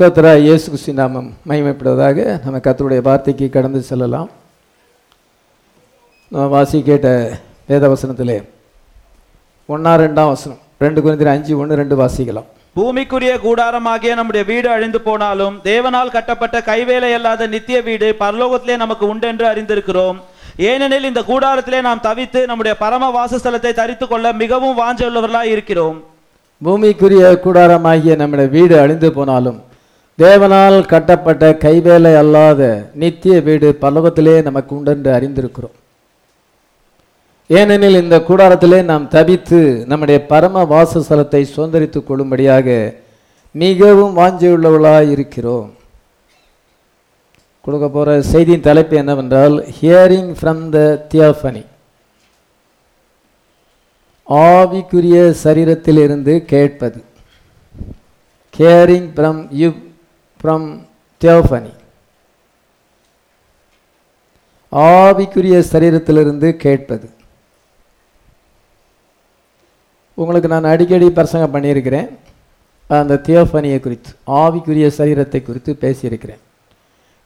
கர்த்தரா இயேசு கிறிஸ்து நாமம் மகிமைப்படுவதாக நம்ம கர்த்தருடைய வார்த்தைக்கு கடந்து செல்லலாம். நான் வாசி கேட்ட வேத வசனத்திலே ஒன்றா ரெண்டாம் வசனம். ரெண்டு குறைந்த அஞ்சு ஒன்று ரெண்டு வாசிக்கலாம். பூமிக்குரிய கூடாரமாகிய நம்முடைய வீடு அழிந்து போனாலும் தேவனால் கட்டப்பட்ட கைவேலை அல்லாத நித்திய வீடு பரலோகத்திலே நமக்கு உண்டென்று அறிந்திருக்கிறோம். ஏனெனில் இந்த கூடாரத்திலே நாம் தவித்து நம்முடைய பரம வாசஸ்தலத்தை தரித்து கொள்ள மிகவும் வாஞ்சவுள்ளவர்களாய் இருக்கிறோம். பூமிக்குரிய கூடாரமாகிய நம்முடைய வீடு அழிந்து போனாலும் தேவனால் கட்டப்பட்ட கைவேலை அல்லாத நித்திய வீடு பல்லவத்திலே நமக்கு உண்டென்று அறிந்திருக்கிறோம். ஏனெனில் இந்த கூடாரத்திலே நாம் தவித்து நம்முடைய பரம வாசஸ்தலத்தை சுதந்திரித்துக் கொள்ளும்படியாக மிகவும் வாஞ்சியுள்ளவர்களாய் இருக்கிறோம். கொடுக்க போகிற செய்தியின் தலைப்பு என்னவென்றால் ஹியரிங் ஃப்ரம் த தியாஃபனி ஆவிக்குரிய சரீரத்திலிருந்து கேட்பது. Caring from you from theophany. ஆவிக்குரிய சரீரத்திலிருந்து கேட்பது. உங்களுக்கு நான் அடிக்கடி பிரசங்கம் பண்ணியிருக்கிறேன். அந்த தியோஃபனியை குறித்து ஆவிக்குரிய சரீரத்தை குறித்து பேசியிருக்கிறேன்.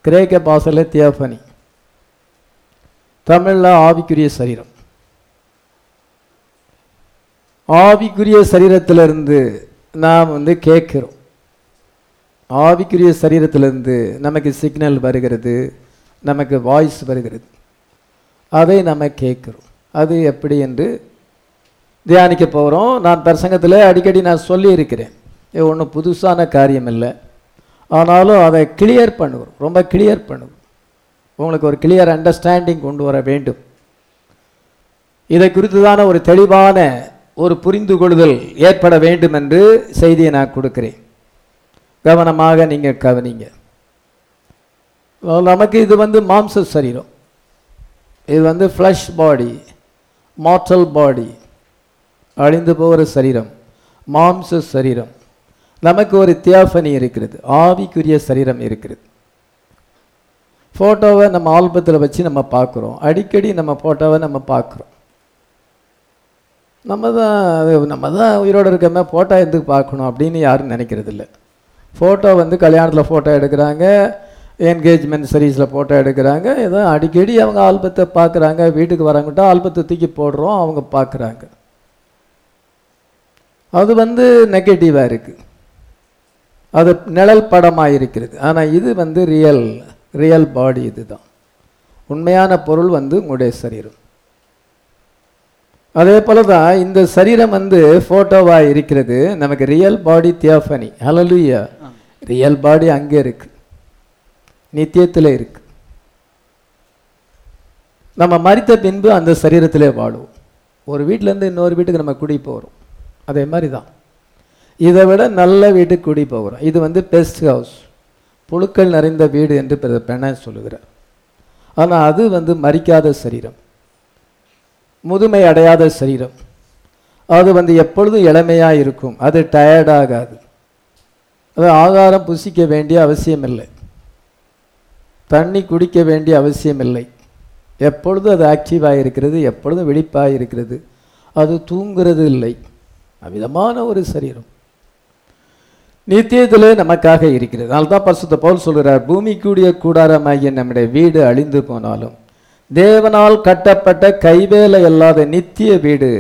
கிரேக்க பாசலில் தியோஃபனி தமிழில் ஆவிக்குரிய சரீரம். ஆவிக்குரிய சரீரத்திலிருந்து நாம் வந்து கேட்கிறோம். ஆவிக்குரிய சரீரத்திலிருந்து நமக்கு சிக்னல் வருகிறது நமக்கு வாய்ஸ் வருகிறது. அதை நம்ம கேட்குறோம். அது எப்படி என்று தியானிக்க போகிறோம் நான் பிரசங்கத்தில் அடிக்கடி நான் சொல்லியிருக்கிறேன். இது ஒன்றும் புதுசான காரியம் இல்லை ஆனாலும் அதை கிளியர் பண்ணுவோம் ரொம்ப கிளியர் பண்ணுவோம் உங்களுக்கு ஒரு கிளியர் அண்டர்ஸ்டாண்டிங் கொண்டு வர வேண்டும். இதை குறித்துதான ஒரு தெளிவான ஒரு புரிந்து கொள்ளுதல் ஏற்பட வேண்டும் என்று செய்தியை நான் கொடுக்கிறேன். கவனமாக நீங்கள் கவனிங்க. நமக்கு இது வந்து மாம்ச சரீரம். இது வந்து ஃப்ளஷ் பாடி மார்டல் பாடி அழிந்து போகிற சரீரம் மாம்ச சரீரம். நமக்கு ஒரு தியாஃபனி இருக்கிறது ஆவிக்குரிய சரீரம் இருக்கிறது. ஃபோட்டோவை நம்ம ஆல்பத்தில் வச்சு நம்ம பார்க்குறோம். அடிக்கடி நம்ம ஃபோட்டோவை நம்ம பார்க்குறோம். நம்ம தான் நம்ம தான் உயிரோடு இருக்கமே ஃபோட்டோ எதுக்கு பார்க்கணும் அப்படின்னு யாரும் நினைக்கிறதில்ல. ஃபோட்டோ வந்து கல்யாணத்தில் ஃபோட்டோ எடுக்கிறாங்க. என்கேஜ்மெண்ட் சீரீஸில் ஃபோட்டோ எடுக்கிறாங்க. ஏதோ அடிக்கடி அவங்க ஆல்பத்தை பார்க்குறாங்க. வீட்டுக்கு வரவங்கிட்ட ஆல்பத்தை தூக்கி போடுறோம். அவங்க பார்க்குறாங்க. அது வந்து நெகட்டிவாக இருக்குது அது நிழல் படமாக இருக்கிறது. ஆனால் இது வந்து ரியல் ரியல் பாடி இதுதான். உண்மையான பொருள் வந்து உங்களுடைய சரீரம். அதே போல தான் இந்த சரீரம் வந்து ஃபோட்டோவாக இருக்கிறது. நமக்கு ரியல் பாடி தியாஃபனி ஹலலுயா ரியல் பாடி அங்கே இருக்கு. நித்தியத்தில் இருக்கு. நம்ம மறித்த பின்பு அந்த சரீரத்திலே வாழுவோம். ஒரு வீட்டிலேருந்து இன்னொரு வீட்டுக்கு நம்ம குடி போகிறோம் அதே மாதிரி தான் இதை விட நல்ல வீட்டுக்கு குடி போகிறோம். இது வந்து பெஸ்ட் ஹவுஸ் புழுக்கள் நிறைந்த வீடு என்று பெண்ணை சொல்லுகிறார். ஆனால் அது வந்து மறிக்காத சரீரம். முதுமை அடையாத சரீரம். அது வந்து எப்பொழுதும் இளமையாக இருக்கும் அது டயர்டாகாது அது ஆகாரம் புசிக்க வேண்டிய அவசியம் இல்லை தண்ணி குடிக்க வேண்டிய அவசியம் இல்லை எப்பொழுதும் அது ஆக்டிவாக இருக்கிறது எப்பொழுதும் விழிப்பாக இருக்கிறது அது தூங்குறது இல்லை அவ்விதமான ஒரு சரீரம். நித்தியத்தில் நமக்காக இருக்கிறது. அதனால்தான் பரிசுத்த பவுல் சொல்கிறார் பூமிக்குரிய கூடாரமாகிய நம்முடைய வீடு அழிந்து போனாலும் தேவனால் கட்டப்பட்ட கைவேலை அல்லாத நித்திய வீடு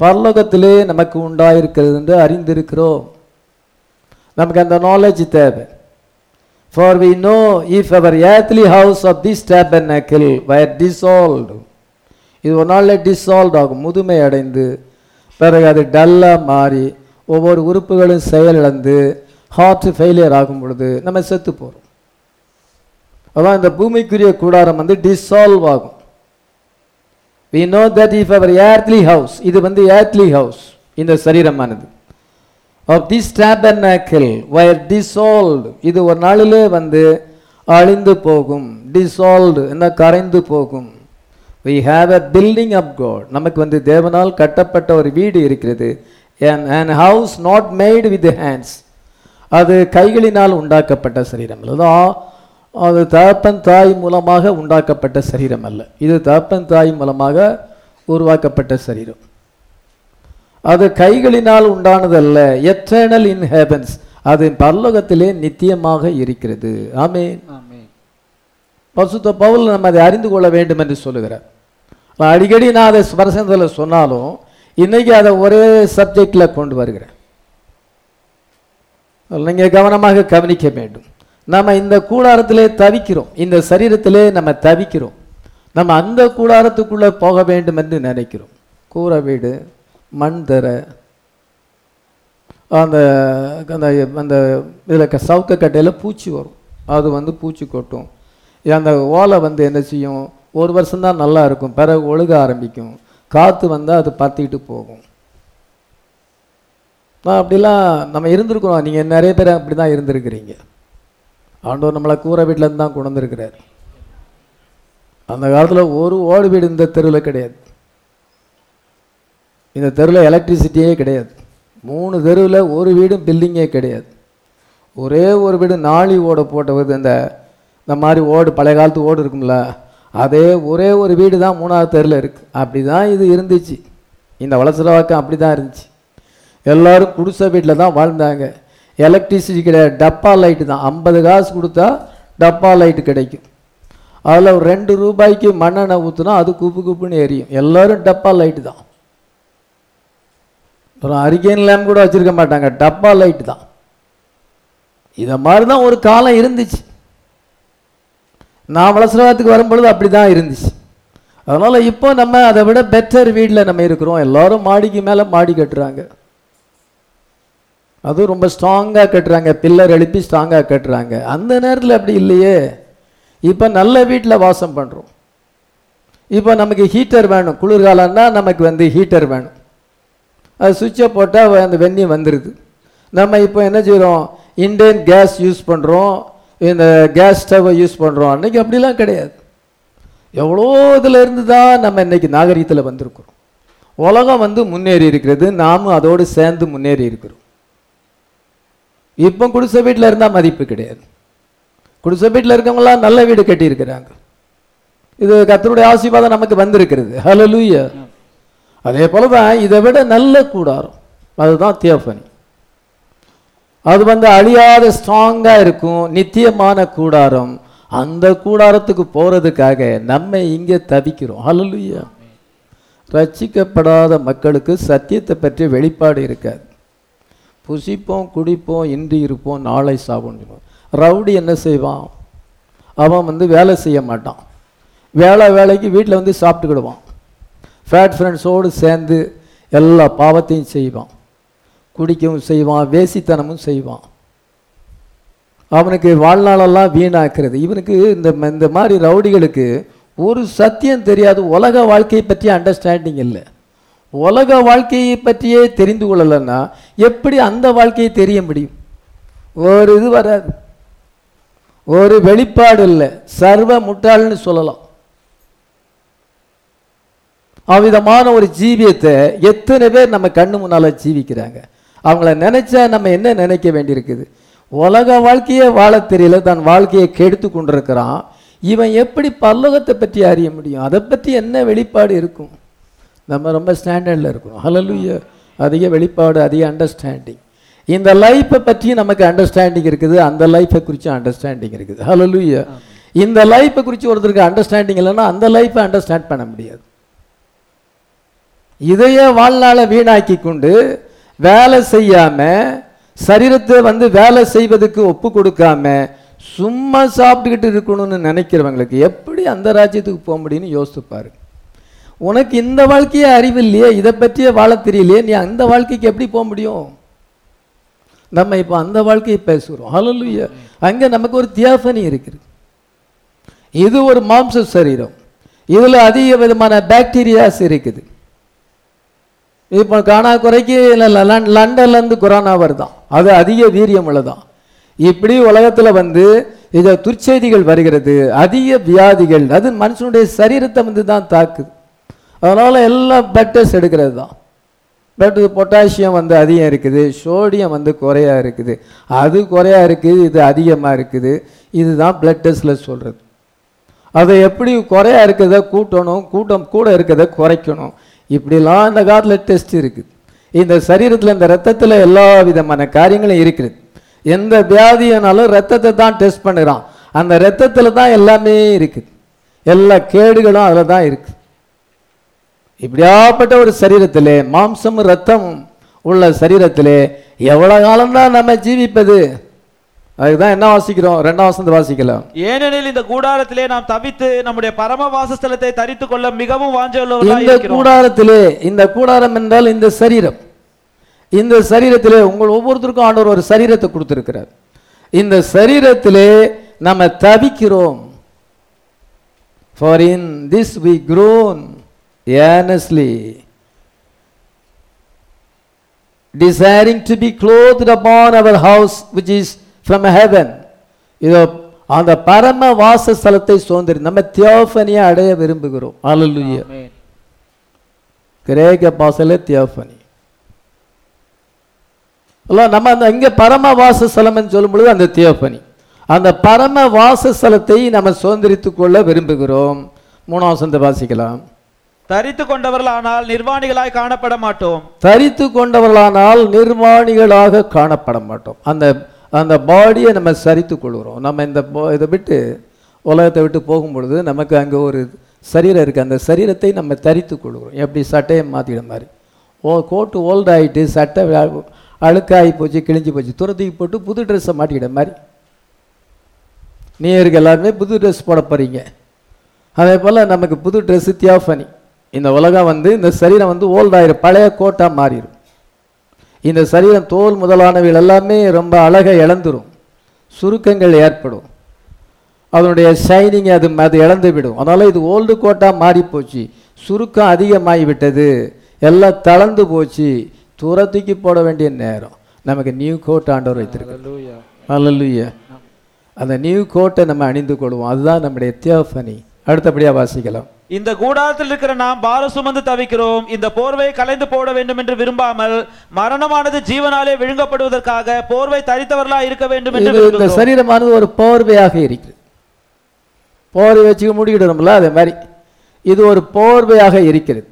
பரலோகத்திலே நமக்கு உண்டாயிருக்கிறது என்று அறிந்திருக்கிறோம். நமக்கு அந்த நாலேஜ் தேவை. For we know if our earthly house of this tabernacle were dissolved இது ஒரு நாளில் டிசால்வ் ஆகும் முதுமை அடைந்து பிறகு அது டல்லாக மாறி ஒவ்வொரு உறுப்புகளும் செயலிழந்து ஹார்ட் ஃபெயிலியர் ஆகும் பொழுது நம்ம செத்து போகிறோம் அதான் இந்த பூமிக்குரிய கூடாரம் வந்து டிசால்வ் ஆகும். We know that if our earthly house இது வந்து ஏர்த்லி ஹவுஸ் இந்த சரீரமானது. Of this tabernacle were dissolved இது ஒரு நாளிலே வந்து அழிந்து போகும் டிசால்வ்டு என்ன கரைந்து போகும். We have a building of God நமக்கு வந்து தேவனால் கட்டப்பட்ட ஒரு வீடு இருக்கிறது. And house not made with hands அது கைகளினால் உண்டாக்கப்பட்ட சரீரம். அதுதான் அது தகப்பன் தாய் மூலமாக உண்டாக்கப்பட்ட சரீரம் அல்ல. இது தகப்பன் தாய் மூலமாக உருவாக்கப்பட்ட சரீரம். அது கைகளினால் உண்டானதல்ல. எட்டர்னல் இன் ஹெவன்ஸ் அது பரலோகத்திலே நித்தியமாக இருக்கிறது. ஆமென். பரிசுத்த பவுல் நம்ம அதை அறிந்து கொள்ள வேண்டும் என்று சொல்லுகிறார். அடிக்கடி நான் அதை பிரசங்கத்தில் சொன்னாலும் இன்னைக்கு அதை ஒரே சப்ஜெக்டில் கொண்டு வருகிறேன். நீங்கள் கவனமாக கவனிக்க வேண்டும். நம்ம இந்த கூடாரத்திலே தவிக்கிறோம். இந்த சரீரத்திலே நம்ம தவிக்கிறோம். நம்ம அந்த கூடாரத்துக்குள்ளே போக வேண்டும் என்று நினைக்கிறோம். கூரை வீடு மண் தர அந்த அந்த அந்த இதில் சவுக்க கட்டையில் பூச்சி வரும். அது வந்து பூச்சி கொட்டும். அந்த ஓலை வந்து என்ன செய்யும்? ஒரு வருஷம்தான் நல்லா இருக்கும். பிறகு ஒழுக ஆரம்பிக்கும். காற்று வந்தால் அது பற்றிக்கிட்டு போகும். நான் அப்படிலாம் நம்ம இருந்திருக்கிறோம். நீங்கள் நிறைய பேர் அப்படி தான் இருந்திருக்கிறீங்க. ஆண்டவர் நம்மளை கூரை வீட்டிலேருந்து தான் கொண்டு வந்திருக்கிறார். அந்த காலத்தில் ஒரு ஓடு வீடு இந்த தெருவில் கிடையாது. இந்த தெருவில் எலக்ட்ரிசிட்டியே கிடையாது. மூணு தெருவில் ஒரு வீடும் பில்டிங்கே கிடையாது. ஒரே ஒரு வீடு நாளி ஓடை போட்டது இந்த இந்த மாதிரி ஓடு பழைய காலத்து ஓடு இருக்கும்ல அதே ஒரே ஒரு வீடு தான் மூணாவது தெருவில் இருக்குது அப்படி தான் இது இருந்துச்சு. இந்த வளசலவாக்கம் அப்படி தான் இருந்துச்சு. எல்லோரும் குடிசை வீட்டில் தான் வாழ்ந்தாங்க. எலக்ட்ரிசிட்டி கிடையாது. டப்பா லைட்டு தான். ஐம்பது காசு கொடுத்தா டப்பா லைட்டு கிடைக்கும். அதில் ஒரு ரெண்டு ரூபாய்க்கு மண்ணெண்ணெய் ஊற்றுனா அது குப்பு குப்புன்னு எரியும். எல்லோரும் டப்பா லைட்டு தான். அப்புறம் அரிக்கேன் லேம்ப் கூட வச்சுருக்க மாட்டாங்க. டப்பா லைட்டு தான். இதை மாதிரி தான் ஒரு காலம் இருந்துச்சு. நான் வளசரவாதத்துக்கு வரும்பொழுது அப்படி தான் இருந்துச்சு. அதனால் இப்போ நம்ம அதை விட பெட்டர் வீட்டில் நம்ம இருக்கிறோம். எல்லோரும் மாடிக்கு மேலே மாடி கட்டுறாங்க. அதுவும் ரொம்ப ஸ்ட்ராங்காக கட்டுறாங்க. பில்லர் எழுப்பி ஸ்ட்ராங்காக கட்டுறாங்க. அந்த நேரத்தில் அப்படி இல்லையே. இப்போ நல்ல வீட்டில் வாசம் பண்ணுறோம் இப்போ நமக்கு ஹீட்டர் வேணும். குளிர்காலம்னா நமக்கு வந்து ஹீட்டர் வேணும். அது சுவிட்சை போட்டால் அந்த வெந்நி வந்துடுது நம்ம இப்போ என்ன செய்கிறோம் இண்டேன் கேஸ் யூஸ் பண்ணுறோம் இந்த கேஸ் ஸ்டவ்வை யூஸ் பண்ணுறோம் அன்றைக்கி அப்படிலாம் கிடையாது. எவ்வளோ இதில் இருந்து தான் நம்ம இன்றைக்கி நாகரிகத்தில் வந்திருக்கிறோம். உலகம் வந்து முன்னேறி இருக்கிறது. நாமும் அதோடு சேர்ந்து முன்னேறி இருக்கிறோம். இப்போ குடிசை வீட்டில் இருந்தால் மதிப்பு கிடையாது. குடிசை வீட்டில் இருக்கவங்களாம் நல்ல வீடு கட்டியிருக்கிறாங்க. இது கத்தருடைய ஆசீர்வாதம் நமக்கு வந்திருக்கிறது. ஹalleluya அதே போல தான் இதை விட நல்ல கூடாரம். அதுதான் தியோஃபனி அது வந்து அழியாத ஸ்ட்ராங்காக இருக்கும் நித்தியமான கூடாரம். அந்த கூடாரத்துக்கு போகிறதுக்காக நம்ம இங்கே தவிக்கிறோம். ஹalleluya ரட்சிக்கப்படாத மக்களுக்கு சத்தியத்தை பற்றி வெளிப்பாடு இருக்காது. புசிப்போம் குடிப்போம் இன்றி இருப்போம் நாளை சாவோம் ரவுடி என்ன செய்வான்? அவன் வந்து வேலை செய்ய மாட்டான். வேலை வேலைக்கு வீட்டில் வந்து சாப்பிட்டுக்கிடுவான். ஃபேட் ஃப்ரெண்ட்ஸோடு சேர்ந்து எல்லா பாவத்தையும் செய்வான். குடிக்கவும் செய்வான் வேசித்தனமும் செய்வான். அவனுக்கு வாழ்நாளெல்லாம் வீணாக்குறது. இவனுக்கு இந்த இந்த மாதிரி ரவுடிகளுக்கு ஒரு சத்தியம் தெரியாது. உலக வாழ்க்கையை பற்றி அண்டர்ஸ்டாண்டிங் இல்லை. உலக வாழ்க்கையை பற்றியே தெரிந்து கொள்ளலைன்னா எப்படி அந்த வாழ்க்கையை தெரிய முடியும்? ஒரு இது வராது. ஒரு வெளிப்பாடு இல்லை. சர்வ முட்டாள்னு சொல்லலாம். அவ்விதமான ஒரு ஜீவியத்தை எத்தனை பேர் நம்ம கண்ணு முன்னால் ஜீவிக்கிறாங்க? அவங்கள நினைச்சா நம்ம என்ன நினைக்க வேண்டியிருக்குது? உலக வாழ்க்கையே வாழ தெரியல. தன் வாழ்க்கையை கெடுத்து கொண்டிருக்கிறான். இவன் எப்படி பல்லோகத்தை பற்றி அறிய முடியும்? அதை பற்றி என்ன வெளிப்பாடு இருக்கும்? நம்ம ரொம்ப ஸ்டாண்டர்டில் இருக்கணும். ஹலலுய அதிக வெளிப்பாடு அதிக அண்டர்ஸ்டாண்டிங் இந்த லைஃப்பை பற்றி நமக்கு அண்டர்ஸ்டாண்டிங் இருக்குது. அந்த லைஃப்பை குறித்து அண்டர்ஸ்டாண்டிங் இருக்குது. ஹலலுய இந்த லைஃப்பை குறித்து ஒருத்தருக்கு அண்டர்ஸ்டாண்டிங் இல்லைன்னா அந்த லைஃப்பை அண்டர்ஸ்டாண்ட் பண்ண முடியாது. இதையே வாழ்நாளை வீணாக்கி கொண்டு வேலை செய்யாம சரீரத்தை வந்து வேலை செய்வதற்கு ஒப்பு கொடுக்காம சும்மா சாப்பிட்டுக்கிட்டு இருக்கணும்னு நினைக்கிறவங்களுக்கு எப்படி அந்த ராஜ்யத்துக்கு போக முடியும்னு யோசித்து பாரு உனக்கு இந்த வாழ்க்கையே அறிவு இல்லையே இதை பற்றியே வாழ தெரியலையே நீ அந்த வாழ்க்கைக்கு எப்படி போக முடியும்? நம்ம இப்போ அந்த வாழ்க்கையை பேசுகிறோம் ஹலலுயா அங்கே நமக்கு ஒரு தியாஃபனி இருக்குது. இது ஒரு மாம்ச சரீரம். இதில் அதிக விதமான பாக்டீரியாஸ் இருக்குது. இப்போ காணா குறைக்கு லண்டன்லேருந்து கொரோனா வருதான். அது அதிக வீரியம் உள்ளதான். இப்படி உலகத்தில் வந்து இதை துர்ச்செய்திகள் வருகிறது அதிக வியாதிகள் அது மனுஷனுடைய சரீரத்தை வந்து தான் தாக்குது. அதனால் எல்லாம் பிளட் டெஸ்ட் எடுக்கிறது தான் பிளட் பொட்டாசியம் வந்து அதிகம் இருக்குது சோடியம் வந்து குறையா இருக்குது. அது குறையா இருக்குது இது அதிகமாக இருக்குது. இதுதான் பிளட் டெஸ்ட்டில் சொல்கிறது அதை எப்படி குறையா இருக்கிறத கூட்டணும் கூட்டம் கூட இருக்கிறத குறைக்கணும். இப்படிலாம் இந்த காலத்தில் டெஸ்ட் இருக்குது. இந்த சரீரத்தில் இந்த ரத்தத்தில் எல்லா விதமான காரியங்களும் இருக்குது. எந்த வியாதியானாலும் ரத்தத்தை தான் டெஸ்ட் பண்ணுறான். அந்த ரத்தத்தில் தான் எல்லாமே இருக்குது. எல்லா கேடுகளும் அதில் தான் இருக்குது. இப்படியாப்பட்ட ஒரு சரீரத்திலே மாம்சமும் ரத்தமும் உள்ள சரீரத்திலே எவ்வளவு காலம்தான் நம்ம ஜீவிப்பது? அதுதான் என்ன வாசிக்கிறோம்? ரெண்டாம் வசந்த வாசிக்கலாம். ஏனெனில் இந்த கூடாரத்திலே நாம் தவித்து நம்முடைய பரம வாசஸ்தலத்தை தரித்துக் கொள்ள மிகவும் வாஞ்சலுள்ளவர்களாய் இந்த கூடாரத்திலே இந்த கூடாரம் என்றால் இந்த சரீரம். இந்த சரீரத்திலே உங்கள் ஒவ்வொருத்தருக்கும் ஆண்டவர் ஒரு சரீரத்தை கொடுத்திருக்கிறார். இந்த சரீரத்திலே நம்ம தவிக்கிறோம். For in this we groan. Earnestly desiring to be clothed upon our house which is from heaven. இதோ அந்த பரம வாசஸ்தலத்தை சுதந்திரி நம்ம தியோஃபனியை அடைய விரும்புகிறோம். அல்லேலூயா ஆமென். கிரேக்க பாசல தியோஃபனி. அல்ல நம்ம அந்த இங்க பரம வாசஸ்தலம்னு சொல்லும் பொழுது அந்த தியோஃபனி. அந்த பரம வாசஸ்தலத்தை நம்ம சுதந்திரித்துக் கொள்ள விரும்புகிறோம். மூணாம் வசந்த வாசிக்கலாம். தரித்து கொண்டவர்களானால் நிர்வாணிகளாய் காணப்பட மாட்டோம் தரித்து கொண்டவர்களானால் நிர்வாணிகளாக காணப்பட மாட்டோம் அந்த அந்த பாடியை நம்ம சரித்து கொள்கிறோம் நம்ம இந்த இதை விட்டு உலகத்தை விட்டு போகும் பொழுது நமக்கு அங்கே ஒரு சரீரம் இருக்குது அந்த சரீரத்தை நம்ம தரித்து கொள்கிறோம் எப்படி சட்டையை மாற்றிட மாதிரி. ஓ கோட்டு ஓல்ட் ஆகிட்டு சட்டை அழுக்காகி போச்சு கிழிஞ்சு போச்சு. துரத்துக்கு போட்டு புது ட்ரெஸ்ஸை மாட்டிக்கிட மாதிரி. நீருக்கு எல்லாருமே புது ட்ரெஸ் போட போகிறீங்க அதே போல் நமக்கு புது ட்ரெஸ்ஸு தியாஃபனி இந்த உலகம் வந்து இந்த சரீரம் வந்து ஓல்டாயிரும் பழைய கோட்டாக மாறிடும் இந்த சரீரம் தோல் முதலானவைகள் எல்லாமே ரொம்ப அழகை இழந்துரும். சுருக்கங்கள் ஏற்படும். அதனுடைய ஷைனிங் அது அது இழந்து விடும் அதனால் இது ஓல்டு கோட்டாக மாறி போச்சு சுருக்கம் அதிகமாகி விட்டது எல்லாம் தளர்ந்து போச்சு. தூரத்துக்கு போட வேண்டிய நேரம். நமக்கு நியூ கோட் ஆண்டவர் வைத்திருக்கு அல்லலுயா அந்த நியூ கோட்டை நம்ம அணிந்து கொள்வோம். அதுதான் நம்முடைய தியோஃபனி அடுத்தபடியாக வாசிக்கலாம். இந்த கூடாரத்தில் இருக்கிற நாம் பாரம் சுமந்து தவிக்கிறோம். இந்த போர்வை கலைந்து போட வேண்டும் என்று விரும்பாமல் மரணமானது ஜீவனாலே விழுங்கப்படுவதற்காக போர்வை தரித்தவர்களா இருக்க வேண்டும் என்று இந்த. சரீரமானது ஒரு போர்வையாக இருக்குது போர்வை வச்சு மூடிக்கிடணும்ல அதே மாதிரி. இது ஒரு போர்வையாக இருக்கிறது.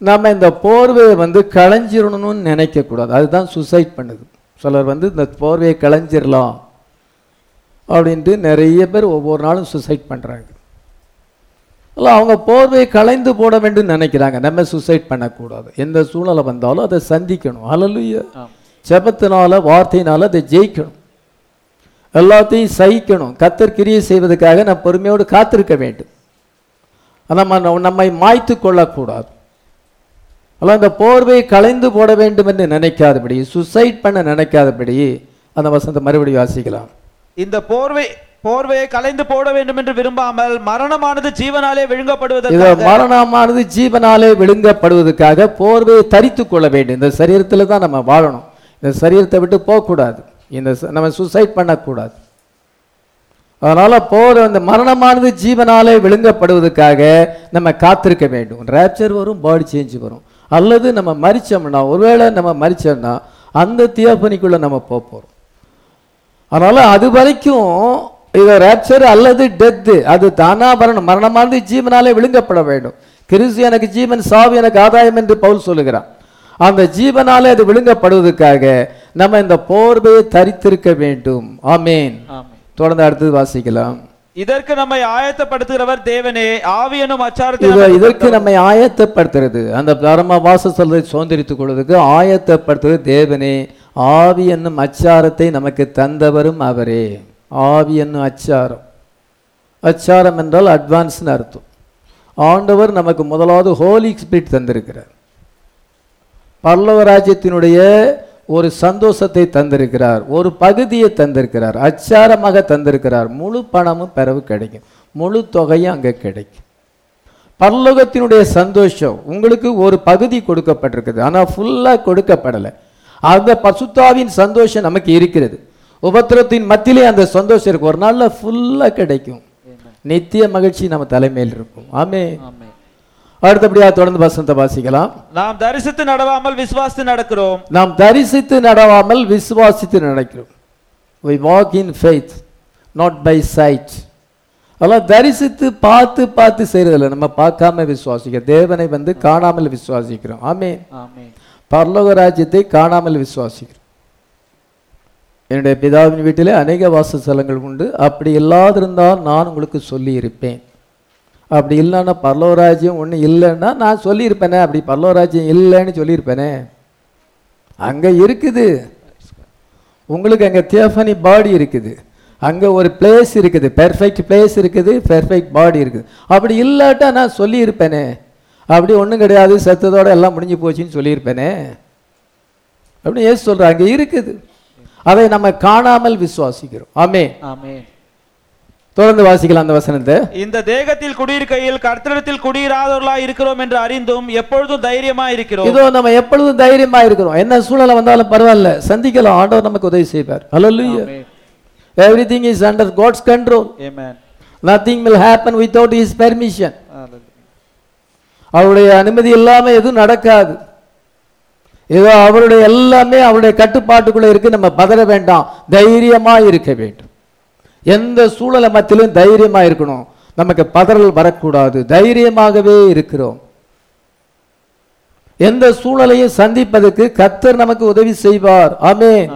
நம்ம இந்த போர்வையை வந்து களைஞ்சிடணும்னு நினைக்கக்கூடாது. அதுதான் சுசைட் பண்ணுது. சிலர் வந்து இந்த போர்வையை களைஞ்சிடலாம் அப்படின்ட்டு நிறைய பேர் ஒவ்வொரு நாளும் சுசைட் பண்ணுறாங்க இல்லை அவங்க போர்வையை களைந்து போட வேண்டும் நினைக்கிறாங்க. நம்ம சுசைட் பண்ணக்கூடாது. எந்த சூழ்நிலை வந்தாலும் அதை சந்திக்கணும். அல்லலுயா ஆம். ஜெபத்தினால வார்த்தையினால அதை ஜெயிக்கணும். எல்லாத்தையும் சகிக்கணும். கத்தர் கிரியை செய்வதற்காக நம்ம பொறுமையோடு காத்திருக்க வேண்டும். நம்ம நம்மை மாய்த்து கொள்ளக்கூடாது. அல்ல அந்த போர்வையை களைந்து போட வேண்டும் என்று நினைக்காதபடி சுசைட் பண்ண நினைக்காதபடி அந்த வசந்த மறுபடியும் வாசிக்கலாம். இந்த போர்வை போர்வையை கலைந்து போட வேண்டும் என்று விரும்பாமல் மரணமானது ஜீவனாலே இத விழுங்கப்படுவதற்காக மரணமானது ஜீவனாலே விழுங்கப்படுவதற்காக போர்வையை தரித்து கொள்ள வேண்டும். இந்த சரீரத்தில் தான் நம்ம வாழணும். இந்த சரீரத்தை விட்டு போகக்கூடாது. இந்த நம்ம சுசைட் பண்ணக்கூடாது. அதனால போர் அந்த மரணமானது ஜீவனாலே விழுங்கப்படுவதற்காக நம்ம காத்திருக்க வேண்டும். ரேப்சர் வரும் பாடி சேஞ்ச் வரும். அல்லது நம்ம மரிச்சோம்னா ஒருவேளை நம்ம மறிச்சோம்னா அந்த தியோபனிக்குள்ளே நம்ம போக போறோம். அதனால அது வரைக்கும் இது ரேப்சர் அல்லது டெத்து அது தானா வரணும் மரணமானது ஜீவனாலே விழுங்கப்பட வேண்டும். கிறிஸ்து எனக்கு ஜீவன் சாவு எனக்கு ஆதாயம் என்று பவுல் சொல்லுகிறான். அந்த ஜீவனாலே அது விழுங்கப்படுவதற்காக நம்ம இந்த போர்வையை தரித்திருக்க வேண்டும். ஆமேன். தொடர்ந்து அடுத்தது வாசிக்கலாம். இதற்கு நம்மை ஆயத்தப்படுத்துகிறவர் தேவனே. ஆவி எனும் அச்சாரத்தை இது நமக்கு இதற்கு நம்மை ஆயத்தப்படுத்துறது அந்த பரம வாசஸ்தலத்தை சுதந்திரித்துக் கொள்வதற்கு ஆயத்தப்படுத்துவது தேவனே. ஆவி என்னும் அச்சாரத்தை நமக்கு தந்தவரும் அவரே. ஆவி என்னும் அச்சாரம்? அச்சாரம் என்றால் அட்வான்ஸ்னு அர்த்தம். ஆண்டவர் நமக்கு முதலாவது ஹோலி ஸ்பிரிட் தந்திருக்கிறார். பல்லவ ராஜ்யத்தினுடைய ஒரு சந்தோஷத்தை தந்திருக்கிறார் ஒரு பகுதியை தந்திருக்கிறார் அச்சாரமாக தந்திருக்கிறார். முழு பணமும் பிறகு கிடைக்கும். முழு தொகையும் அங்கே கிடைக்கும். பரலோகத்தினுடைய சந்தோஷம் உங்களுக்கு ஒரு பகுதி கொடுக்கப்பட்டிருக்குது. ஆனால் ஃபுல்லாக கொடுக்கப்படலை. அந்த பசுத்தாவின் சந்தோஷம் நமக்கு இருக்கிறது. உபத்திரத்தின் மத்தியிலே அந்த சந்தோஷம் இருக்கு ஒரு நாளில் ஃபுல்லாக கிடைக்கும். நித்திய மகிழ்ச்சி நம்ம தலைமையில் இருக்கும். ஆமே. அடுத்தபடியாக தொடர்ந்து வசந்த வாசிக்கலாம். நாம் தரிசித்து நடவாமல் விசுவாசித்து நடக்கிறோம். நாம் தரிசித்து நடவாமல் விசுவாசித்து நடக்கிறோம். We walk in faith not by sight. அதெல்லாம் தரிசித்து பார்த்து பார்த்து செய்யறதில்ல. நம்ம பார்க்காம விசுவாசிக்க தேவனை வந்து காணாமல் விசுவாசிக்கிறோம். ஆமே. பரலோக ராஜ்யத்தை காணாமல் விசுவாசிக்கிறோம். என்னுடைய பிதாவின் வீட்டிலே அநேக வாசஸ்தலங்கள் உண்டு. அப்படி இல்லாதிருந்தால் நான் உங்களுக்கு சொல்லியிருப்பேன். அப்படி இல்லைன்னா பரலோராஜ்யம் ஒன்றும் இல்லைன்னா நான் சொல்லியிருப்பேனே. அப்படி பரலோராஜ்யம் இல்லைன்னு சொல்லியிருப்பேனே. அங்கே இருக்குது. உங்களுக்கு அங்கே தியோஃபனி பாடி இருக்குது. அங்கே ஒரு பிளேஸ் இருக்குது. பெர்ஃபெக்ட் பிளேஸ் இருக்குது. பெர்ஃபெக்ட் பாடி இருக்குது. அப்படி இல்லாட்டா நான் சொல்லியிருப்பேனே. அப்படி ஒன்றும் கிடையாது. சத்தத்தோடு எல்லாம் முடிஞ்சு போச்சுன்னு சொல்லியிருப்பேனே. அப்படின்னு ஏசு சொல்கிறேன் அங்கே இருக்குது. அதை நம்ம காணாமல் விசுவாசிக்கிறோம். ஆமே ஆமென். தொடர்ந்து வாசிக்கலாம் அந்த வசனத்தை. இந்த தேகத்தில் குடியிருக்கையில் கர்த்தரிடத்தில் குடியிராதவர்களாய் இருக்கிறோம் என்று அறிந்தும் எப்பொழுதும் தைரியமா இருக்கிறோம். இதோ நம்ம எப்பொழுதும் தைரியமா இருக்கிறோம். என்ன சூழ்நிலை வந்தாலும் பரவாயில்ல. சந்திக்கலாம். ஆண்டவர் நமக்கு உதவி செய்வார். Everything is under god's control. Amen. nothing will happen without his permission. Hallelujah. அவருடைய அனுமதி இல்லாம எதுவும் நடக்காது. ஏதோ அவருடைய எல்லாமே அவருடைய கட்டுப்பாட்டுக்குள்ள இருக்கு. நம்ம பதற வேண்டாம். தைரியமா இருக்க வேண்டும். எந்த சூழலை மத்தியிலும் தைரியமா இருக்கணும். நமக்கு பதறல் வரக்கூடாது. தைரியமாகவே இருக்கிறோம். எந்த சூழலையும் சந்திப்பதற்கு கத்தர் நமக்கு உதவி செய்வார். ஆமென்.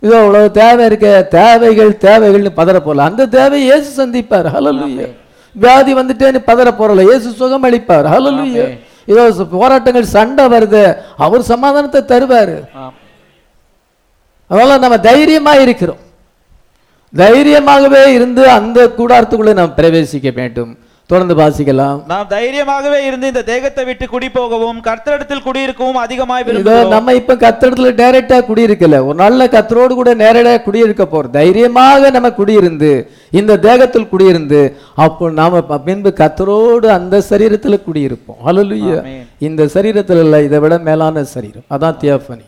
இதோ அவ்வளவு தேவை இருக்க தேவைகள் தேவைகள்னு பதற போல அந்த தேவையை இயேசு சந்திப்பார். ஹalleluya. வியாதி வந்துட்டேன்னு பதற போறல இயேசு சுகம் அளிப்பார். ஹalleluya. ச- போராட்டங்கள் சண்டை வருது. அவர் சமாதானத்தை தருவாரு. அதனால நம்ம தைரியமா இருக்கிறோம். தைரியமாகவே இருந்து அந்த கூடாரத்துக்குள்ளே நாம் பிரவேசிக்க வேண்டும். தொடர்ந்து வாசிக்கலாம். நாம் தைரியமாகவே இருந்து இந்த தேகத்தை விட்டு குடி போகவும் கர்த்தரிடத்தில் குடியிருக்கவும் அதிகமாய் விரும்புகிறோம். நம்ம இப்ப கத்திரத்துல டைரக்டா குடியிருக்கல. ஒரு நல்ல கத்தரோடு கூட நேரடியாக குடியிருக்க போறோம். தைரியமாக நம்ம குடியிருந்து இந்த தேகத்தில் குடியிருந்து அப்போ நாம பின்பு கத்தரோடு அந்த சரீரத்துல குடியிருப்போம். ஆமென். இந்த சரீரத்துல இல்ல இதை விட மேலான சரீரம். அதான் தியோபனி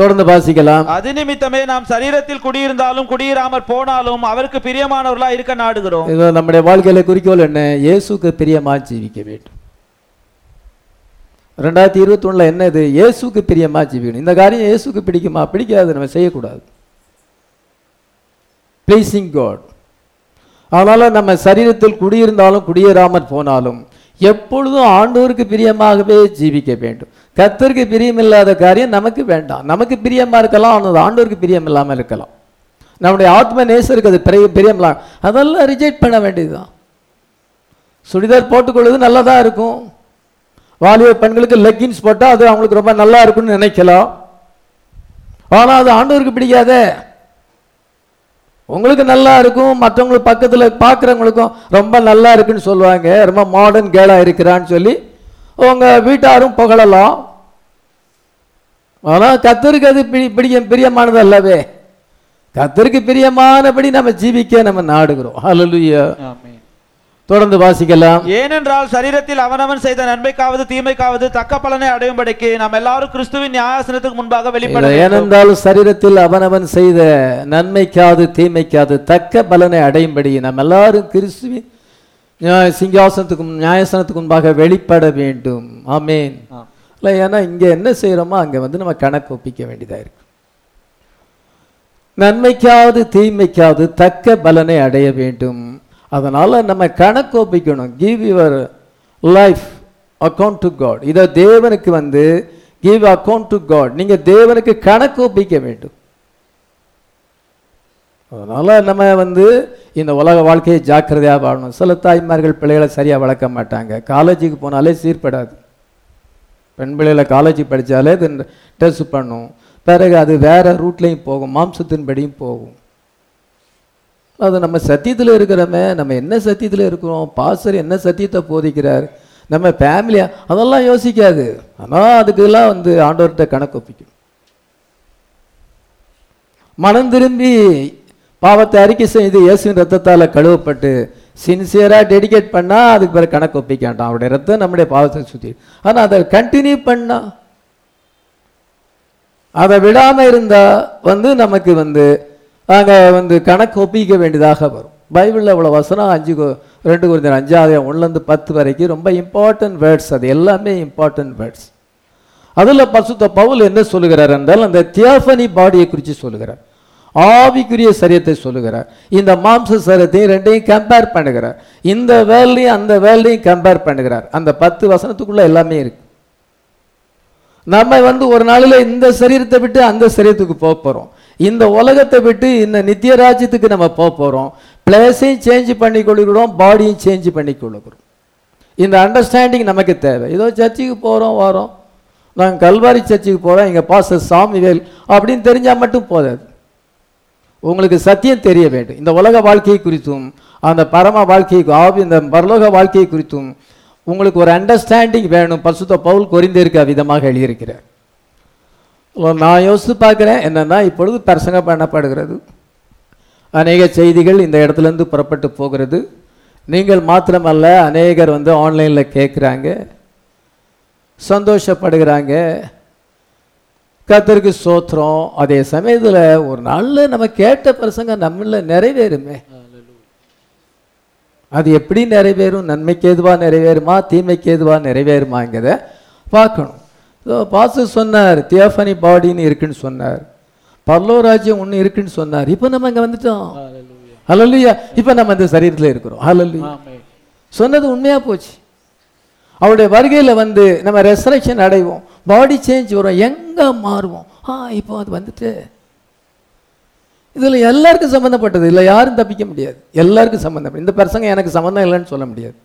தொடர்ந்து வாசிக்கலாம். அது நிமித்தமே நாம் சரீரத்தில் குடியிருந்தாலும் குடியிராமற் போனாலும் அவருக்கு பிரியமானவர்களா இருக்க நாடுகிறோம். இதோ நம்முடைய வாழ்க்கையில குறிக்கோள் என்ன? இயேசுக்கு பிரியமா ஜீவிக்க வேண்டும். ரெண்டாயிரத்தி இருபத்தி ஒண்ணுல என்ன இது இயேசுக்கு பிரியமா ஜீவிக்கணும் இந்த காரியம் இயேசுக்கு பிடிக்குமா? பிடிக்காது. நம்ம செய்யக்கூடாது. ப்ளீசிங் காட் அதனால நம்ம சரீரத்தில் குடியிருந்தாலும் குடியேறாமற் போனாலும் எப்பொழுதும் ஆண்டவருக்கு பிரியமாகவே ஜீவிக்க வேண்டும். கத்தருக்கு பிரியமில்லாத காரியம் நமக்கு வேண்டாம். நமக்கு பிரியமாக இருக்கலாம் ஆனால் ஆண்டோருக்கு ஆண்டவருக்கு பிரியம் இல்லாமல் இருக்கலாம். நம்முடைய ஆத்ம நேசருக்கு அது பெரிய பிரியமில்லாம் அதெல்லாம் ரிஜெக்ட் பண்ண வேண்டியதுதான். சுடிதார் போட்டுக்கொள்வது நல்லதா இருக்கும். வாலிப பெண்களுக்கு லெக்கின்ஸ் போட்டால் அது அவங்களுக்கு ரொம்ப நல்லா இருக்கும்னு நினைக்கலாம். ஆனால் அது ஆண்டவருக்கு பிடிக்காதே. உங்களுக்கு நல்லா இருக்கும் மற்றவங்களுக்கு பக்கத்தில் பார்க்குறவங்களுக்கும் ரொம்ப நல்லா இருக்குன்னு சொல்லுவாங்க. ரொம்ப மாடர்ன் கேளா இருக்கிறான்னு சொல்லி உங்கள் வீட்டாரும் புகழலாம். ஆனால் கத்தருக்கு அது பிடி பிடிக்க பிரியமானது அல்லவே. கத்தருக்கு பிரியமானபடி நம்ம ஜீவிக்க நம்ம நாடுகிறோம். ஹalleluya தொடர்ந்து வாசிக்கலாம். ஏனென்றால் சரீரத்தில் அவனவன் செய்த நன்மைக்காவது தீமைக்காவது தக்க பலனை அடையும்படிக்கு நாம் எல்லாரும் கிறிஸ்துவின் நியாயாசனத்துக்கு முன்பாக வெளிப்பட. ஏனென்றால் சரீரத்தில் அவனவன் செய்த நன்மைக்காது தீமைக்காது தக்க பலனை அடையும்படி நாம் எல்லாரும் கிறிஸ்துவின் நியாய- சிங்காசனத்துக்கு நியாயாசனத்துக்கு முன்பாக வெளிப்பட வேண்டும். ஆமென். ஆம். இல்லை ஏன்னா இங்க என்ன செய்யறோமோ அங்க வந்து நம்ம கணக்கு ஒப்பிக்க வேண்டியதா இருக்கு. நன்மைக்காவது தீமைக்காவது தக்க பலனை அடைய வேண்டும். அதனால் நம்ம கணக்கு ஒப்பிக்கணும். Give your life account to God இதை தேவனுக்கு வந்து கிவ் அக்கௌண்ட் டு காட் நீங்கள் தேவனுக்கு கணக்கு ஒப்பிக்க வேண்டும். அதனால் நம்ம வந்து இந்த உலக வாழ்க்கையை ஜாக்கிரதையாக வாழணும். சில தாய்மார்கள் பிள்ளைகளை சரியாக வளர்க்க மாட்டாங்க. காலேஜுக்கு போனாலே சீர்படாது. பெண் பிள்ளைகளை காலேஜ் படித்தாலே இது டெஸ்ட் பண்ணும். பிறகு அது வேற ரூட்லேயும் போகும். மாம்சத்தின்படியும் போகும். அது நம்ம சத்தியத்தில் இருக்கிறோமே நம்ம என்ன சத்தியத்தில் இருக்கிறோம் பாஸ்டர் என்ன சத்தியத்தை போதிக்கிறார் நம்ம ஃபேமிலியா அதெல்லாம் யோசிக்காது. ஆனால் அதுக்கெல்லாம் வந்து ஆண்டவர்கிட்ட கணக்கு ஒப்பிக்கும் மனம் திரும்பி பாவத்தை அறிக்கை செய்து இயேசுவின் ரத்தத்தால் கழுவப்பட்டு சின்சியராக டெடிகேட் பண்ணால் அதுக்கு பிறகு கணக்கு ஒப்பிக்காண்டான் அவருடைய ரத்தம் நம்முடைய பாவத்தை சுற்றி ஆனால் அதை கண்டினியூ பண்ணால் அதை விடாமல் இருந்தால் வந்து நமக்கு வந்து நாங்கள் வந்து கணக்கு ஒப்பிக்க வேண்டியதாக வரும். பைபிளில் இவ்வளோ வசனம் அஞ்சு ரெண்டு குறிந்த அஞ்சாவது ஒன்றுலேருந்து பத்து வரைக்கும் ரொம்ப இம்பார்ட்டன்ட் வேர்ட்ஸ் அது எல்லாமே இம்பார்ட்டன்ட் வேர்ட்ஸ் அதில் பசுத்த பவுல் என்ன சொல்லுகிறார் என்றால் அந்த தியாஃபனி பாடியை குறித்து சொல்லுகிறார். ஆவிக்குரிய சரியத்தை சொல்லுகிறார். இந்த மாம்ச சரத்தையும் ரெண்டையும் கம்பேர் பண்ணுகிறார். இந்த வேலையும் அந்த வேலையும் கம்பேர் பண்ணுகிறார். அந்த பத்து வசனத்துக்குள்ள எல்லாமே இருக்கு. நம்ம வந்து ஒரு நாளில் இந்த சரீரத்தை விட்டு அந்த சரீரத்துக்கு போக போகிறோம் இந்த உலகத்தை விட்டு இந்த நித்திய ராஜ்யத்துக்கு நம்ம போக போகிறோம் பிளேஸையும் சேஞ்ச் பண்ணி கொடுக்குறோம் பாடியும் சேஞ்ச் பண்ணி கொடுக்குறோம். இந்த அண்டர்ஸ்டாண்டிங் நமக்கு தேவை. ஏதோ சர்ச்சுக்கு போகிறோம் வரோம். நாங்கள் கல்வாரி சர்ச்சுக்கு போகிறோம் எங்கள் பாச சாமிவேல் அப்படின்னு தெரிஞ்சால் மட்டும் போதாது. உங்களுக்கு சத்தியம் தெரிய வேண்டும். இந்த உலக வாழ்க்கையை குறித்தும் அந்த பரம வாழ்க்கையை ஆவி இந்த பரலோக வாழ்க்கையை குறித்தும் உங்களுக்கு ஒரு அண்டர்ஸ்டாண்டிங் வேணும். பசுத்த பவுல் கொரிந்திருக்க விதமாக எழுதியிருக்கிறார். நான் யோசித்து பார்க்குறேன் என்னன்னா இப்பொழுது பிரசங்கம் பண்ணப்படுகிறது. அநேக செய்திகள் இந்த இடத்துலேருந்து புறப்பட்டு போகிறது. நீங்கள் மாத்திரமல்ல அநேகர் வந்து ஆன்லைனில் கேட்குறாங்க. சந்தோஷப்படுகிறாங்க. கத்தருக்கு சோத்திரம். அதே சமயத்தில் ஒரு நாளில் நம்ம கேட்ட பிரசங்கம் நம்மள நிறைவேறுமே. அது எப்படி நிறைவேறும்? நன்மைக்கு எதுவாக நிறைவேறுமா? தீமைக்கு எதுவாக நிறைவேறுமாங்கிறத பார்க்கணும். ஸோ பாசு சொன்னார் தியோஃபனி பாடின்னு இருக்குன்னு சொன்னார். பரலோராஜ்யம் ஒன்று இருக்குன்னு சொன்னார். இப்போ நம்ம இங்கே வந்துட்டோம். ஹalleluya. இப்போ நம்ம இந்த சரீரத்தில் இருக்கிறோம். ஹalleluya. சொன்னது உண்மையா போச்சு. அவருடைய வருகையில் வந்து நம்ம ரெசரக்ஷன் அடைவோம். பாடி சேஞ்ச் வரும். எங்கே மாறுவோம்? ஆ இப்போ அது வந்துட்டு. இதில் எல்லாருக்கும் சம்மந்தப்பட்டது இல்லை யாரும் தப்பிக்க முடியாது. எல்லாருக்கும் சம்மந்தப்பட்ட இந்த பிரசங்க எனக்கு சம்மந்தம் இல்லைன்னு சொல்ல முடியாது.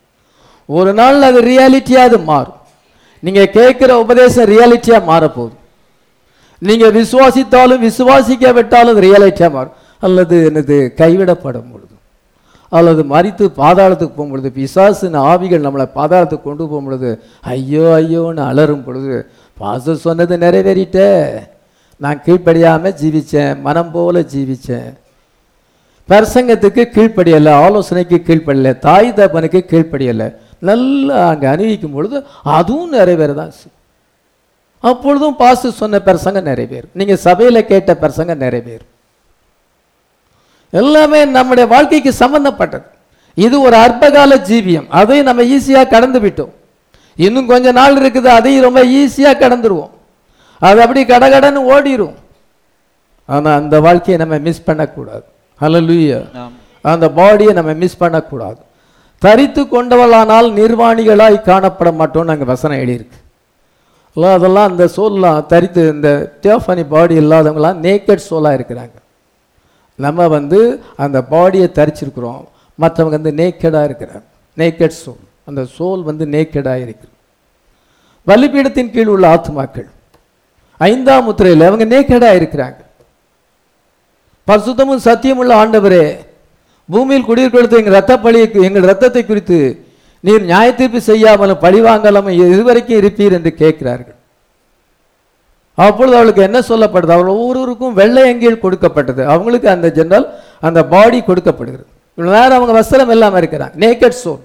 ஒரு நாள் அது ரியாலிட்டியாக அது மாறும். நீங்கள் கேட்குற உபதேசம் ரியாலிட்டியாக மாறப்போகுது. நீங்கள் விசுவாசித்தாலும் விசுவாசிக்க விட்டாலும் ரியாலிட்டியாக மாறும். அல்லது என்னது கைவிடப்படும் பொழுது. அல்லது மறித்து பாதாளத்துக்கு போகும் பொழுது பிசாசின் ஆவிகள் நம்மளை பாதாளத்துக்கு கொண்டு போகும் பொழுது ஐயோ ஐயோன்னு அலறும் பொழுது பாச சொன்னது நிறைவேறிட்டே. நான் கீழ்ப்படியாமல் ஜீவிச்சேன் மனம் போல ஜீவிச்சேன். பிரசங்கத்துக்கு கீழ்ப்படியலை ஆலோசனைக்கு கீழ்ப்படியலை தாய் தப்பனுக்கு கீழ்ப்படியலை. நல்லா அங்கே அணிவிக்கும் பொழுது அதுவும் நிறைவேறதான் செய்யும். அப்பொழுதும் பாசு சொன்ன பிரசங்கம் நிறைவேறும். நீங்கள் சபையில் கேட்ட பிரசங்கம் நிறைவேறும். எல்லாமே நம்முடைய வாழ்க்கைக்கு சம்பந்தப்பட்டது. இது ஒரு அற்பகால ஜீவியம். அதை நம்ம ஈஸியாக கடந்து விட்டோம். இன்னும் கொஞ்ச நாள் இருக்குது அதையும் ரொம்ப ஈஸியாக கடந்துருவோம். அது அப்படி கடகடன்னு ஓடிரும். ஆனால் அந்த வாழ்க்கையை நம்ம மிஸ் பண்ணக்கூடாது. ஹalleluya அந்த பாடியை நம்ம மிஸ் பண்ணக்கூடாது. தரித்து கொண்டவளானால் நிர்வாணிகளாய் காணப்பட மாட்டோம்னு அங்கே வசனம் எழுதியிருக்கு. எல்லாம் அதெல்லாம் அந்த சோல்லாம் தரித்து இந்த தியோஃபனி பாடி இல்லாதவங்களாம் நேக்கட் சோலாக இருக்கிறாங்க. நம்ம வந்து அந்த பாடியை தரிச்சிருக்கிறோம். மற்றவங்க வந்து நேக்கடாக இருக்கிறாங்க. நேக்கட் சோல் அந்த சோல் வந்து நேக்கடாக இருக்கு. பலிபீடத்தின் கீழ் உள்ள ஆத்மாக்கள் ஐந்தாம் முத்திரையில் அவங்க நேக்கடாக இருக்கிறாங்க. பரிசுத்தமும் சத்தியமுள்ள ஆண்டவரே பூமியில் குடியிருக்கிறது எங்கள் ரத்த பழியை எங்கள் ரத்தத்தை குறித்து நீர் நியாயத்தீர்ப்பு செய்யாமலும் பழிவாங்கலாமல் இதுவரைக்கும் இருப்பீர் என்று கேட்கிறார்கள். அப்பொழுது அவளுக்கு என்ன சொல்லப்படுது அவள் ஒவ்வொருவருக்கும் வெள்ளை அங்கில் கொடுக்கப்பட்டது. அவங்களுக்கு அந்த ஜென்ரல் அந்த பாடி கொடுக்கப்படுகிறது. இவ்வளோ நேரம் அவங்க வஸ்திரம் இல்லாமல் இருக்கிறாங்க. நேக்கட் சோன்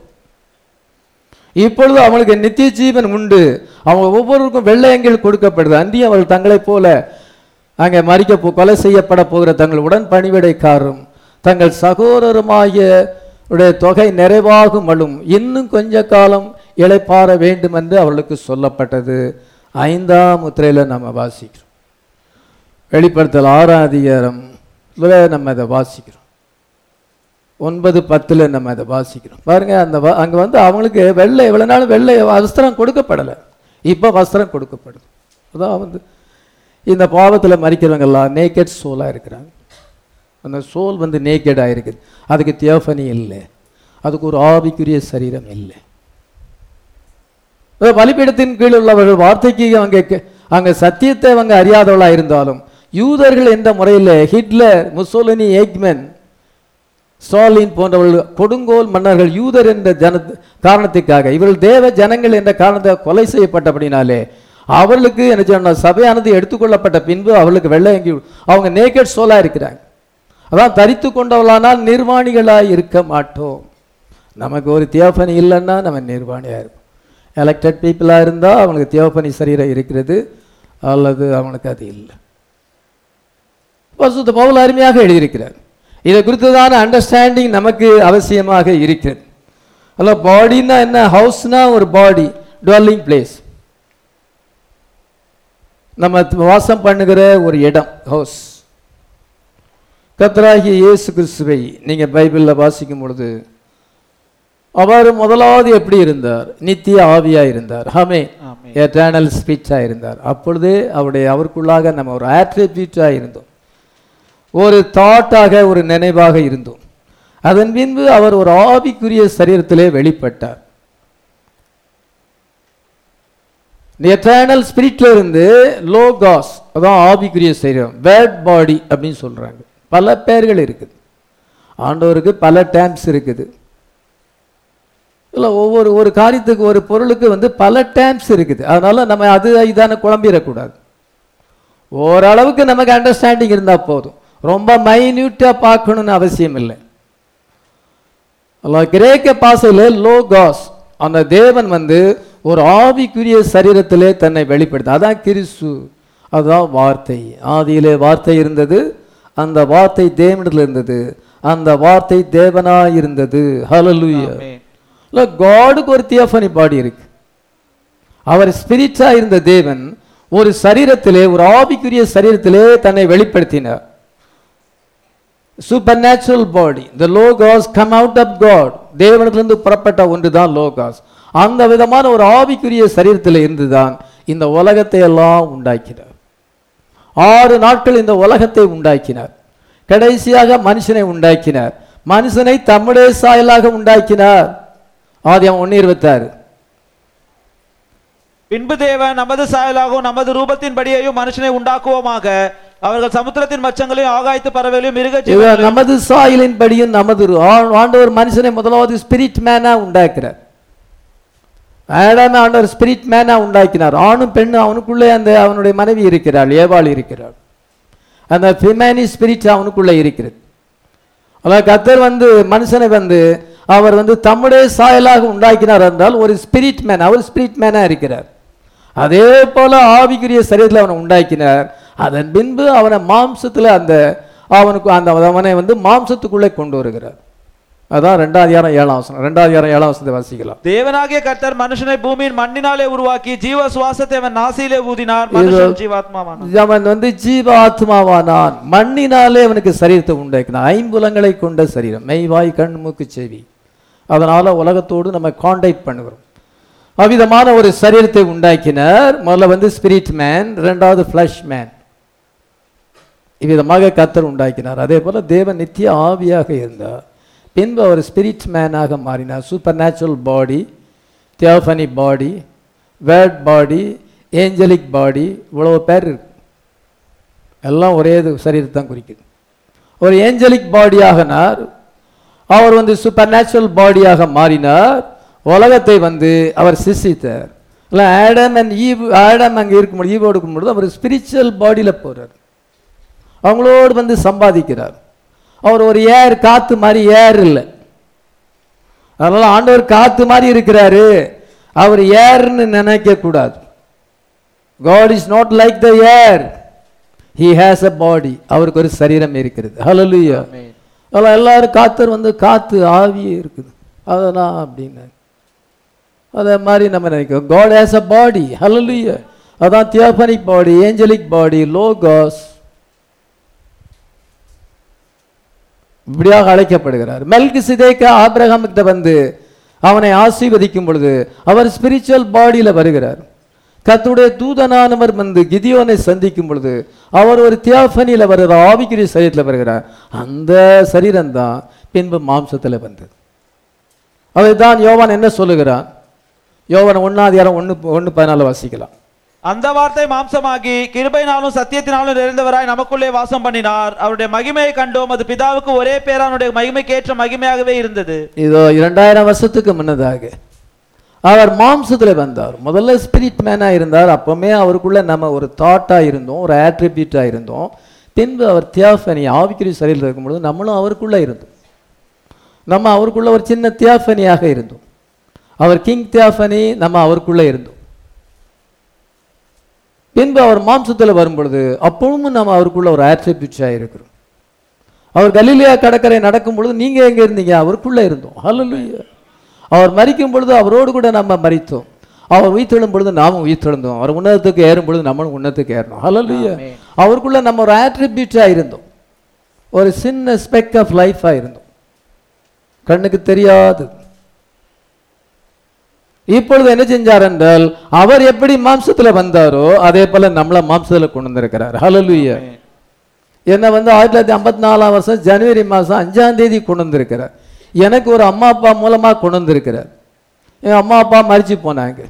இப்பொழுது அவங்களுக்கு நித்திய ஜீவன் உண்டு. அவங்க ஒவ்வொருவருக்கும் வெள்ளை அங்கில் கொடுக்கப்படுது. அன்றியும் அவள் தங்களைப் போல அங்கே மறிக்க போ கொலை செய்யப்பட போகிற தங்கள் உடன் பணிவிடைக்காரும் தங்கள் சகோதரருமாகிய உடைய தொகை நிறைவாகும் அழும் இன்னும் கொஞ்ச காலம் இழைப்பாற வேண்டும் என்று அவளுக்கு சொல்லப்பட்டது. ஐந்தாம் முத்திரையில் நம்ம வாசிக்கிறோம். வெளிப்படுத்தல் ஆறாம் அதிகாரம். நம்ம அதை வாசிக்கிறோம். ஒன்பது பத்தில் நம்ம அதை வாசிக்கிறோம். பாருங்க அந்த வ- வந்து அவங்களுக்கு வெள்ளை எவ்வளோ நாள் வெள்ளை வஸ்திரம் கொடுக்கப்படலை. இப்போ வஸ்திரம் கொடுக்கப்படுது. அதான் வந்து இந்த பாவத்தில் மறிக்கிறவங்கெல்லாம் நேக்கட் சோலாக இருக்கிறாங்க. அந்த சோல் வந்து நேக்கடாக இருக்குது அதுக்கு தியோஃபனி இல்லை. அதுக்கு ஒரு ஆவிக்குரிய சரீரம் இல்லை. அதாவது பலிபீடத்தின் கீழ் உள்ளவர்கள் வார்த்தைக்கு அவங்க அங்கே அங்க சத்தியத்தை அவங்க அறியாதவளாக இருந்தாலும் யூதர்கள் எந்த முறையில் ஹிட்லர் முசோலினி ஏக்மென் ஸ்டாலின் போன்றவர்கள் கொடுங்கோல் மன்னர்கள் யூதர் என்ற ஜன காரணத்துக்காக இவர்கள் தேவ ஜனங்கள் என்ற காரணத்தை கொலை செய்யப்பட்டபடினாலே அவர்களுக்கு என்ன சொன்ன சபையானது எடுத்துக்கொள்ளப்பட்ட பின்பு அவர்களுக்கு வெள்ளை அவங்க நேக்கட் சோலா இருக்கிறாங்க. அதான் தரித்து கொண்டவளானால் நிர்வாணிகளாக இருக்க மாட்டோம். நமக்கு ஒரு தியோபனி இல்லைன்னா நம்ம நிர்வாணியாக இருக்கும் எலெக்டட் பீப்புளாக இருந்தால் அவங்களுக்கு தியோபனி சரீரம் இருக்கிறது அல்லது அவனுக்கு அது இல்லை. பரிசுத்த பவுல் அருமையாக எழுதியிருக்கிறார். இதை குறித்ததான அண்டர்ஸ்டாண்டிங் நமக்கு அவசியமாக இருக்கிறது. அல்ல பாடின்னா என்ன? ஹவுஸ்னா ஒரு பாடி டுவெல்லிங் பிளேஸ் நம்ம வாசம் பண்ணுகிற ஒரு இடம் ஹவுஸ் கர்த்தராகிய இயேசு கிறிஸ்துவை நீங்க பைபிளில் வாசிக்கும் பொழுது அவர் முதலாவது எப்படி இருந்தார்? நித்திய ஆவியா இருந்தார். ஹமே. எட்டர்னல் ஸ்பீச்சா இருந்தார். அப்பொழுதே அவருடைய அவருக்குள்ளாக நம்ம ஒரு ஆட்ரிபியூட்டா இருந்தோம். ஒரு தாட்டாக ஒரு நினைவாக இருந்தோம். அதன் பின்பு அவர் ஒரு ஆவிக்குரிய சரீரத்திலே வெளிப்பட்டார். எட்டர்னல் ஸ்பிரிட்ல இருந்து லோகாஸ் அதான் ஆவிக்குரிய சரீரம் வேர்ட் பாடி அப்படின்னு சொல்றாங்க. பல பெயர்கள் இருக்குது. ஆண்டவருக்கு பல டேம்ஸ் இருக்குது. இல்லை ஒவ்வொரு ஒரு காரியத்துக்கு ஒரு பொருளுக்கு வந்து பல டேம்ஸ் இருக்குது. அதனால நம்ம அது இதான குழம்பிடக்கூடாது. ஓரளவுக்கு நமக்கு அண்டர்ஸ்டாண்டிங் இருந்தால் போதும். ரொம்ப மைன்யூட்டாக பார்க்கணும்னு அவசியம் இல்லை. கிரேக்க பாசையில் லோகாஸ் அந்த தேவன் வந்து ஒரு ஆவிக்குரிய சரீரத்திலே தன்னை வெளிப்படுத்த. அதான் கிறிஸ்து. அதுதான் வார்த்தை. ஆதியிலே வார்த்தை இருந்தது. அந்த வார்த்தை தேவனிடத்தில் இருந்தது. அந்த வார்த்தை தேவனாய் இருந்தது. ஆமென். இல்லை காடுக்கு ஒரு தியோஃபனி பாடி இருக்கு. அவர் ஸ்பிரிட்டா இருந்த தேவன் ஒரு சரீரத்திலே ஒரு ஆவிக்குரிய சரீரத்திலே தன்னை வெளிப்படுத்தினார். Supernatural body the logos come out of God தேவனிடத்திலிருந்து புறப்பட்ட ஒன்று தான் லோகாஸ் அந்த விதமான ஒரு ஆவிக்குரிய சரீரத்தில் இருந்துதான் இந்த உலகத்தை எல்லாம் உண்டாக்கினார். ஆறு நாட்கள் இந்த உலகத்தை உண்டாக்கினார். கடைசியாக மனுஷனை உண்டாக்கினார். மனுஷனை தம்முடைய சாயலாக உண்டாக்கினார். ஆதியம் ஒன்று இருபத்தாறு. பின்பு தேவன் நமது சாயலாகவும் நமது ரூபத்தின்படியையும் மனுஷனை உண்டாக்குவோமாக. அவர்கள் சமுத்திரத்தின் மச்சங்களையும் ஆகாயத்து பறவைகளையும் மிருக நமது சாயலின்படியும் நமது ரு- ஆ- ஆண்டவர் மனுஷனை முதலாவது ஸ்பிரிட் மேனா உண்டாக்குறார். ஆடாம ஆண்டவர் ஸ்பிரிட் மேனாக உண்டாக்கினார். ஆணும் பெண்ணும் அவனுக்குள்ளே அந்த அவனுடைய மனைவி இருக்கிறாள் ஏவாள் இருக்கிறாள். அந்த ஃபிமேனி ஸ்பிரிட் அவனுக்குள்ளே இருக்கிறது. அதாவது கத்தர் வந்து மனுஷனை வந்து அவர் வந்து தம்முடைய சாயலாக உண்டாக்கினார் என்றால் ஒரு ஸ்பிரிட் மேன் அவர் ஸ்பிரிட் மேனாக இருக்கிறார். அதே போல ஆவிக்குரிய சரீரத்தில் அவனை உண்டாக்கினார். அதன் பின்பு அவனை மாம்சத்தில் அந்த அவனுக்கு அந்த அவனை வந்து மாம்சத்துக்குள்ளே கொண்டு வருகிறார். அதான் ரெண்டாவது யாரம் ஏழாம் வசனம். ரெண்டாவது யாரம் ஏழாம் வசனத்தை வாசிக்கலாம். தேவனாகிய கர்த்தர் மனுஷனை பூமியின் மண்ணினாலே உருவாக்கி ஜீவ சுவாசத்தை அவன் நாசியிலே ஊதினார். மனுஷன் ஜீவாத்மாவானான். அவன் வந்து ஜீவ ஆத்மாவானான் மண்ணினாலே அவனுக்கு சரீரத்தை உண்டாக்கினான். ஐம்புலங்களை கொண்ட சரீரம். மெய்வாய் கண் மூக்கு செவி. அதனால உலகத்தோடு நம்ம காண்டாக்ட் பண்ணுகிறோம். அவ்விதமான ஒரு சரீரத்தை உண்டாக்கினார். முதல்ல வந்து ஸ்பிரிட் மேன் ரெண்டாவது ஃப்ளஷ் மேன் இவ்விதமாக கத்தர் உண்டாக்கினார். அதே போல தேவன் நித்திய ஆவியாக இருந்தார். பின்பு அவர் ஸ்பிரிட் மேனாக மாறினார். Supernatural body theophany body word body angelic body இவ்வளவு பேர் இருக்கு. எல்லாம் ஒரே இது குறிக்குது. ஒரு ஏஞ்சலிக் பாடியாகனார் அவர் வந்து சூப்பர் நேச்சுரல் பாடியாக மாறினார். உலகத்தை வந்து அவர் சிசித்தார் இல்லை ஆடம் அண்ட் ஈவ் ஆடம் அங்கே இருக்கும்போது ஈவோடு இருக்கும்பொழுது அவர் ஸ்பிரிச்சுவல் பாடியில் போகிறார் அவங்களோடு வந்து சம்பாதிக்கிறார். அவர் ஒரு ஏர் காத்து மாதிரி ஏர் இல்லை. அதனால ஆண்டவர் காத்து மாதிரி இருக்கிறாரு. அவர் ஏர்னு நினைக்க கூடாது. God is not like the air he has a body அவருக்கு ஒரு சரீரம் இருக்கிறது. ஹalleluya அதெல்லாம் எல்லாரும் காத்தர் வந்து காத்து ஆவியே இருக்குது. அதெல்லாம் அப்படின்னு. அதே மாதிரி நம்ம நினைக்கிறோம். காட் ஹேஸ் அ பாடி ஹalleluya அதான் தியோபனிக் பாடி ஏஞ்சலிக் பாடி லோகாஸ் இப்படியாக அழைக்கப்படுகிறார். மெல்கி சிதைக்க ஆபிரகாமிட்ட வந்து அவனை ஆசீர்வதிக்கும் பொழுது அவர் ஸ்பிரிச்சுவல் பாடியில் வருகிறார். கத்துடைய தூதனானவர் வந்து கிதியோனை சந்திக்கும் பொழுது அவர் ஒரு தியாஃபனியில் வருகிற ஆவிக்குரிய சரீரத்தில் வருகிறார். அந்த சரீரம் தான் பின்பு மாம்சத்தில் வந்தது. அதுதான் யோவான் என்ன சொல்லுகிறான்? யோவான் யாரும் ஒன்று ஒன்று பதினாலு வாசிக்கலாம். அந்த வார்த்தை மாம்சமாகி கிருபையினாலும் சத்தியத்தினாலும் நிறைந்தவராய் நமக்குள்ளே வாசம் பண்ணினார். அவருடைய மகிமையை கண்டோம். அது பிதாவுக்கு ஒரே பேரானுடைய மகிமைக்கு ஏற்ற மகிமையாகவே இருந்தது. இதோ இரண்டாயிரம் வருஷத்துக்கு முன்னதாக அவர் மாம்சத்தில் வந்தார். முதல்ல ஸ்பிரிட் மேனாக இருந்தார். அப்பவுமே அவருக்குள்ள நம்ம ஒரு தாட்டாக இருந்தோம் ஒரு ஆட்ரிபியூட்டாக இருந்தோம். பின்பு அவர் தியாஃபனி ஆவிக்குரிய சரியில் இருக்கும்பொழுது நம்மளும் அவருக்குள்ளே இருந்தோம். நம்ம அவருக்குள்ள ஒரு சின்ன தியாஃபனியாக இருந்தோம். அவர் கிங் தியாஃபனி நம்ம அவருக்குள்ளே இருந்தோம். பின்பு அவர் மாம்சத்தில் வரும்பொழுது அப்பவும் நம்ம அவருக்குள்ள ஒரு ஆட்ரிபியூட்ஸாக இருக்கிறோம். அவர் கலிலியா கடற்கரை நடக்கும் பொழுது நீங்க எங்க இருந்தீங்க? அவருக்குள்ள இருந்தோம். ஹalleluya. அவர் மரிக்கும் பொழுது அவரோடு கூட நம்ம மரித்தோம். அவர் உயிர்த்தெழும் பொழுது நாமும் உயிர்த்தெழுந்தோம். அவர் உன்னதத்துக்கு ஏறும் பொழுது நம்மளும் உன்னதத்துக்கு ஏறணும் ஆமென். அவருக்குள்ள நம்ம ஒரு ஆட்ரிபியூட்டா இருந்தோம். ஒரு சின்ன ஸ்பெக் ஆஃப் லைஃபா இருந்தோம். கண்ணுக்கு தெரியாது இப்பொழுது என்ன செஞ்சார் என்றால் அவர் எப்படி மாம்சத்துல வந்தாரோ அதே போல நம்மள மாம்சத்துல கொண்டு வந்திருக்கிறார் ஹalleluya என்னை வந்து ஆயிரத்தி தொள்ளாயிரத்தி ஐம்பத்தி நாலாம் வருஷம் ஜனவரி மாதம் அஞ்சாம் தேதி கொண்டு வந்திருக்கிறார் எனக்கு ஒரு அம்மா அப்பா மூலமாக கொண்டு வந்திருக்கிறார் என் அம்மா அப்பா மறிச்சு போனாங்க.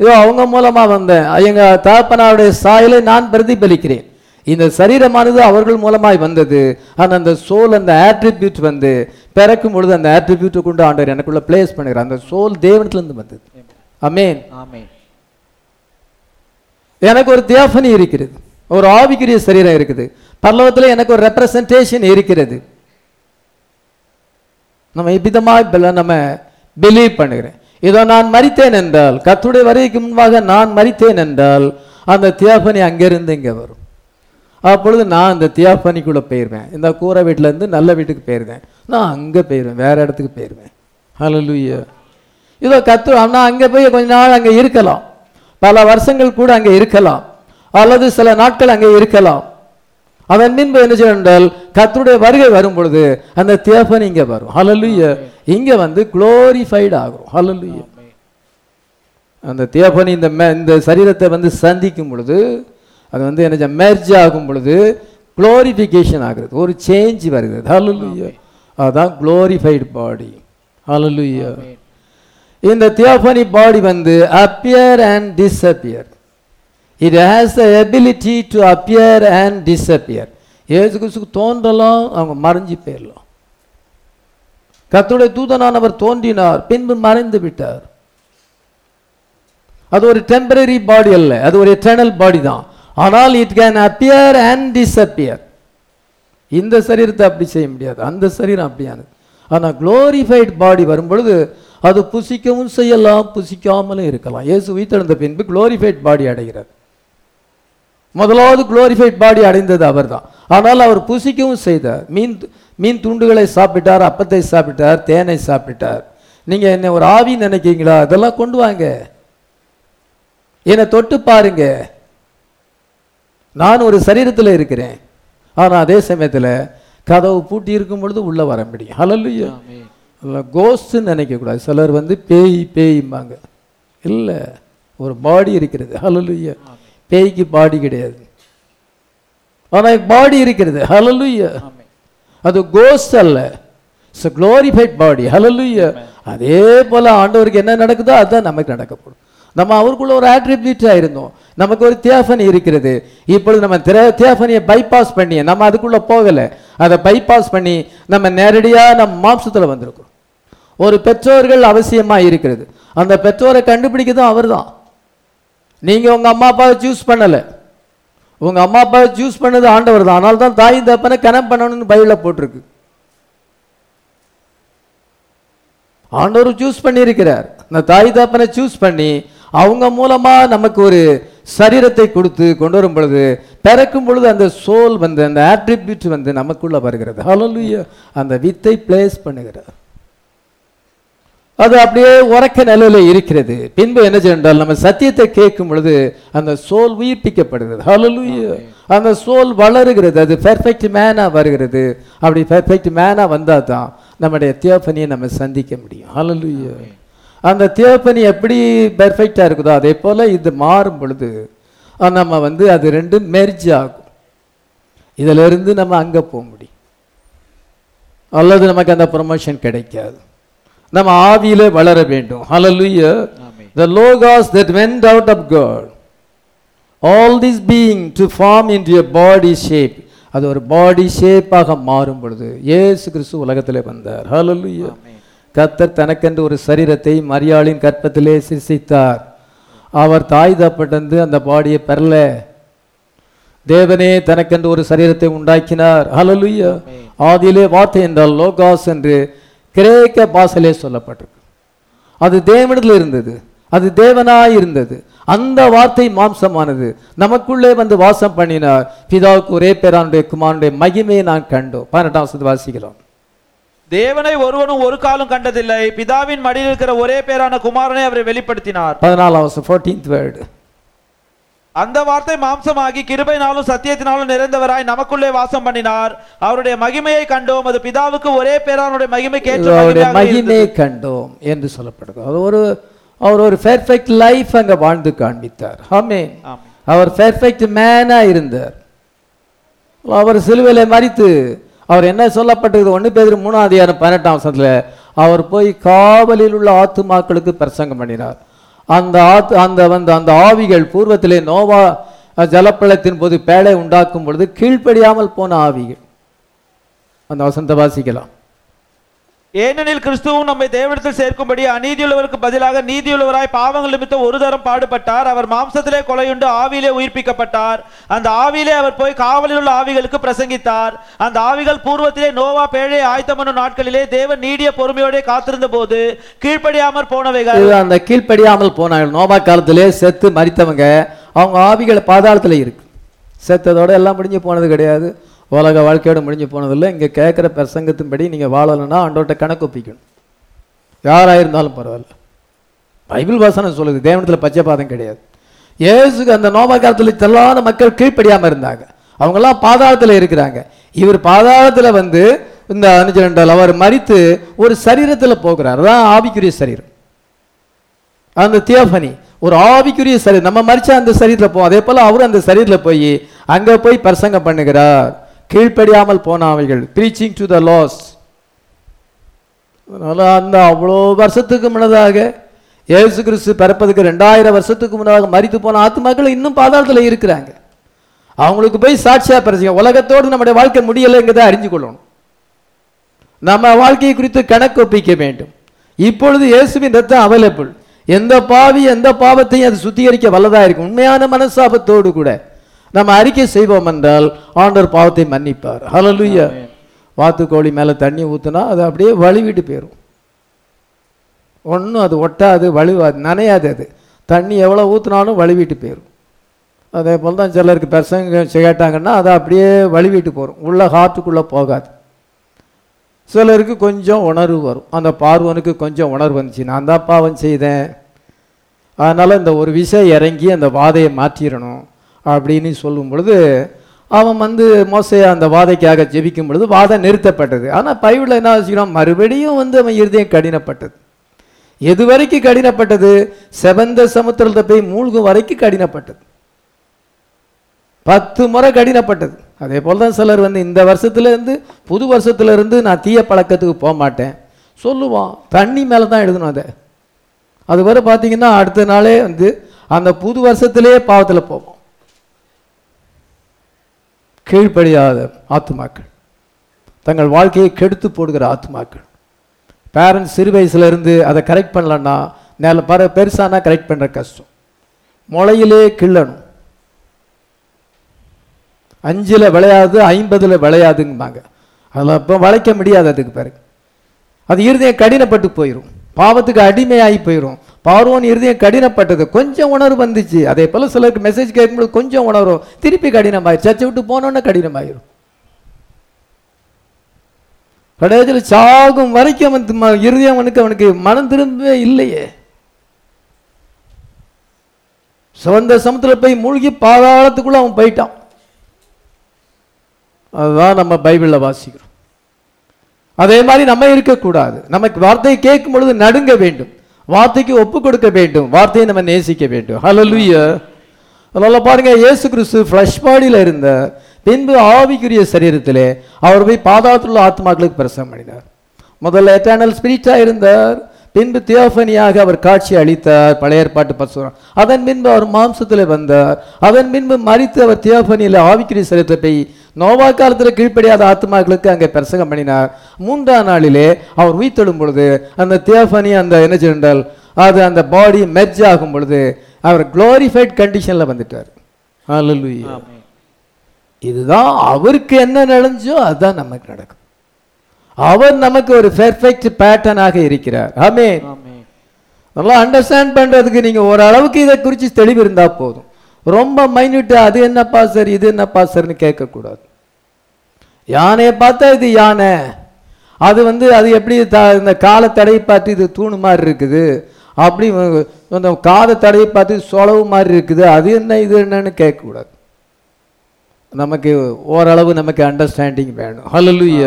இதோ அவங்க மூலமா வந்தேன். எங்க தகப்பனாருடைய சாயலை நான் பிரதிபலிக்கிறேன். இந்த சரீரமானது அவர்கள் மூலமாய் வந்தது. ஆனா அந்த சோல் அந்த ஆட்ரிபியூட் வந்து பிறக்கும் பொழுது அந்த ஆட்ரிபியூட்டை கொண்டு ஆண்டவர் எனக்குள்ள பிளேஸ் பண்ணுகிறார். அந்த சோல் தேவனத்திலிருந்து வந்தது. அமேன் ஆமென் எனக்கு ஒரு தியாஃபனி இருக்கிறது. ஒரு ஆவிக்குரிய சரீரம் இருக்குது. பரலோகத்தில் எனக்கு ஒரு ரெப்ரசன்டேஷன் இருக்கிறது. நம்ம இப்ப நம்ம பிலீவ் பண்ணுகிறேன். இதோ நான் மரித்தேன் என்றால் கத்துடைய வரைக்கு முன்பாக நான் மரித்தேன் என்றால் அந்த தியாபனி அங்கிருந்து இங்கே வரும். அப்பொழுது நான் அந்த தியாபானிக்குள்ளே போயிடுவேன் இந்த கூரை வீட்டிலேருந்து நல்ல வீட்டுக்கு போயிருவேன். நான் அங்கே போயிடுவேன் வேறு இடத்துக்கு போயிடுவேன் ஹalleluya. இதோ கத்து ஆனால் அங்கே போய் கொஞ்ச நாள் அங்கே இருக்கலாம். பல வருஷங்கள் கூட அங்கே இருக்கலாம். அல்லது சில நாட்கள் அங்கே இருக்கலாம். அதன் பின்பு என்ன செய்யும் கத்துடைய வருகை வரும் பொழுது அந்த தேப்பன் இங்கே வரும். ஹalleluya. இங்கே வந்து குளோரிஃபைடு ஆகும். ஹalleluya. அந்த தியாபனி இந்த மே- இந்த சரீரத்தை வந்து சந்திக்கும் பொழுது அது வந்து என்ன மெர்ஜ் ஆகும் பொழுது குளோரிஃபிகேஷன் ஆகுறது. ஒரு சேஞ்ச் வருகிறது. ஹalleluya அதான் குளோரிஃபைடு பாடி ஹalleluya இந்த தியோபனி பாடி வந்து appear and disappear it has the ability to appear and disappear Yesu கிறிஸ்துக்கு தோன்றலாம் அவங்க மறைஞ்சு போயிடலாம். கர்த்தருடைய தூதனானவர் தோன்றினார் பின்பு மறைந்து விட்டார். அது ஒரு டெம்பரரி பாடி அல்ல அது ஒரு எட்டர்னல் பாடி தான். ஆனால் it can appear and disappear இந்த சரீரத்தை அப்படி செய்ய முடியாது அந்த சரீரம் அப்படியானது ஆனால் குளோரிஃபைட் பாடி வரும்பொழுது அது புசிக்கவும் செய்யலாம் புசிக்காமலும் இருக்கலாம் இயேசு உயிர்த்தெழுந்த பின்பு குளோரிஃபைட் பாடி அடைகிறார் முதலாவது குளோரிஃபைட் பாடி அடைந்தது அவர் தான் ஆனால் அவர் புசிக்கவும் செய்தார் மீன் மீன் துண்டுகளை சாப்பிட்டார் அப்பத்தை சாப்பிட்டார் தேனை சாப்பிட்டார் நீங்கள் என்ன ஒரு ஆவி நினைக்கிறீங்களா அதெல்லாம் கொண்டு வாங்க என்னை தொட்டு பாருங்கள் நான் ஒரு சரீரத்தில் இருக்கிறேன். ஆனா அதே சமயத்துல கதவு பூட்டி இருக்கும் பொழுது உள்ள வர முடியும். ஹalleluya. கோஸ்ட்னு நினைக்கக்கூடாது சிலர் வந்து பேய் பேய்ம்பாங்க. இல்லை ஒரு பாடி இருக்கிறது. ஹalleluya. பேய்க்கு பாடி கிடையாது. ஆனால் பாடி இருக்கிறது. ஹalleluya. அது கோஸ்ட் அல்ல. இட்ஸ் குளோரிஃபைட் பாடி ஹalleluya. அதே போல ஆண்டவருக்கு என்ன நடக்குதோ அதுதான் நமக்கு நடக்கப்படும். நம்ம அவருக்குள்ள ஒரு ஆட்ரிபியூட்டாக இருந்தோம். நமக்கு ஒரு தியாஃபனி இருக்கிறது. இப்பொழுது நம்ம திர- தியாஃபனியை பைபாஸ் பண்ணி நம்ம அதுக்குள்ளே போகலை. அதை பைபாஸ் பண்ணி நம்ம நேரடியாக நம்ம மாம்சத்தில் வந்திருக்கோம் ஒரு பெற்றோர்கள் அவசியமாக இருக்கிறது. அந்த பெற்றோரை கண்டுபிடிக்கதும் அவர்தான். நீங்கள் உங்கள் அம்மா அப்பாவை சூஸ் பண்ணலை. உங்கள் அம்மா அப்பாவை சூஸ் பண்ணது ஆண்டவர் தான் ஆனால் தான் தாய் தப்பனை கனம் பண்ணணும்னு பைபிள்ல போட்டிருக்கு. ஆண்டவர் சூஸ் பண்ணியிருக்கிறார். அந்த தாய் தப்பனை சூஸ் பண்ணி அவங்க மூலமா நமக்கு ஒரு சரீரத்தை கொடுத்து கொண்டு வரும் பொழுது பிறக்கும் பொழுது அந்த சோல் வந்து அந்த ஆட்ரிபியூட் வந்து நமக்குள்ள வருகிறது. ஹalleluya அந்த வித்தை பிளேஸ் பண்ணுகிறார் அது அப்படியே உறக்க நிலையில இருக்கிறது. பின்பு என்ன செய்தால் நம்ம சத்தியத்தை கேட்கும் பொழுது அந்த சோல் உயிர்ப்பிக்கப்படுகிறது. ஹalleluya அந்த சோல் வளருகிறது. அது பெர்ஃபெக்ட் மேனா வருகிறது. அப்படி பெர்ஃபெக்ட் மேனா வந்தா தான் நம்முடைய தியோபனியை நம்ம சந்திக்க முடியும். ஹalleluya அந்த தியோபனி எப்படி பெர்ஃபெக்டா இருக்குதோ அதே போல இது மாறும் பொழுது நம்ம வந்து அது ரெண்டும் மெர்ஜ் ஆகும். இதுல இருந்து நம்ம அங்க போக முடியும். அல்லது நமக்கு அந்த ப்ரொமோஷன் கிடைக்காது. நம்ம ஆவியிலே வளர வேண்டும். ஹalleluya the logos that went out of god. All this being to form into a body shape. அது ஒரு பாடி ஷேப்பாக மாறும் பொழுது இயேசு கிறிஸ்து உலகத்திலே வந்தார். ஹalleluya கர்த்தர் தனக்கென்று ஒரு சரீரத்தை மரியாளின் கற்பத்திலே சிருஷ்டித்தார். அவர் தாய் தப்பட்டந்து அந்த பாடியை பெறல. தேவனே தனக்கென்று ஒரு சரீரத்தை உண்டாக்கினார். ஹalleluya ஆதியிலே வார்த்தை என்றால் லோகாஸ் என்று கிரேக்க பாசலே சொல்லப்பட்டிருக்கு. அது தேவனிடத்தில் இருந்தது. அது தேவனாய் இருந்தது. அந்த வார்த்தை மாம்சமானது. நமக்குள்ளே வந்து வாசம் பண்ணினார். பிதாவுக்கு ஒரே பேரானுடைய குமாரனுடைய மகிமையை நான் கண்டோம். பதினெட்டாம் வாசிக்கலாம் தேவனை ஒருவனும் ஒரு காலம் கண்டதில்லை. பிதாவின் மடியில் இருக்கிற ஒரே பேரான குமாரனை அவரை வெளிப்படுத்தினார். பதினாலாம் வருஷம் ஃபோர்டீன்த் வேர்டு அந்த வார்த்தை மாம்சமாகி கிருபையினாலும் சத்தியத்தினாலும் நிறைந்தவராய் நமக்குள்ளே வாசம் பண்ணினார். அவருடைய மகிமையை கண்டோம். அது பிதாவுக்கு ஒரே பேரானுடைய மகிமைக்கு ஏற்ற அவருடைய மகிமையாக இருந்தது. மகிமை கண்டோம் என்று சொல்லப்படுது அவர் ஒரு அவர் ஒரு பெர்ஃபெக்ட் லைஃப் அங்க வாழ்ந்து காண்பித்தார். ஆமென். அவர் பெர்ஃபெக்ட் மேனா இருந்தார். அவர் சிலுவையில மறித்து அவர் என்ன சொல்லப்பட்டது ஒன்று பேர் மூணாம் அதிகாரம் பதினெட்டாம் வருஷத்தில் அவர் போய் காவலில் உள்ள ஆத்துமாக்களுக்கு பிரசங்கம் பண்ணினார். அந்த ஆத்து அந்த வந்து அந்த ஆவிகள் பூர்வத்திலே நோவா ஜலப்பழத்தின் போது பேழை உண்டாக்கும் பொழுது கீழ்ப்படியாமல் போன ஆவிகள். அந்த வசந்த வாசிக்கலாம். ஏனெனில் கிறிஸ்துவும் நம்மை தேவனத்தில் சேர்க்கும்படி அநீதியுள்ளவருக்கு பதிலாக நீதியுள்ளவராய் பாவங்கள் நிமித்தம் ஒரு தரம் பாடுபட்டார். அவர் மாம்சத்திலே கொலையுண்டு ஆவியிலே உயிர்ப்பிக்கப்பட்டார். அந்த ஆவியிலே அவர் போய் காவலில் உள்ள ஆவிகளுக்கு பிரசங்கித்தார். அந்த ஆவிகள் பூர்வத்திலே நோவா பேழை ஆயத்தமனு நாட்களிலே தேவன் நீடிய பொறுமையோடே காத்திருந்த போது கீழ்ப்படியாமல் போனவைகள் அந்த கீழ்ப்படியாமல் போனார்கள். நோவா காலத்திலே செத்து மறித்தவங்க அவங்க ஆவிகள் பாதாளத்தில் இருக்கு. செத்ததோட எல்லாம் முடிஞ்சு போனது கிடையாது. உலக வாழ்க்கையோட முடிஞ்சு போனதில்லை. இங்கே கேட்குற பிரசங்கத்தின்படி நீங்கள் வாழலைன்னா ஆண்டோட்ட கணக்கு ஒப்பிக்கணும். யாராக இருந்தாலும் பரவாயில்ல. பைபிள் வாசனை சொல்லுது. தேவனத்துல பச்சைப்பாதம் கிடையாது. இயேசுக்கு அந்த நோபா காலத்தில் தெல்லாத மக்கள் கீழ்ப்படியாமல் இருந்தாங்க. அவங்கெல்லாம் பாதாளத்தில் இருக்கிறாங்க. இவர் பாதாளத்தில் வந்து இந்த அனுஜனண்டால் அவர் மறித்து ஒரு சரீரத்தில் போகிறார். அதான் ஆவிக்குரிய சரீரம். அந்த தியோபனி ஒரு ஆவிக்குரிய சரீரம். நம்ம மறிச்சா அந்த சரீரத்தில் போவோம். அதே போல் அவரும் அந்த சரீரத்தில் போய் அங்கே போய் பிரசங்கம் பண்ணுகிறார். கீழ்ப்படியாமல் போன அவைகள் ப்ரீச்சிங் டு த லாஸ் அதனால் அந்த அவ்வளோ வருஷத்துக்கு முன்னதாக இயேசு கிறிஸ்து பிறப்பதுக்கு ரெண்டாயிரம் வருஷத்துக்கு முன்னதாக மறித்து போன ஆத்மாக்கள் இன்னும் பாதாளத்தில் இருக்கிறாங்க. அவங்களுக்கு போய் சாட்சியாக பிரச்சனை உலகத்தோடு நம்முடைய வாழ்க்கை முடியலைங்கிறத அறிஞ்சு கொள்ளணும். நம்ம வாழ்க்கையை குறித்து கணக்கு ஒப்பிக்க வேண்டும். இப்பொழுது இயேசுவின் ரத்தம் அவைலபிள் எந்த பாவி எந்த பாவத்தையும் அது சுத்திகரிக்க வல்லதாக இருக்கும்? உண்மையான மனசாபத்தோடு கூட. நம்ம அறிக்கை செய்வோம் என்றால் ஆண்டவர் பாவத்தை மன்னிப்பார். ஹalleluya வாத்துக்கோழி மேல தண்ணி ஊத்துனா அது அப்படியே வழிவிட்டு போயிடும் ஒன்றும் அது ஒட்டாது வழுவாது நனையாது அது. தண்ணி எவ்வளோ ஊத்துனாலும் வழுவிட்டு போயிடும் அதே போல் தான் சிலருக்கு பிரசங்க கேட்டாங்கன்னா அதை அப்படியே வழுவிட்டு போகும் உள்ள ஹார்ட்டுக்குள்ளே போகாது. சிலருக்கு கொஞ்சம் உணர்வு வரும். அந்த பார்வனுக்கு கொஞ்சம் உணர்வு வந்துச்சு. நான் தான் பாவம் செய்தேன். அதனால் இந்த ஒரு விஷயம் இறங்கி அந்த வாதையை மாற்றிடணும். அப்படின்னு சொல்லும் பொழுது அவன் வந்து மோசையா அந்த வாதைக்காக ஜெபிக்கும் பொழுது வாதம் நிறுத்தப்பட்டது. ஆனால் பைபிளில் என்ன வச்சுக்கிறோம் மறுபடியும் வந்து அவன் இருதயம் கடினப்பட்டது. எது வரைக்கும் கடினப்பட்டது? செவந்த சமுத்திரத்தை போய் மூழ்கும் வரைக்கும் கடினப்பட்டது. பத்து முறை கடினப்பட்டது. அதே போல் தான் சிலர் வந்து இந்த வருஷத்துலேருந்து புது வருஷத்துல இருந்து நான் தீய பழக்கத்துக்கு போக மாட்டேன். சொல்லுவான். தண்ணி மேலே தான் எழுதணும் அதை. அது வரை பார்த்தீங்கன்னா அடுத்த நாளே வந்து அந்த புது வருஷத்துலேயே பாவத்தில் போவோம். கீழ்ப்படியாத ஆத்துமாக்கள். தங்கள் வாழ்க்கையை கெடுத்து போடுகிற ஆத்துமாக்கள். பேரண்ட்ஸ் சிறு வயசுல இருந்து அதை கரெக்ட் பண்ணலன்னா நேரில் பர பெருசானா கரெக்ட் பண்ணுற கஷ்டம். முளையிலே கிள்ளணும். அஞ்சில் விளையாது ஐம்பதில் விளையாதுங்கம்பாங்க அதில் இப்போ வளைக்க முடியாது அதுக்கு பிறகு. அது இருதயம் கடினப்பட்டு போயிடும் பாவத்துக்கு அடிமையாகி போயிடும் பார்வோன் இருதயம் கடினப்பட்டது. கொஞ்சம் உணர்வு வந்துச்சு. அதே போல சிலருக்கு மெசேஜ் கேட்கும்போது கொஞ்சம் உணரும் திருப்பி கடினமாயிரும். சர்ச்சை விட்டு போனோன்னே கடினமாயிரும். கடைசியில் சாகும் வரைக்கும் அவன் ம- இருதயம் அவனுக்கு அவனுக்கு மனம் திரும்பவே இல்லையே. சிவந்த சமத்துல போய் மூழ்கி பாதாளத்துக்குள்ள அவன் போயிட்டான். அதுதான் நம்ம பைபிளில் வாசிக்கிறோம். அதே மாதிரி நம்ம இருக்கக்கூடாது. நமக்கு வார்த்தையை கேட்கும் பொழுது நடுங்க வேண்டும். வார்த்தைக்கு ஒப்பு கொடுக்க வேண்டும். வார்த்தையை நம்ம நேசிக்க வேண்டும். ஹalleluya அதனால பாருங்க இயேசு கிறிஸ்து ஃப்ளஷ் பாடியில் இருந்த பின்பு ஆவிக்குரிய சரீரத்திலே அவர் போய் பாதாளத்துள்ள ஆத்மாக்களுக்கு பிரசவம் பண்ணினார். முதல்ல எட்டர்னல் ஸ்பிரிட்டாக இருந்தார். பின்பு தியோஃபனியாக அவர் காட்சி அளித்தார். பழைய ஏற்பாட்டு பசுரம் அதன் பின்பு அவர் மாம்சத்தில் வந்தார். அதன் பின்பு மறித்து அவர் தியோஃபனியில் ஆவிக்குரிய சரீரத்தை போய் நோவா காலத்தில் கீழ்ப்படியாத ஆத்மாக்களுக்கு அங்கே பிரசங்கம் பண்ணினார். மூன்றாம் நாளிலே அவர் உயிர்த்தெழும் பொழுது அந்த தியோஃபனி அந்த என்ன சொன்னால் அது அந்த பாடி மெர்ஜ் ஆகும் பொழுது அவர் குளோரிஃபைட் கண்டிஷன்ல வந்துட்டார். இதுதான் அவருக்கு என்ன நடந்துச்சோ அதுதான் நமக்கு நடக்கும். அவர் நமக்கு ஒரு பெர்ஃபெக்ட் பேட்டர்னாக இருக்கிறார். ஆமென். நல்லா அண்டர்ஸ்டாண்ட் பண்றதுக்கு நீங்க ஓரளவுக்கு இதை குறித்து தெளிவு இருந்தா போதும். ரொம்ப மைன்யூட்டா அது என்னப்பா சார் இது என்னப்பா சார்னு கேட்கக்கூடாது. யானையை பார்த்தா இது யானை. அது வந்து அது எப்படி த- இந்த காலை தடை பார்த்து இது தூணு மாதிரி இருக்குது. அப்படி அந்த காதை தடவி பார்த்து சொலவு மாதிரி இருக்குது. அது என்ன இது என்னன்னு கேட்கக்கூடாது. நமக்கு ஓரளவு நமக்கு அண்டர்ஸ்டாண்டிங் வேணும்.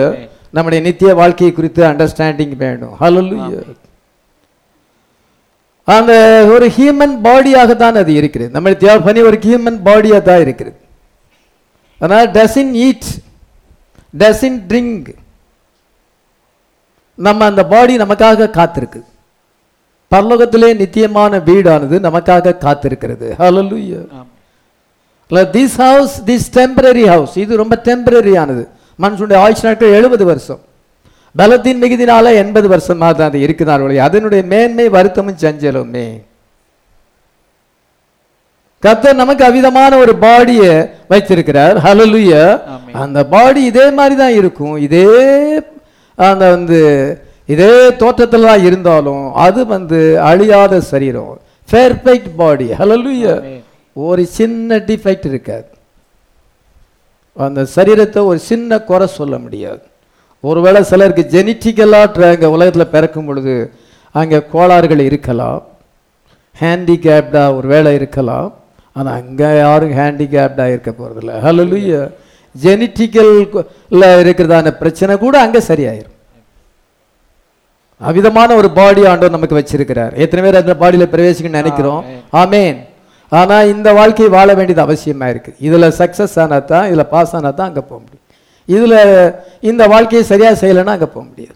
ஆமென். நம்முடைய நித்திய வாழ்க்கையை குறித்து அண்டர்ஸ்டாண்டிங் வேணும். ஹalleluya அந்த ஒரு ஹியூமன் பாடியாக தான் அது இருக்கிறது. நம்ம தியாபனி ஒரு ஹியூமன் பாடியாக தான் இருக்கிறது. அதனால் டசின் ஈட் டசின் ட்ரிங்க் நம்ம அந்த பாடி நமக்காக காத்திருக்கு. பரலோகத்திலே நித்தியமான வீடானது நமக்காக காத்திருக்கிறது. Amen. This house this temporary house இது ரொம்ப டெம்பரரி ஆனது மனுஷனுடைய ஆயுஷ் நாட்கள் எழுபது வருஷம். பலத்தின் மிகுதினால எண்பது வருஷமாக தான் அது இருக்கிறார்கள் அதனுடைய மேன்மை வருத்தமும் சஞ்சலமே கர்த்தர் நமக்கு அவிதமான ஒரு பாடியை வைத்திருக்கிறார். ஆமென். அந்த பாடி இதே மாதிரி தான் இருக்கும். இதே அந்த வந்து இதே தோற்றத்தில் தான் இருந்தாலும் அது வந்து அழியாத சரீரம். Perfect body amen. ஒரு சின்ன டிஃபெக்ட் இருக்காது. அந்த சரீரத்தை ஒரு சின்ன குறை சொல்ல முடியாது. ஒருவேளை சிலருக்கு ஜெனிட்டிக்கலாக அங்கே உலகத்தில் பிறக்கும் பொழுது அங்கே கோளாறுகள் இருக்கலாம். ஹேண்டிகேப்டாக ஒரு வேளை இருக்கலாம். ஆனால் அங்கே யாரும் ஹேண்டிகேப்டாக இருக்க போகிறதில்ல ஹலலுய ஜெனிட்டிக்கல் இருக்கிறதான பிரச்சனை கூட அங்கே சரியாயிரும். அவிதமான ஒரு பாடி ஆண்டவர் நமக்கு வச்சிருக்கிறார். எத்தனை பேர் அந்த பாடியில் பிரவேசிக்கணும்னு நினைக்கிறோம்? ஆமேன் ஆனால் இந்த வாழ்க்கையை வாழ வேண்டியது அவசியமாக இருக்குது இதில் சக்ஸஸ் ஆனால் தான் இதில் பாஸ் ஆனா தான் அங்கே போக முடியும். இதுல இந்த வாழ்க்கையை சரியா செய்யலைன்னா அங்க போக முடியாது.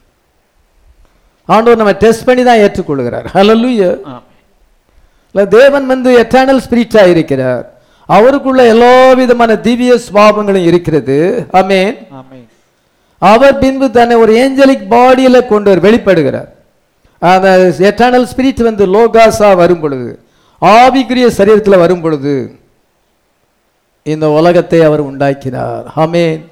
ஆண்டவர் நம்ம டெஸ்ட் பண்ணி தான் ஏற்றுக்கொள்கிறார். ஆமென். இல்ல தேவன் வந்து எட்டர்னல் ஸ்பிரிட்டா இருக்கிறார். அவருக்குள்ள எல்லா விதமான திவ்ய சுவாபங்களும் இருக்கிறது. ஆமென். அவர் பின்பு தன்னை ஒரு ஏஞ்சலிக் பாடியில கொண்டு வர- வெளிப்படுகிறார். அந்த எட்டர்னல் ஸ்பிரிட் வந்து லோகாஸா வரும் பொழுது ஆவிக்குரிய சரீரத்தில் வரும் பொழுது இந்த உலகத்தை அவர் உண்டாக்கினார். ஆமென்.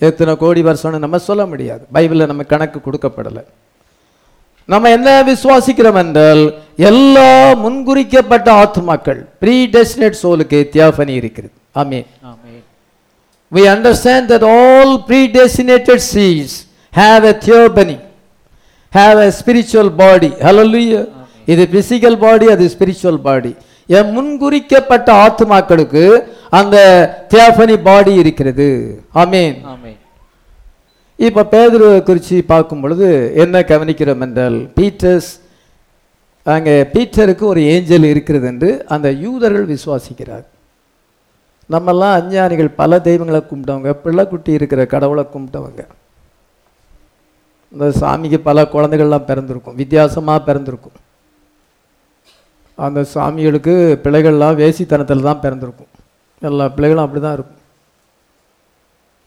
எத்தனை கோடி வருஷம்னு நம்ம சொல்ல முடியாது பைபிளில் நம்ம கணக்கு கொடுக்கப்படலை நம்ம என்ன விசுவாசிக்கிறோம் என்றால் எல்லா முன்குறிக்கப்பட்ட ஆத்மாக்கள் ப்ரீ டெஸ்டினேட் சோலுக்கு தியாபனி இருக்கிறது amen amen. we understand that all predestinated seeds have a theophany, have a spiritual body. Hallelujah. இது பிசிக்கல் பாடி அது ஸ்பிரிச்சுவல் பாடி என் முன்குறிக்கப்பட்ட ஆத்மாக்களுக்கு அந்த தியாபனி பாடி இருக்கிறது. ஆமீன். ஆமென். இப்போ பேதுரு குறித்து பார்க்கும் பொழுது என்ன கவனிக்கிறோம் என்றால் பீட்டர்ஸ் அங்கே பீட்டருக்கு ஒரு ஏஞ்சல் இருக்கிறது என்று அந்த யூதர்கள் விசுவாசிக்கிறார். நம்மெல்லாம் அஞ்ஞானிகள் பல தெய்வங்களை கும்பிட்டவங்க பிள்ளைக்குட்டி இருக்கிற கடவுளை கும்பிட்டவங்க. இந்த சாமிக்கு பல குழந்தைகள்லாம் பிறந்திருக்கும் வித்தியாசமாக பிறந்திருக்கும். அந்த சாமிகளுக்கு பிள்ளைகள்லாம் வேசித்தனத்தில் தான் பிறந்திருக்கும். எல்லா பிள்ளைகளும் அப்படி தான் இருக்கும்.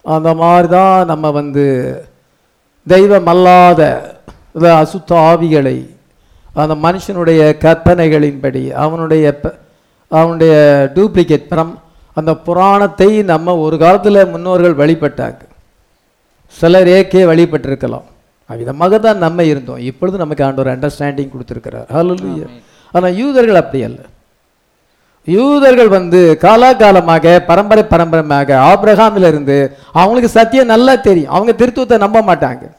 அந்த மாதிரி தான் நம்ம வந்து தெய்வம் அல்லாத அசுத்த ஆவிகளை அந்த மனுஷனுடைய கற்பனைகளின்படி அவனுடைய அவனுடைய டூப்ளிகேட் பிரம் அந்த புராணத்தை நம்ம ஒரு காலத்தில் முன்னோர்கள் வழிபட்டாங்க. சிலர் ஏக்கே வழிபட்டிருக்கலாம். அவ்விதமாக தான் நம்ம இருந்தோம். இப்பொழுது நமக்கு ஆண்டவர் அண்டர்ஸ்டாண்டிங் கொடுத்துருக்கிறார். ஹலோ ஆனால் யூதர்கள் அப்படி அல்ல. யூதர்கள் வந்து காலாகாலமாக பரம்பரை பரம்பரையாக ஆபிரகாமில் இருந்து அவங்களுக்கு சத்தியம் நல்லா தெரியும். அவங்க திருத்துவத்தை நம்ப மாட்டாங்க.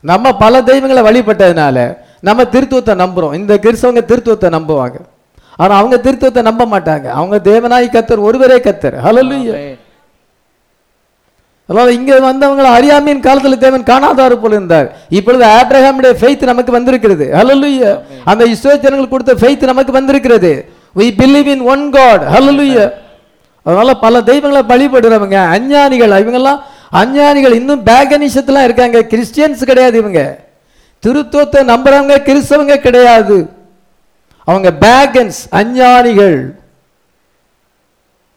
நம்ம பல தெய்வங்களை வழிபட்டதுனால நம்ம திருத்துவத்தை நம்புறோம். இந்த கிறிஸ்தவங்க திருத்துவத்தை நம்புவாங்க. ஆனா அவங்க திருத்துவத்தை நம்ப மாட்டாங்க. அவங்க தேவனாய் கத்தர் ஒருவரே கத்தர். ஹalleluya. அதாவது இங்கே வந்தவங்கள அறியாமையின் காலத்தில் தேவன் காணாதாரு போல இருந்தார். இப்பொழுது ஆப்ரஹாமுடைய ஃபெய்த் நமக்கு வந்திருக்கிறது. ஹalleluya அந்த இஸ்ரேல் ஜனங்களுக்கு கொடுத்த ஃபெய்த் நமக்கு வந்திருக்கிறது. We believe in one God hallelujah. அதனால பல தெய்வங்களை வழிபடுறவங்க அஞ்ஞானிகள் இவங்கெல்லாம் அஞ்ஞானிகள் இன்னும் பேகனிஷத்துலாம் இருக்காங்க. கிறிஸ்டியன்ஸ் கிடையாது இவங்க. திருத்துவத்தை நம்புறவங்க கிறிஸ்தவங்க கிடையாது. அவங்க பேகன்ஸ் அஞ்ஞானிகள்.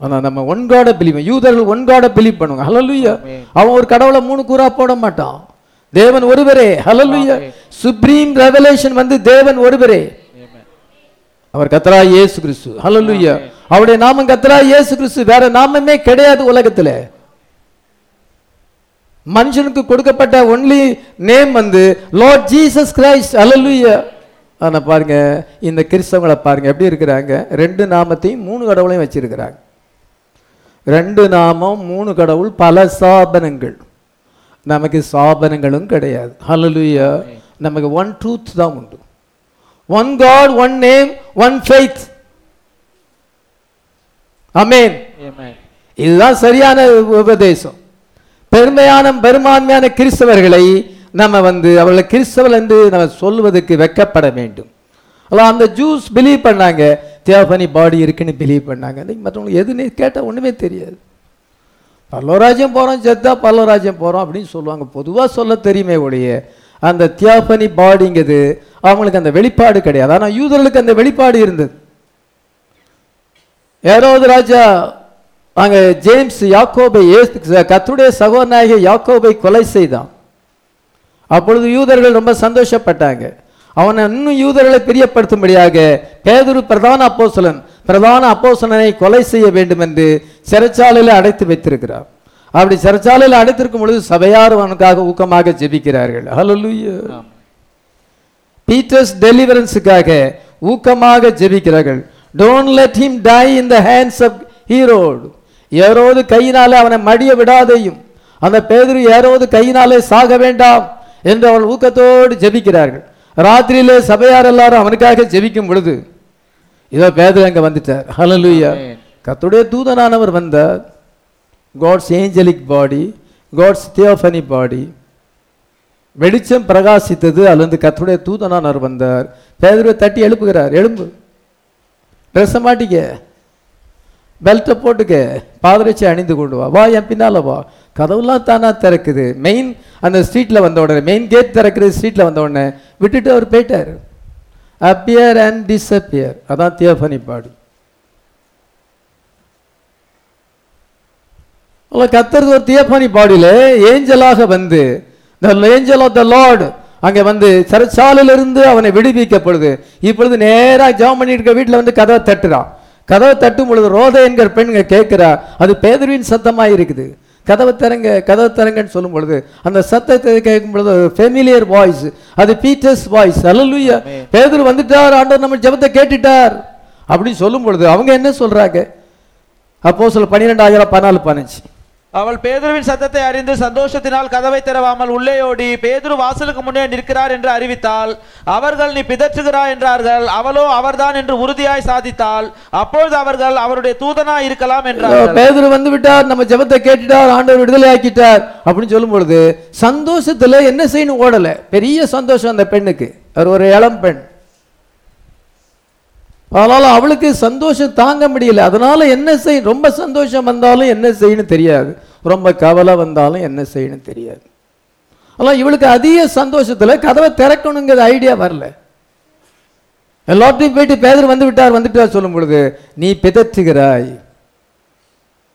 ஆனா நம்ம ஒன் காட பிலீவ் யூதர்கள் ஒன் காட பிலீவ் பண்ணுவாங்க. Amen. அவன் ஒரு கடவுளை மூணு கூறா போட மாட்டான். தேவன் ஒருவரே. Amen. சுப்ரீம் ரெவலேஷன் வந்து தேவன் ஒருவரே. அவர் கத்தரா இயேசு கிறிஸ்து Amen. அவருடைய நாமம் கத்தரா இயேசு கிறிஸ்து வேற நாமமே கிடையாது உலகத்துல. மனுஷனுக்கு கொடுக்கப்பட்ட ஒன்லி நேம் வந்து லார்ட் ஜீசஸ் கிரைஸ்ட் ஹalleluya ஆனா பாருங்க இந்த கிறிஸ்தவங்களை பாருங்க எப்படி இருக்கிறாங்க? ரெண்டு நாமத்தையும் மூணு கடவுளையும் வச்சிருக்கிறாங்க. ரெண்டு நாமம் மூணு கடவுள் பல சாபனங்கள். நமக்கு சாபனங்களும் கிடையாது. ஹalleluya நமக்கு ஒன் ட்ரூத் தான் உண்டு. One God one name one faith amen. இதுதான் சரியான உபதேசம். பெருமையான பெரும்பான்மையான கிறிஸ்தவர்களை நம்ம வந்து அவர்களை கிறிஸ்தவர் என்று நம்ம சொல்வதற்கு வெக்கப்பட வேண்டும். அந்த ஜூஸ் பிலீவ் பண்ணாங்க. தேவபனி பாடி இருக்குன்னு பிலீவ் பண்ணாங்க. மற்றவங்களுக்கு எதுன்னு கேட்டால் ஒன்றுமே தெரியாது. பல்லவராஜ்யம் போகிறோம் செத்தா பல்லவராஜ்யம் போகிறோம் அப்படின்னு சொல்லுவாங்க. பொதுவாக சொல்ல தெரியுமே ஒழிய அந்த தியாபனி பாடிங்கிறது அவங்களுக்கு அந்த வெளிப்பாடு கிடையாது. ஆனால் யூதர்களுக்கு அந்த வெளிப்பாடு இருந்தது. யாராவது ராஜா அங்கே ஜேம்ஸ் யாக்கோபை கத்துடைய கர்த்தருடைய யாக்கோபை கொலை செய்தான். அப்பொழுது யூதர்கள் ரொம்ப சந்தோஷப்பட்டாங்க. அவனை இன்னும் யூதர்களை பிரியப்படுத்தும்படியாக பேதுரு பிரதான அப்போஸ்தலன் பிரதான அப்போஸ்தலனை கொலை செய்ய வேண்டும் என்று சிறைச்சாலையில் அடைத்து வைத்திருக்கிறார். அப்படி சிறைச்சாலையில் அடைத்திருக்கும் பொழுது சபையார் அவனுக்காக ஊக்கமாக ஜெபிக்கிறார்கள். ஹalleluya பீட்டர்ஸ் டெலிவரன்ஸுக்காக ஊக்கமாக ஜெபிக்கிறார்கள். Don't let him die in the hands of Herod ஏரோது கையினாலே அவனை மடிய விடாதையும். அந்த பேதுரு ஏரோது கையினாலே சாக வேண்டாம் என்று அவள் ஊக்கத்தோடு ஜெபிக்கிறார்கள். ராத்திரியிலே சபையார் எல்லாரும் அவனுக்காக ஜெபிக்கும் பொழுது இதோ பேதுரு அங்க வந்துட்டார். Amen. கர்த்தருடைய தூதனானவர் வந்தார். God's angelic body God's theophany body வெளிச்சம் பிரகாசித்தது அல்லது கர்த்தருடைய தூதனானவர் வந்தார். பேதுருவை தட்டி எழுப்புகிறார். எழும்பு. ட்ரெஸ்ஸை மாட்டிக்க பெல்ட்டை போட்டுக்க பாதரட்சி அணிந்து கொண்டு வா. வா என் பின்னால வா. கதவுலாம் தானா திறக்குது. மெயின் அந்த ஸ்ட்ரீட்டில் வந்த உடனே மெயின் கேட் திறக்குது ஸ்ட்ரீட்டில் வந்த உடனே விட்டுட்டு அவர் போயிட்டார். அப்பியர் அண்ட் டிஸ்அப்பியர் அதான் தியோஃபனி பாடி. உங்களை கத்துறது ஒரு தியப்பானி பாடியில் ஏஞ்சலாக வந்து the angel of the Lord அங்கே வந்து சிறைச்சாலையிலிருந்து அவனை விடுவிக்கப்படுது. இப்பொழுது நேராக ஜாம் பண்ணி இருக்க வீட்டில் வந்து கதவை தட்டுறான். கதவை தட்டும் பொழுது ரோதை என்கிற பெண்ங்க கேட்கிறா அது பேதுருவின் சத்தமா இருக்குது. கதவை திறங்க கதவை திறங்கன்னு சொல்லும் பொழுது அந்த சத்தத்தை கேட்கும் பொழுது ஃபெமிலியர் வாய்ஸ் அது பீட்டர்ஸ் வாய்ஸ் Amen. பேதுரு வந்துட்டார் ஆண்டவர் நம்ம ஜெபத்தை கேட்டுட்டார். அப்படின்னு சொல்லும் பொழுது அவங்க என்ன சொல்றாங்க? அப்போ சொல்ல பன்னிரெண்டாயிரம் பதினாலு பதினஞ்சு. அவள் பேதுருவின் சத்தத்தை அறிந்து சந்தோஷத்தினால் கதவை திறவாமல் உள்ளே ஓடி பேதுரு வாசலுக்கு முன்னே நிற்கிறார் என்று அறிவித்தால் அவர்கள் நீ பிதற்றுகிறாய் என்றார்கள். அவளோ அவர்தான் என்று உறுதியாய் சாதித்தாள் அப்பொழுது அவர்கள் அவருடைய தூதனா இருக்கலாம் என்றார் பேதுரு வந்து விட்டார் நம்ம ஜெபத்தை கேட்டுட்டார். ஆண்டவர் விடுதலை ஆக்கிட்டார். அப்படின்னு சொல்லும் பொழுது சந்தோஷத்துல என்ன செய்யணும்? ஓடல. பெரிய சந்தோஷம் அந்த பெண்ணுக்கு. அவர் ஒரு இளம் பெண். அதனால் அவளுக்கு சந்தோஷம் தாங்க முடியல. அதனால் என்ன செய்யும் ரொம்ப சந்தோஷம் வந்தாலும் என்ன செய்யணும் தெரியாது. ரொம்ப கவலை வந்தாலும் என்ன செய்யணும் தெரியாது. ஆனால் இவளுக்கு அதிக சந்தோஷத்தில் கதவை திறக்கணுங்கிற ஐடியா வரல. எல்லாத்தையும் போயிட்டு பேதர் வந்து விட்டார் வந்துட்டார் சொல்லும் பொழுது நீ பிதற்றுகிறாய்.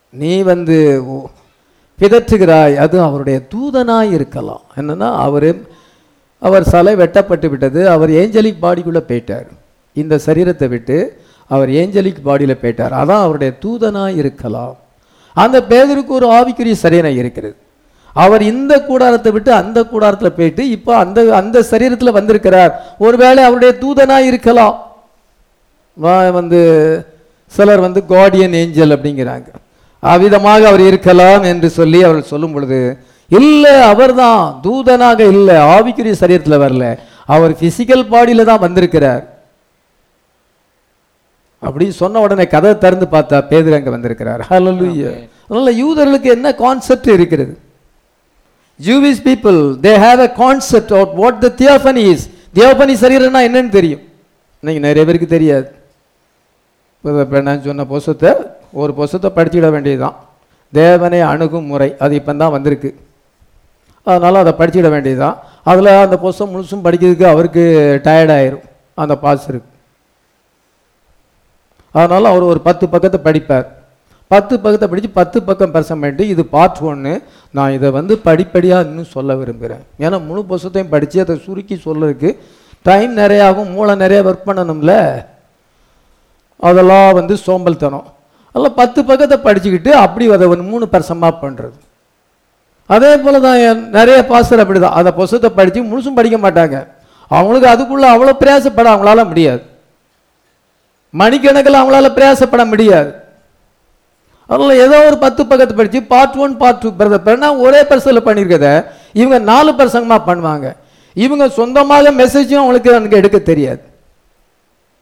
நீ வந்து ஓ- பிதற்றுகிறாய். அது அவருடைய தூதனாய் இருக்கலாம். என்னன்னா அவர் அவர் சலை வெட்டப்பட்டு விட்டது. அவர் ஏஞ்சலிக் பாடிக்குள்ளே போயிட்டார். இந்த சரீரத்தை விட்டு அவர் ஏஞ்சலிக் பாடியில் போயிட்டார். அதான் அவருடைய தூதனாக இருக்கலாம். அந்த பேதருக்கு ஒரு ஆவிக்குரிய சரீரம் இருக்கிறது. அவர் இந்த கூடாரத்தை விட்டு அந்த கூடாரத்தில் போயிட்டு இப்போ அந்த அந்த சரீரத்தில் வந்திருக்கிறார். ஒருவேளை அவருடைய தூதனாக இருக்கலாம். வந்து சிலர் வந்து கார்டியன் ஏஞ்சல் அப்படிங்கிறாங்க. அவ்விதமாக அவர் இருக்கலாம் என்று சொல்லி அவர் சொல்லும் பொழுது இல்லை அவர்தான் தூதனாக இல்லை ஆவிக்குரிய சரீரத்தில் வரல. அவர் பிசிக்கல் பாடியில் தான் வந்திருக்கிறார். அப்படி சொன்ன உடனே கதை திறந்து பார்த்தா பேதுரு அங்க வந்திருக்கிறார். ஹalleluya அதனால யூதர்களுக்கு என்ன கான்செப்ட் இருக்கிறது? Jewish people they have a concept of what the theophany is theophany சரீரம்னா என்னன்னு தெரியும். இன்னைக்கு நிறைய பேருக்கு தெரியாது. இப்போ நான் சொன்ன புஸ்தத்தை ஒரு புஸ்தத்தை படிச்சுட வேண்டியதுதான். தேவனை அணுகும் முறை அது இப்போ தான் வந்திருக்கு. அதனால் அதை படிச்சுட வேண்டியதுதான். அதில் அந்த புஸ்தகம் முழுசும் படிக்கிறதுக்கு அவருக்கு டயர்ட் ஆயிரும். அந்த பாஸ்டருக்கு அதனால் அவர் ஒரு பத்து பக்கத்தை படிப்பார். பத்து பக்கத்தை படித்து பத்து பக்கம் பெருசம் பண்ணிட்டு இது பார்ட் ஒன்று நான் இதை வந்து படிப்படியாக இன்னும் சொல்ல விரும்புகிறேன் ஏன்னா முழு புஸ்தத்தையும் படித்து அதை சுருக்கி சொல்லறதுக்கு டைம் நிறையாகும் மூளை நிறைய ஒர்க் பண்ணணும்ல. அதெல்லாம் வந்து சோம்பல்தனம். அதெல்லாம் பத்து பக்கத்தை படிச்சுக்கிட்டு அப்படி அதை ஒரு மூணு பர்சமாக பண்ணுறது அதே போல தான் நிறைய பாஸ்டர் அப்படி தான் அந்த புஸ்தத்தை படித்து முழுசும் படிக்க மாட்டாங்க. அவங்களுக்கு அதுக்குள்ளே அவ்வளோ பிரயாசப்பட அவங்களால முடியாது. மணிக்கணக்கில் அவங்களால பிரயாசப்பட முடியாது. அதில் ஏதோ ஒரு பத்து பக்கத்து படித்து part one part two brother ஒரே பர்சனில் பண்ணியிருக்கத இவங்க நாலு பர்சங்கமாக பண்ணுவாங்க. இவங்க சொந்தமாக மெசேஜும் அவங்களுக்கு எனக்கு எடுக்க தெரியாது.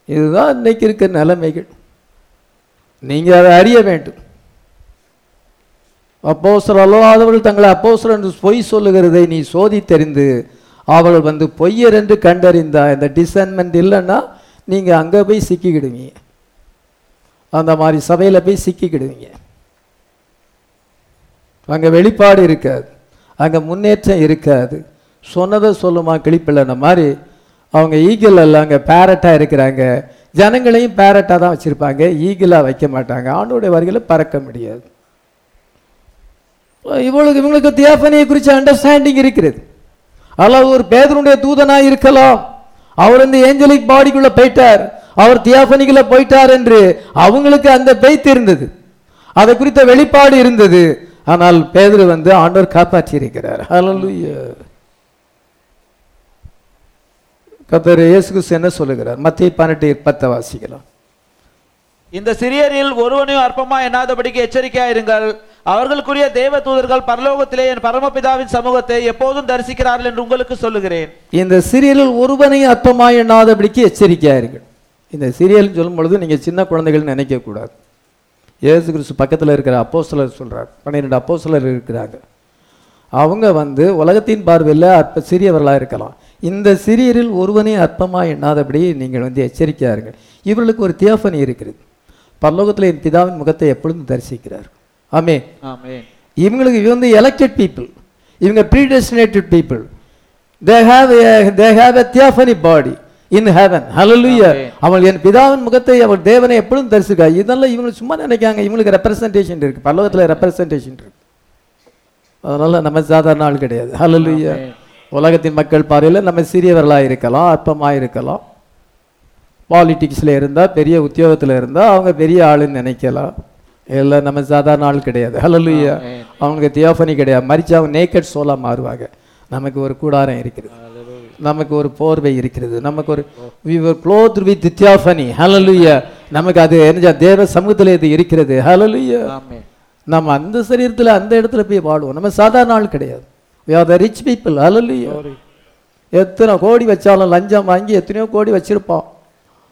இதுதான் இன்னைக்கு இருக்க நிலைமைகள். நீங்கள் அதை அறிய வேண்டும். அப்போஸ்தலர் அல்லாதவர்கள் தங்களை அப்போஸ்தலர் என்று பொய் சொல்லுகிறதை நீ சோதித்தறிந்து அவள் வந்து பொய்யர் என்று கண்டறிந்தா இந்த டிசைன்மெண்ட் இல்லைன்னா நீங்கள் அங்கே போய் சிக்கிக்கிடுவீங்க. அந்த மாதிரி சபையில் போய் சிக்கிக்கிடுவீங்க. அங்கே வெளிப்பாடு இருக்காது. அங்கே முன்னேற்றம் இருக்காது. சொன்னதை சொல்லுமா கிளிப்பிள்ளன மாதிரி அவங்க ஈகிள் எல்லாம் அங்கே பேரட்டாக இருக்கிறாங்க. ஜனங்களையும் பேரட்டாக தான் வச்சுருப்பாங்க. ஈகிளாக வைக்க மாட்டாங்க. ஆண்டோடைய வரிகளை பறக்க முடியாது. இவளுக்கு இவங்களுக்கு தியாபனையை குறித்த அண்டர்ஸ்டாண்டிங் இருக்கிறது. அல்லது ஒரு பேதனுடைய தூதனாக இருக்கலாம். அவர் வந்து ஏஞ்சலிக் பாடிக்குள்ள போயிட்டார். அவர் தியாபனிக்குள்ள போயிட்டார் என்று அவங்களுக்கு அந்த பெய்த் இருந்தது. அதை குறித்த வெளிப்பாடு இருந்தது. ஆனால் பேதர் வந்து ஆண்டவர் காப்பாற்றி இருக்கிறார் கத்தர் இயேசு என்ன சொல்லுகிறார்? மத்திய பன்னெண்டு பத்தை வாசிக்கலாம் இந்த சிறியரில் ஒருவனையும் அற்பமா எண்ணாதபடிக்கு எச்சரிக்கையாயிருங்கள். அவர்களுக்குரிய தேவ தூதர்கள் பரலோகத்திலே என் பரமபிதாவின் சமூகத்தை எப்போதும் தரிசிக்கிறார்கள் என்று உங்களுக்கு சொல்லுகிறேன். இந்த சிறியரில் ஒருவனையும் அற்பமா எண்ணாதபடிக்கு எச்சரிக்கையாயிருங்கள். இந்த சிறியல் சொல்லும் பொழுது நீங்கள் சின்ன குழந்தைகள் நினைக்க கூடாது இயேசு கிறிஸ்து பக்கத்தில் இருக்கிற அப்போஸலர் சொல்கிறார் பன்னிரெண்டு அப்போஸ்தலர் இருக்கிறாங்க. அவங்க வந்து உலகத்தின் பார்வையில் அற்ப சிறியவர்களாக இருக்கலாம். இந்த சிறியரில் ஒருவனையும் அற்பமாக எண்ணாதபடி நீங்கள் வந்து எச்சரிக்கையாருங்கள் இவர்களுக்கு ஒரு தியாபனி இருக்கிறது. பரலோகத்தில் என் பிதாவின் முகத்தை எப்பொழுதும் தரிசிக்கிறார். ஆமே ஆமென். இவங்களுக்கு இவங்க வந்து எலெக்டட் பீப்புள் இவங்க predestinated people they have they have a theophany body in heaven Amen. அவள் என் பிதாவின் முகத்தை அவள் தேவனை எப்பொழுதும் தரிசிக்கா? இதெல்லாம் இவங்க சும்மா நினைக்காங்க இவங்களுக்கு ரெப்ரசன்டேஷன் இருக்கு. பரலோகத்தில் ரெப்ரசன்டேஷன் இருக்கு. அதனால நம்ம சாதாரண ஆள் கிடையாது. Amen. உலகத்தின் மக்கள் பார்வையில் நம்ம சிறியவர்களாக இருக்கலாம் அற்பமாக இருக்கலாம். பாலிடிக்ஸில் இருந்தால் பெரிய உத்தியோகத்தில் இருந்தால் அவங்க பெரிய ஆளுன்னு நினைக்கலாம். இல்லை நம்ம சாதாரண ஆள் கிடையாது. Amen. அவங்களுக்கு தியோஃபனி கிடையாது. மறிச்சு அவங்க நேக்கட் சோலாக மாறுவாங்க. நமக்கு ஒரு கூடாரம் இருக்கிறது நமக்கு ஒரு போர்வை இருக்கிறது நமக்கு ஒரு we were clothed with theophany ஹalleluya நமக்கு அது என்ன தேவ சமூகத்தில் இது இருக்கிறது. ஆமென் நம்ம அந்த சரீரத்தில் அந்த இடத்துல போய் வாழுவோம். நம்ம சாதாரண ஆள் கிடையாது. Are the rich people. ஹalleluya எத்தனை கோடி வச்சாலும் லஞ்சம் வாங்கி எத்தனையோ கோடி வச்சிருப்பான்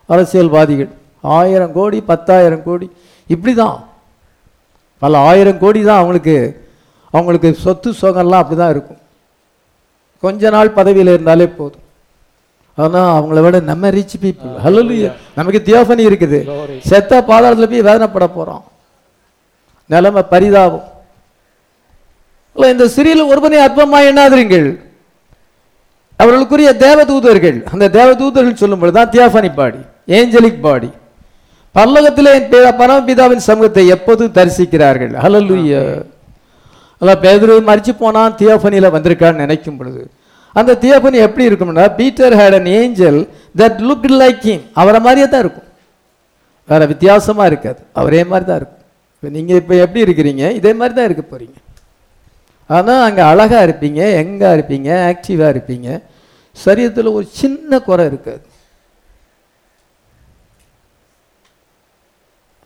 அரசியல்வாதிகள். ஆயிரம் கோடி பத்தாயிரம் கோடி. இப்படி தான் பல ஆயிரம் கோடி தான் அவங்களுக்கு அவங்களுக்கு சொத்து சுகம்லாம் அப்படி தான் இருக்கும். கொஞ்ச நாள் பதவியில் இருந்தாலே போதும். ஆனால் அவங்கள விட நம்ம ரிச் பீப்புள் ஹalleluya நமக்கு தியோஃபனி இருக்குது. செத்த பாதாளத்தில் போய் வேதனைப்பட போகிறோம் நிலைமை பரிதாபம். இல்ல, இந்த சிறியில் ஒருவனை அற்பமாக எண்ணாதிருங்கள் அவர்களுக்குரிய தேவதூதர்கள் அந்த தேவதூதர்கள் சொல்லும் பொழுது தான் தியாஃபனி பாடி. ஏஞ்சலிக் பாடி பல்லகத்திலே என் பி- பரமபிதாவின் சமூகத்தை எப்போதும் தரிசிக்கிறார்கள். ஹalleluya அல்ல பேதுரு மறிச்சு போனான் தியோபனியில வந்திருக்கான்னு நினைக்கும் பொழுது. அந்த தியோபனி எப்படி இருக்கும்னா Peter had an angel that look like him. அவரை மாதிரியே தான் இருக்கும். வேற வித்தியாசமா இருக்காது. அவரே மாதிரி தான் இருக்கும். இப்போ நீங்க இப்போ எப்படி இருக்கிறீங்க? இதே மாதிரி தான் இருக்க போறீங்க. ஆனா அங்க அழகா இருப்பீங்க எங்கா இருப்பீங்க ஆக்டிவா இருப்பீங்க. சரீரத்துல ஒரு சின்ன குறை இருக்காது.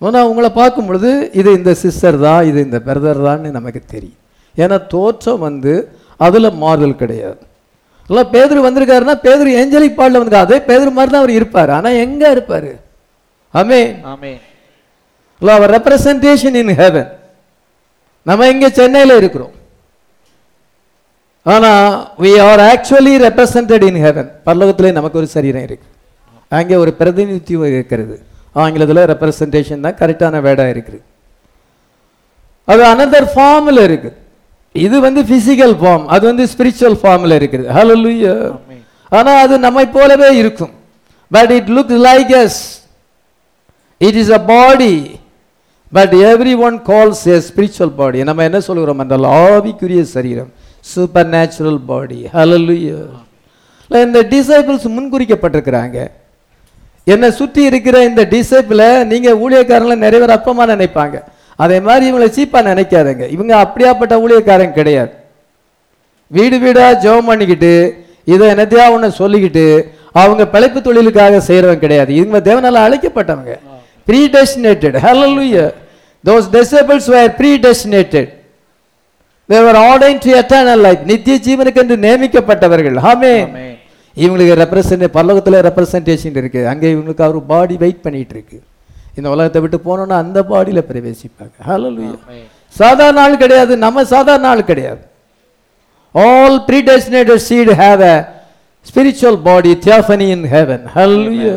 ஆனால் உங்களை பார்க்கும் பொழுது இது இந்த சிஸ்டர் தான் இது இந்த பிரதர் தான்னு நமக்கு தெரியும். ஏன்னா தோற்றம் வந்து அதில் மாறுதல் கிடையாது. இல்லை பேதுரு வந்திருக்காருன்னா பேதுரு ஏஞ்சலிக் பாடல வந்திருக்காரு அதே பேதுரு மாதிரி தான் அவர் இருப்பார். ஆனால் எங்கே இருப்பார்? ஆமே ஆமென் இல்லை அவர் ரெப்ரசன்டேஷன் இன் ஹெவன் நம்ம இங்கே சென்னையில் இருக்கிறோம். ஆனால் we are actually represented in heaven பரலோகத்திலே நமக்கு ஒரு சரீரம் இருக்கு. அங்கே ஒரு பிரதிநிதித்துவம் இருக்கிறது. ஆங்கிலத்தில் ரெப்ரசன்டேஷன் தான் கரெக்டான வேர்டாக இருக்குது. அது அனதர் ஃபார்மில் இருக்கு இது வந்து பிசிக்கல் ஃபார்ம் அது வந்து ஸ்பிரிச்சுவல் ஃபார்மில் இருக்குது. ஹalleluya ஆமென் ஆனா அது நம்மை போலவே இருக்கும். But it look like as it is a body but every one calls a spiritual body நம்ம என்ன சொல்கிறோம் என்றால் ஆவிக்குரிய சரீரம் சூப்பர் நேச்சுரல் பாடி ஹalleluya இந்த டிசைபிள்ஸ் முன்குறிக்கப்பட்டிருக்கிறாங்க. என்னை சுற்றி இருக்கிற இந்த டிசைப்பில் நீங்கள் ஊழியக்காரங்களை நிறைய பேர் அப்பமா நினைப்பாங்க. அதே மாதிரி இவங்களை சீப்பாக நினைக்காதங்க. இவங்க அப்படியாப்பட்ட ஊழியக்காரங்க கிடையாது. வீடு வீடாக ஜெபம் பண்ணிக்கிட்டு இதை என்னத்தையா ஒன்று சொல்லிக்கிட்டு அவங்க பிழைப்பு தொழிலுக்காக செய்கிறவங்க கிடையாது. இவங்க தேவனால் அழைக்கப்பட்டவங்க. Predestinated hallelujah those disciples were predestinated they were ordain to eternal life நித்திய ஜீவனுக்கு என்று நியமிக்கப்பட்டவர்கள் ஹாமே இவங்களுக்கு ரெப்ரசன்ட் பல்லவத்தில் ரெப்ரசன்டேஷன் இருக்கு. அங்கே இவங்களுக்கு அவர் பாடி வெயிட் பண்ணிட்டு இருக்கு. இந்த உலகத்தை விட்டு போனோன்னா அந்த பாடியில் பிரவேசிப்பாங்க. ஹalleluya சாதாரண ஆள் கிடையாது. நம்ம சாதாரண ஆள் கிடையாது. All predestinated seed have a spiritual body theophany in heaven. Hallelujah.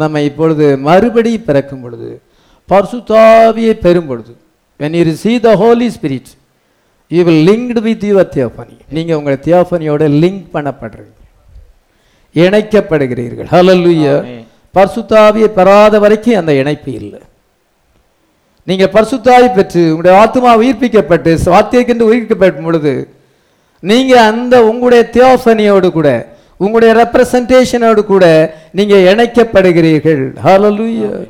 நம்ம இப்பொழுது மறுபடி பிறக்கும் பொழுது பரிசுத்தாவியை பெறும் பொழுது when you receive the holy spirit you will linked with your theophany. நீங்க உங்க தியோஃபனியோட லிங்க் பண்ணப்படுறீங்க. இணைக்கப்படுகிறீர்கள். ஆமென். பரிசுத்தாவியை பெறாத வரைக்கும் அந்த இணைப்பு இல்லை. நீங்க பரிசுத்தாவி பெற்று உங்களுடைய ஆத்மா உயிர்ப்பிக்கப்பட்டு வாத்தியக்கென்று உயிர்ப்பிக்கப்படும் பொழுது நீங்க அந்த உங்களுடைய தியோஃபனியோடு கூட உங்களுடைய ரெப்ரசன்டேஷனோடு கூட நீங்க இணைக்கப்படுகிறீர்கள். ஹalleluya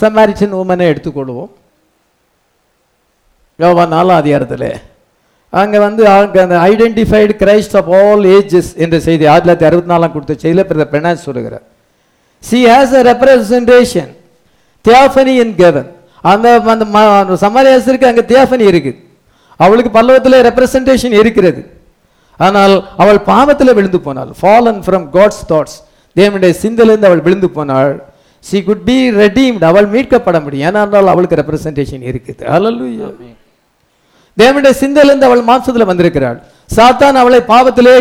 சமாரிட்டன் உமனை எடுத்துக்கொள்வோம். யோவான் நாலாம் அதிகாரத்தில். அங்கே வந்து அங்கே அந்த identified Christ of all ages என்ற செய்தி ஆயிரத்தி தொள்ளாயிரத்தி அறுபத்தி நாலாம் கொடுத்த செய்தியில் பிரதர் பெனாஸ் சொல்லுகிறார். She has a representation theophany in heaven அந்த அந்த சமாரியாசருக்கு அங்கே தியாஃபனி இருக்குது. அவளுக்கு பல்லவத்தில் ரெப்ரசன்டேஷன் இருக்கிறது. ஆனால் அவள் பாவத்தில் விழுந்து போனாள். ஃபாலன் ஃப்ரம் காட்ஸ் தாட்ஸ் தேவனுடைய சிந்தையிலிருந்து அவள் விழுந்து போனாள். She could be redeemed. அவள் மீட்கப்பட முடியும். ஏனென்றால் அவளுக்கு ரெப்ரசன்டேஷன் இருக்குது. ஹalleluya தேவனுடைய சிந்தையிலிருந்து அவள் மாம்சத்தில் வந்திருக்கிறாள். சாத்தான் அவளை பாவத்திலே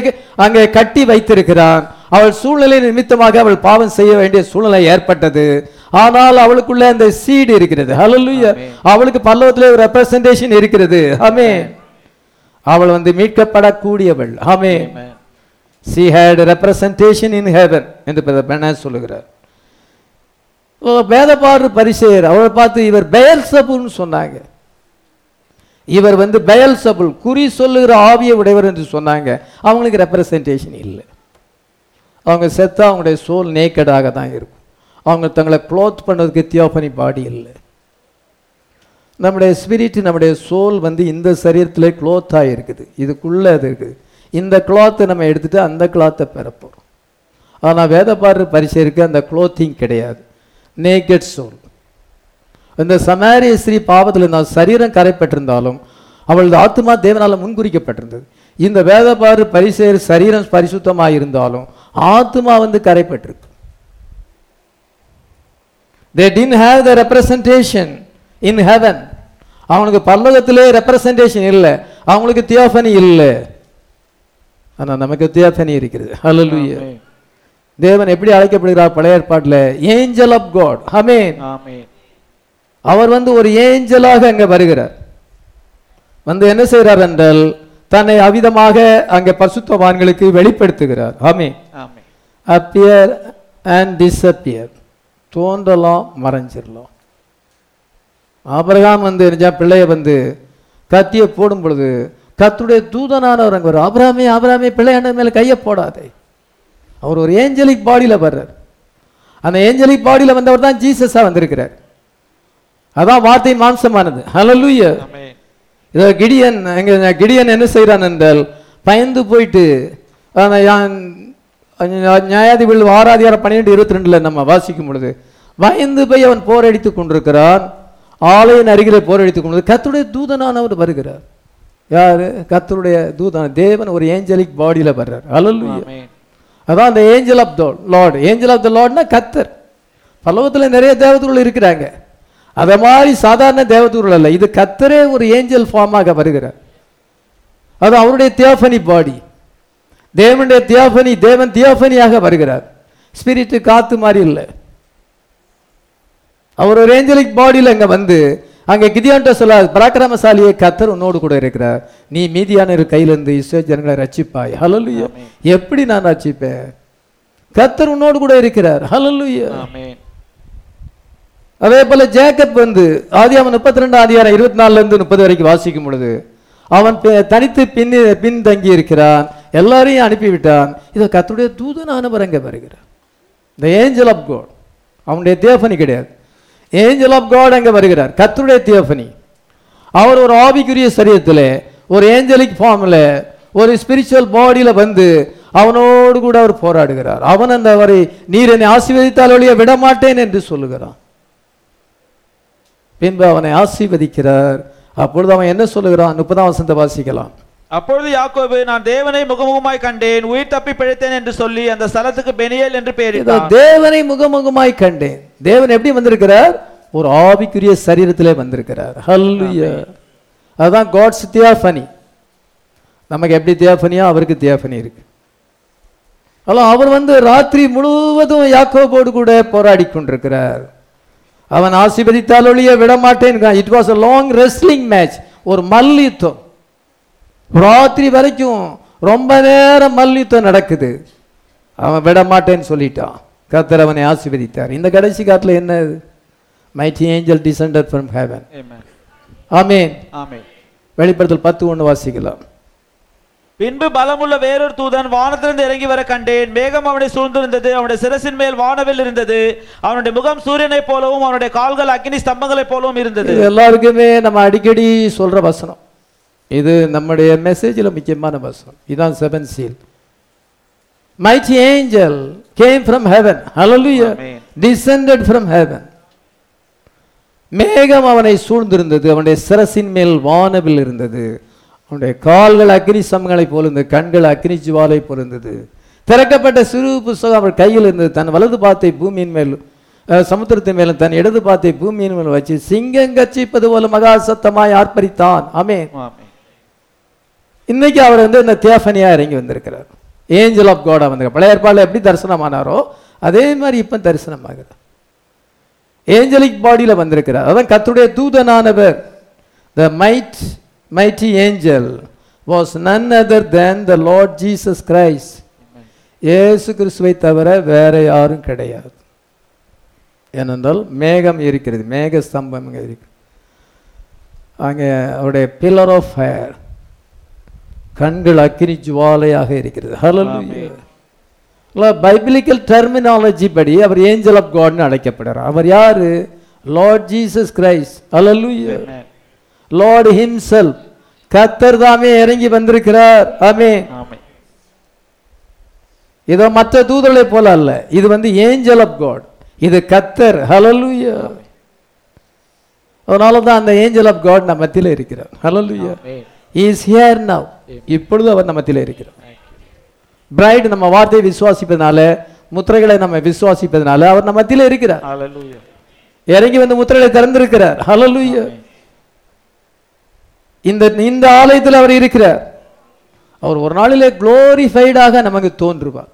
அங்கே கட்டி வைத்திருக்கிறான். அவள் சூழ்நிலை நிமித்தமாக அவள் பாவம் செய்ய வேண்டிய சூழ்நிலை ஏற்பட்டது. ஆனால் அவளுக்குள்ள அந்த சீடு இருக்கிறது. ஹalleluya அவளுக்கு பல்லவத்திலே ஒரு ரெப்ரசன்டேஷன் இருக்கிறது. ஆமே அவள் வந்து மீட்கப்படக்கூடியவள். ஆமே. She had representation in heaven என்று சொல்லுகிறார். ஓ, வேதபாடு பரிசெயர் அவரை பார்த்து இவர் பெயல்சபுன்னு சொன்னாங்க. இவர் வந்து பெயல்சபுல் குறி சொல்லுகிற ஆவியை உடையவர் என்று சொன்னாங்க. அவங்களுக்கு ரெப்ரசன்டேஷன் இல்லை. அவங்க செத்தா அவங்களுடைய சோல் நேக்கடாக தான் இருக்கும். அவங்க தங்களை க்ளோத் பண்ணதுக்கு தியோபனி பாடி இல்லை. நம்முடைய ஸ்பிரிட் நம்முடைய சோல் வந்து இந்த சரீரத்திலே க்ளோத்தாக இருக்குது இதுக்குள்ளே அது இருக்குது. இந்த கிளாத்தை நம்ம எடுத்துகிட்டு அந்த கிளாத்தை பெறப்போகிறோம் ஆனால் வேதப்பாடு பரிசைக்கு அந்த க்ளோத்திங் கிடையாது. நேக்கட் சோல் இந்த சமாரிய ஸ்ரீ பாவத்தில் இருந்தால் சரீரம் கரைப்பட்டிருந்தாலும் அவளது ஆத்மா தேவனால் முன்குறிக்கப்பட்டிருந்தது. இந்த வேதப்பாடு பரிசேர் சரீரம் பரிசுத்தமாக இருந்தாலும் ஆத்மா வந்து கரைப்பட்டிருக்கு. They didn't have the representation in heaven அவனுக்கு பல்லவத்திலே ரெப்ரசன்டேஷன் இல்லை. அவங்களுக்கு தியோஃபனி இல்லை. ஆனால் நமக்கு தியோஃபனி இருக்கிறது. Amen. தேவன் எப்படி அழைக்கப்படுகிறார்? பழைய ஏற்பாட்டில். Angel of God amen. அவர் வந்து ஒரு ஏஞ்சலாக அங்கே வருகிறார். வந்து என்ன செய்கிறார் என்றால் தன்னை அவிதமாக அங்கே பரிசுத்தவான்களுக்கு வெளிப்படுத்துகிறார். ஆமென். அப்பியர் அண்ட் டிஸ்அப்பியர் தோன்றலாம் மறைஞ்சிடலாம் ஆபிரகாம் வந்து நிஜா பிள்ளைய வந்து கத்தியை போடும் பொழுது கத்துடைய தூதனானவர் அங்கே வரும் ஆபிரகாமே ஆபிரகாமே பிள்ளையாண்ட மேலே கையை போடாதே. அவர் ஒரு ஏஞ்சலிக் பாடியில் வர்றார். அந்த ஏஞ்சலிக் பாடியில் வந்தவர் தான் ஜீசஸாக வந்திருக்கிறார். அதான் வார்த்தையின் மாம்சமானது. ஆமென். இதோ கிடியன் எங்க கிடியன் என்ன செய்கிறான் என்றால் பயந்து போயிட்டு நியாயாதிபதி ஆறாதிகாரம் பன்னிரெண்டு இருபத்தி ரெண்டுல நம்ம வாசிக்கும் பொழுது பயந்து போய் அவன் போரடித்து கொண்டிருக்கிறான். ஆலயின் அருகிலே போரடித்து கொண்டு கத்துடைய தூதனானவர் வருகிறார். யாரு? கத்தருடைய தூதன் தேவன் ஒரு ஏஞ்சலிக் பாடியில வர்றார். ஆமென். அதான் அந்த angel of the Lord. Angel of the லார்ட்னா கத்தர் பல்லவத்தில் நிறைய தேவதூர்கள் இருக்கிறாங்க. அதை மாதிரி சாதாரண தேவதூர்கள் அல்ல. இது கத்தரே ஒரு ஏஞ்சல் ஃபார்மாக வருகிறார். அது அவருடைய தியோஃபனி பாடி தேவனுடைய தியோஃபனி தேவன் தியோஃபனியாக வருகிறார். ஸ்பிரிட் காத்து மாதிரி இல்லை. அவர் ஒரு ஏஞ்சலிக் பாடியில் அங்கே வந்து அங்கே கிதியான்ட்ட சொல்ல பராக்கிரமசாலியை கத்தர் உன்னோடு கூட இருக்கிறார். நீ மீதியான கையிலிருந்து இஸ்ரோ ஜனங்களை ரட்சிப்பாய். ஹalleluya எப்படி நான் ரட்சிப்பேன்? கத்தர் உன்னோடு கூட இருக்கிறார். ஆமென். அதே போல ஜேக்கப் வந்து ஆதியாமம் முப்பத்தி ரெண்டு ஆதியாரம் இருபத்தி நாலுல இருந்து முப்பது வரைக்கும் வாசிக்கும் பொழுது அவன் தனித்து பின் பின் தங்கி இருக்கிறான். எல்லாரையும் அனுப்பிவிட்டான். இதை கத்துடைய தூதனானவர் அங்கே வருகிறார். இந்த ஏஞ்சல் ஆஃப் காட் அவனுடைய தியோஃபனி கிடையாது. ஏஞ்சல் ஆஃப் காட் அங்கே வருகிறார். கத்துடைய தியோஃபனி அவர் ஒரு ஆவிக்குரிய சரீரத்தில் ஒரு ஏஞ்சலிக் ஃபார்மில் ஒரு ஸ்பிரிச்சுவல் பாடியில் வந்து அவனோடு கூட அவர் போராடுகிறார். அவன் அந்த அவரை நீர் என்னை ஆசீர்வதித்தால் வழியை விட மாட்டேன் என்று சொல்லுகிறான். பின்பு அவனை ஆசீர்வதிக்கிறார். அப்பொழுது அவன் என்ன சொல்லுகிறான்? முப்பதாம் வசந்த வாசிக்கலாம். அப்பொழுது யாக்கோபு நான் தேவனை முகமுகமாய் கண்டேன் உயிர் தப்பி பிழைத்தேன் என்று சொல்லி அந்த ஸ்தலத்துக்கு பெனியேல் என்று பெயரிட்டான். தேவனை முகமுகமாய் கண்டேன். தேவன் எப்படி வந்திருக்கிறார்? ஒரு ஆவிக்குரிய சரீரத்திலே வந்திருக்கிறார். ஹல்லுயா அதுதான் காட்ஸ் தியாஃபனி நமக்கு எப்படி தியாஃபனியோ அவருக்கு தியாஃபனி இருக்கு. அவர் வந்து ராத்திரி முழுவதும் யாக்கோபோடு கூட போராடி கொண்டிருக்கிறார். அவன் ஆசீர்வதித்தால் ஒழிய விடமாட்டேன். It was a long wrestling match ஒரு மல்யுத்தம். ராத்திரி வரைக்கும் ரொம்ப நேரம் மல்யுத்தம் நடக்குது. அவன் விட மாட்டேன்னு சொல்லிட்டான். கர்த்தர் அவனை ஆசீர்வதித்தார். இந்த கடைசி காலத்துல என்ன mighty angel descended from heaven amen amen வெளிப்படுத்தல் பத்து ஒன்று வாசிக்கலாம். பின்பு பலமுள்ள வேறொரு தூதன் வானத்திலிருந்து இறங்கி வர கண்டேன். மேகம் அவனை சூழ்ந்திருந்தது. அவனுடைய சிரசின் மேல் வானவில் இருந்தது. அவனுடைய முகம் சூரியனைப் போலவும் அவனுடைய கால்கள் அக்கினி ஸ்தம்பங்களைப் போலவும் இருந்தது. இது எல்லாருக்குமே நம்ம அடிக்கடி சொல்ற வசனம். இது நம்முடைய மெசேஜில் முக்கியமான வசனம். இதான் seven seal mighty angel came from heaven Amen. descended from heaven. மேகம் அவனை சூழ்ந்திருந்தது. அவனுடைய சிரசின் மேல் வானவில் இருந்தது. அவனுடைய கால்கள் அக்னி சமங்களைப் போல இருந்தது கண்கள் அக்னி ஜுவாலை போல இருந்தது திறக்கப்பட்ட சிறு புஸ்தகம் அவன் கையில் இருந்தது. தன் வலது பாத்தை பூமியின் மேல் சமுத்திரத்தின் மேலும் தன் இடது பாத்தை பூமியின் மேல் வச்சு சிங்கம் கச்சிப்பது போல மகா சத்தமாய் ஆர்ப்பரித்தான். ஆமென். இன்னைக்கு அவர் வந்து இந்த தியாஃபனியா இறங்கி வந்திருக்கிறார். ஏஞ்சல் ஆஃப் காடா வந்திருக்கார் பழைய ஏற்பாடுல எப்படி தரிசனமானாரோ அதே மாதிரி இப்போ தரிசனமாகிறார் ஏஞ்சலிக் பாடியில வந்திருக்கிறார். அதான் கர்த்தருடைய தூதனானவர். The might mighty angel was none other than the Lord Jesus Christ இயேசு கிறிஸ்துவை தவிர வேற யாரும் கிடையாது ஏனென்றால் மேகம் இருக்கிறது மேக ஸ்தம்பம் இங்கே இருக்கு அங்கே அவருடைய பில்லர் ஆஃப் ஃபயர் கண்கள் அக்கினி ஜுவாலையாக இருக்கிறது ஹலோ பைபிளிக்கல் டெர்மினாலஜி படி அவர் ஏஞ்சல் ஆஃப் காட்னு அழைக்கப்படுறார் அவர் யாரு Lord Jesus Christ Amen. Lord himself கத்தர் தாமே இறங்கி வந்திருக்கிறார். ஆமே. இதோ மற்ற தூதர்களை போல அல்ல. இது வந்து ஏஞ்சல் ஆஃப் காட். இது கத்தர். ஹalleluya. அதனால தான் அந்த ஏஞ்சல் ஆஃப் காட் நம்ம மத்தியில இருக்கிறார். ஆமென். இஸ் ஹியர் நவ் இப்பொழுது அவர் நம்ம மத்தியில இருக்கிறார். பிரைட் நம்ம வார்த்தையை விசுவாசிப்பதனால முத்திரைகளை நம்ம விசுவாசிப்பதனால அவர் நம்ம மத்தியில இருக்கிறார். இறங்கி வந்து முத்திரைகளை திறந்திருக்கிறார். ஹalleluya இந்த இந்த ஆலயத்தில் அவர் இருக்கிறார். அவர் ஒரு நாளிலே குளோரிஃபைடாக நமக்கு தோன்றுவார்.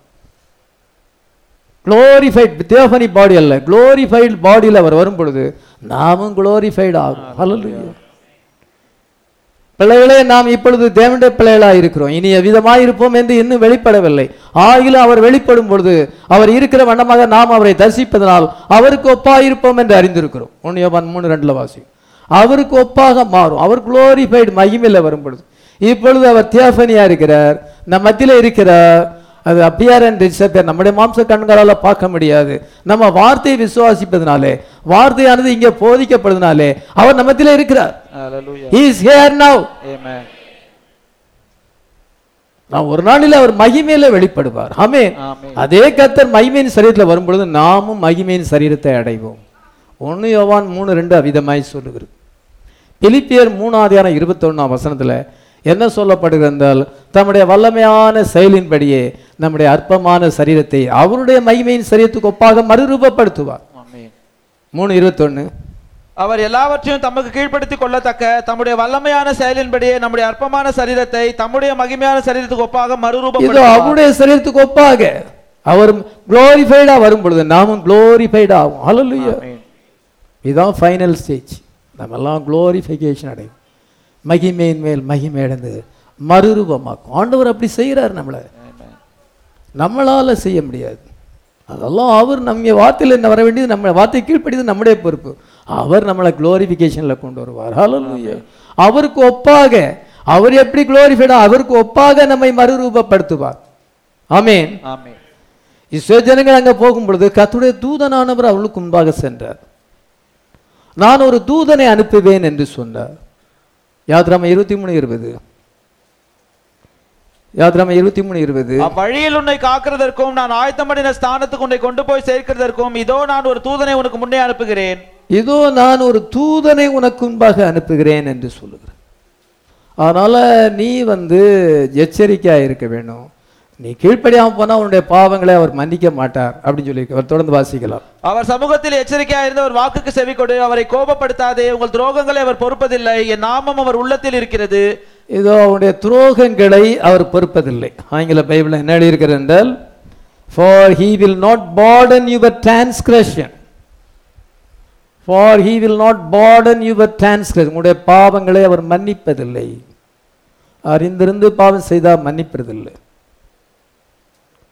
குளோரிஃபைட் தேவனி பாடி அல்ல. குளோரிஃபைட் பாடியில் அவர் வரும் பொழுது நாமும் குளோரிஃபைட் ஆகும். பிள்ளைகளே நாம் இப்பொழுது தேவனுடைய பிள்ளைகளாக இருக்கிறோம். இனி எவ்விதமாய் இருப்போம் என்று இன்னும் வெளிப்படவில்லை. ஆகிலும் அவர் வெளிப்படும் பொழுது அவர் இருக்கிற வண்ணமாக நாம் அவரை தரிசிப்பதனால் அவருக்கு ஒப்பா இருப்போம் என்று அறிந்திருக்கிறோம். ஒன்று மூணு ரெண்டுல வாசி அவருக்கு ஒப்பாக மாறும். அவர் குளோரிஃபைடு மகிமையில் வரும் பொழுது இப்பொழுது அவர் தியாஃபனியா இருக்கிறார். நம் மத்தியில இருக்கிறார். அது அப்பியார் அண்ட் டிசப்பியர் நம்முடைய மாம்ச கண்களால பார்க்க முடியாது. நம்ம வார்த்தையை விசுவாசிப்பதனாலே வார்த்தையானது இங்கே போதிக்கப்படுவதனாலே அவர் நம்ம மத்தியில இருக்கிறார். Hallelujah. He is here now. Amen. நான் ஒரு நாளில் அவர் மகிமையில வெளிப்படுவார். ஆமென். அதே கத்தர் மகிமையின் சரீரத்தில் வரும்பொழுது நாமும் மகிமையின் சரீரத்தை அடைவோம். ஒன்று யோவான் மூணு ரெண்டு அவிதமாய் சொல்லுகிறது. பிலிப்பியர் மூணாவதியான இருபத்தொன்னாம் வசனத்துல என்ன சொல்லப்படுகிறது என்றால் தம்முடைய வல்லமையான செயலின்படியே நம்முடைய அற்பமான சரீரத்தை அவருடைய மகிமையின் சரீரத்துக்கு ஒப்பாக மறுரூபப்படுத்துவார். மூணு இருபத்தொன்னு. அவர் எல்லாவற்றையும் தமக்கு கீழ்ப்படுத்திக் கொள்ளத்தக்க தம்முடைய வல்லமையான செயலின்படியே நம்முடைய அற்பமான சரீரத்தை தம்முடைய மகிமையான சரீரத்துக்கு ஒப்பாக மறுரூபப்படுத்துவார். அவருடைய சரீரத்துக்கு ஒப்பாக அவர் குளோரிஃபைடா வரும் பொழுது நாமும் குளோரிஃபைட் ஆகும் ஆமென். இதுதான் ஃபைனல் ஸ்டேஜ் நம்ம எல்லாம் குளோரிஃபிகேஷன் அடையும் மகிமையின் மேல் மகிமை அடைந்து மறுரூபமாக்கும். ஆண்டவர் அப்படி செய்கிறார் நம்மளை. நம்மளால செய்ய முடியாது. அதெல்லாம் அவர் நம்ம வார்த்தையில் என்ன வர வேண்டியது நம்ம வார்த்தை கீழ்ப்படியது நம்முடைய பொறுப்பு. அவர் நம்மளை குளோரிஃபிகேஷனில் கொண்டு வருவார். ஹalleluya அவருக்கு ஒப்பாக அவர் எப்படி குளோரிஃபைடா அவருக்கு ஒப்பாக நம்மை மறுரூபப்படுத்துவார். ஆமென் ஆமென். இஸ்ரேல் ஜனங்கள் அங்கே போகும் பொழுது கர்த்தருடைய தூதனானவர் அவளுக்கு முன்பாக சென்றார். நான் ஒரு தூதனை அனுப்புவேன் என்று சொன்னார். யாத்ராம இருபத்தி மூணு இருபது. யாத்ராம இருபத்தி மூணு இருபது. அவ்வழியில் உன்னை காக்கிறதற்கும் நான் ஆயத்தம் பண்ணின ஸ்தானத்துக்கு உன்னை கொண்டு போய் சேர்க்கிறதற்கும் இதோ நான் ஒரு தூதனை உனக்கு முன்னே அனுப்புகிறேன். இதோ நான் ஒரு தூதனை உனக்கு முன்பாக அனுப்புகிறேன் என்று சொல்லுகிறேன் அதனால நீ வந்து எச்சரிக்கையா இருக்க வேணும். நீ கீழ்ப்படியாம போனா உன்னுடைய பாவங்களை அவர் மன்னிக்க மாட்டார் அப்படின்னு சொல்லி அவர் தொடர்ந்து வாசிக்கலாம். அவர் சமூகத்தில் எச்சரிக்கையா இருந்த ஒரு வாக்குக்கு செவி கொடு. அவரை கோபப்படுத்தாதே. உங்கள் துரோகங்களை அவர் பொறுப்பதில்லை. என் நாமம் அவர் உள்ளத்தில் இருக்கிறது. இதோ அவனுடைய துரோகங்களை அவர் பொறுப்பதில்லை. ஆங்கில பைபிள் என்ன எழுதியிருக்கிறது என்றால் for he will not pardon your transgression for he will not pardon your transgression உங்களுடைய பாவங்களை அவர் மன்னிப்பதில்லை. அறிந்திருந்து பாவம் செய்தால் மன்னிப்பதில்லை.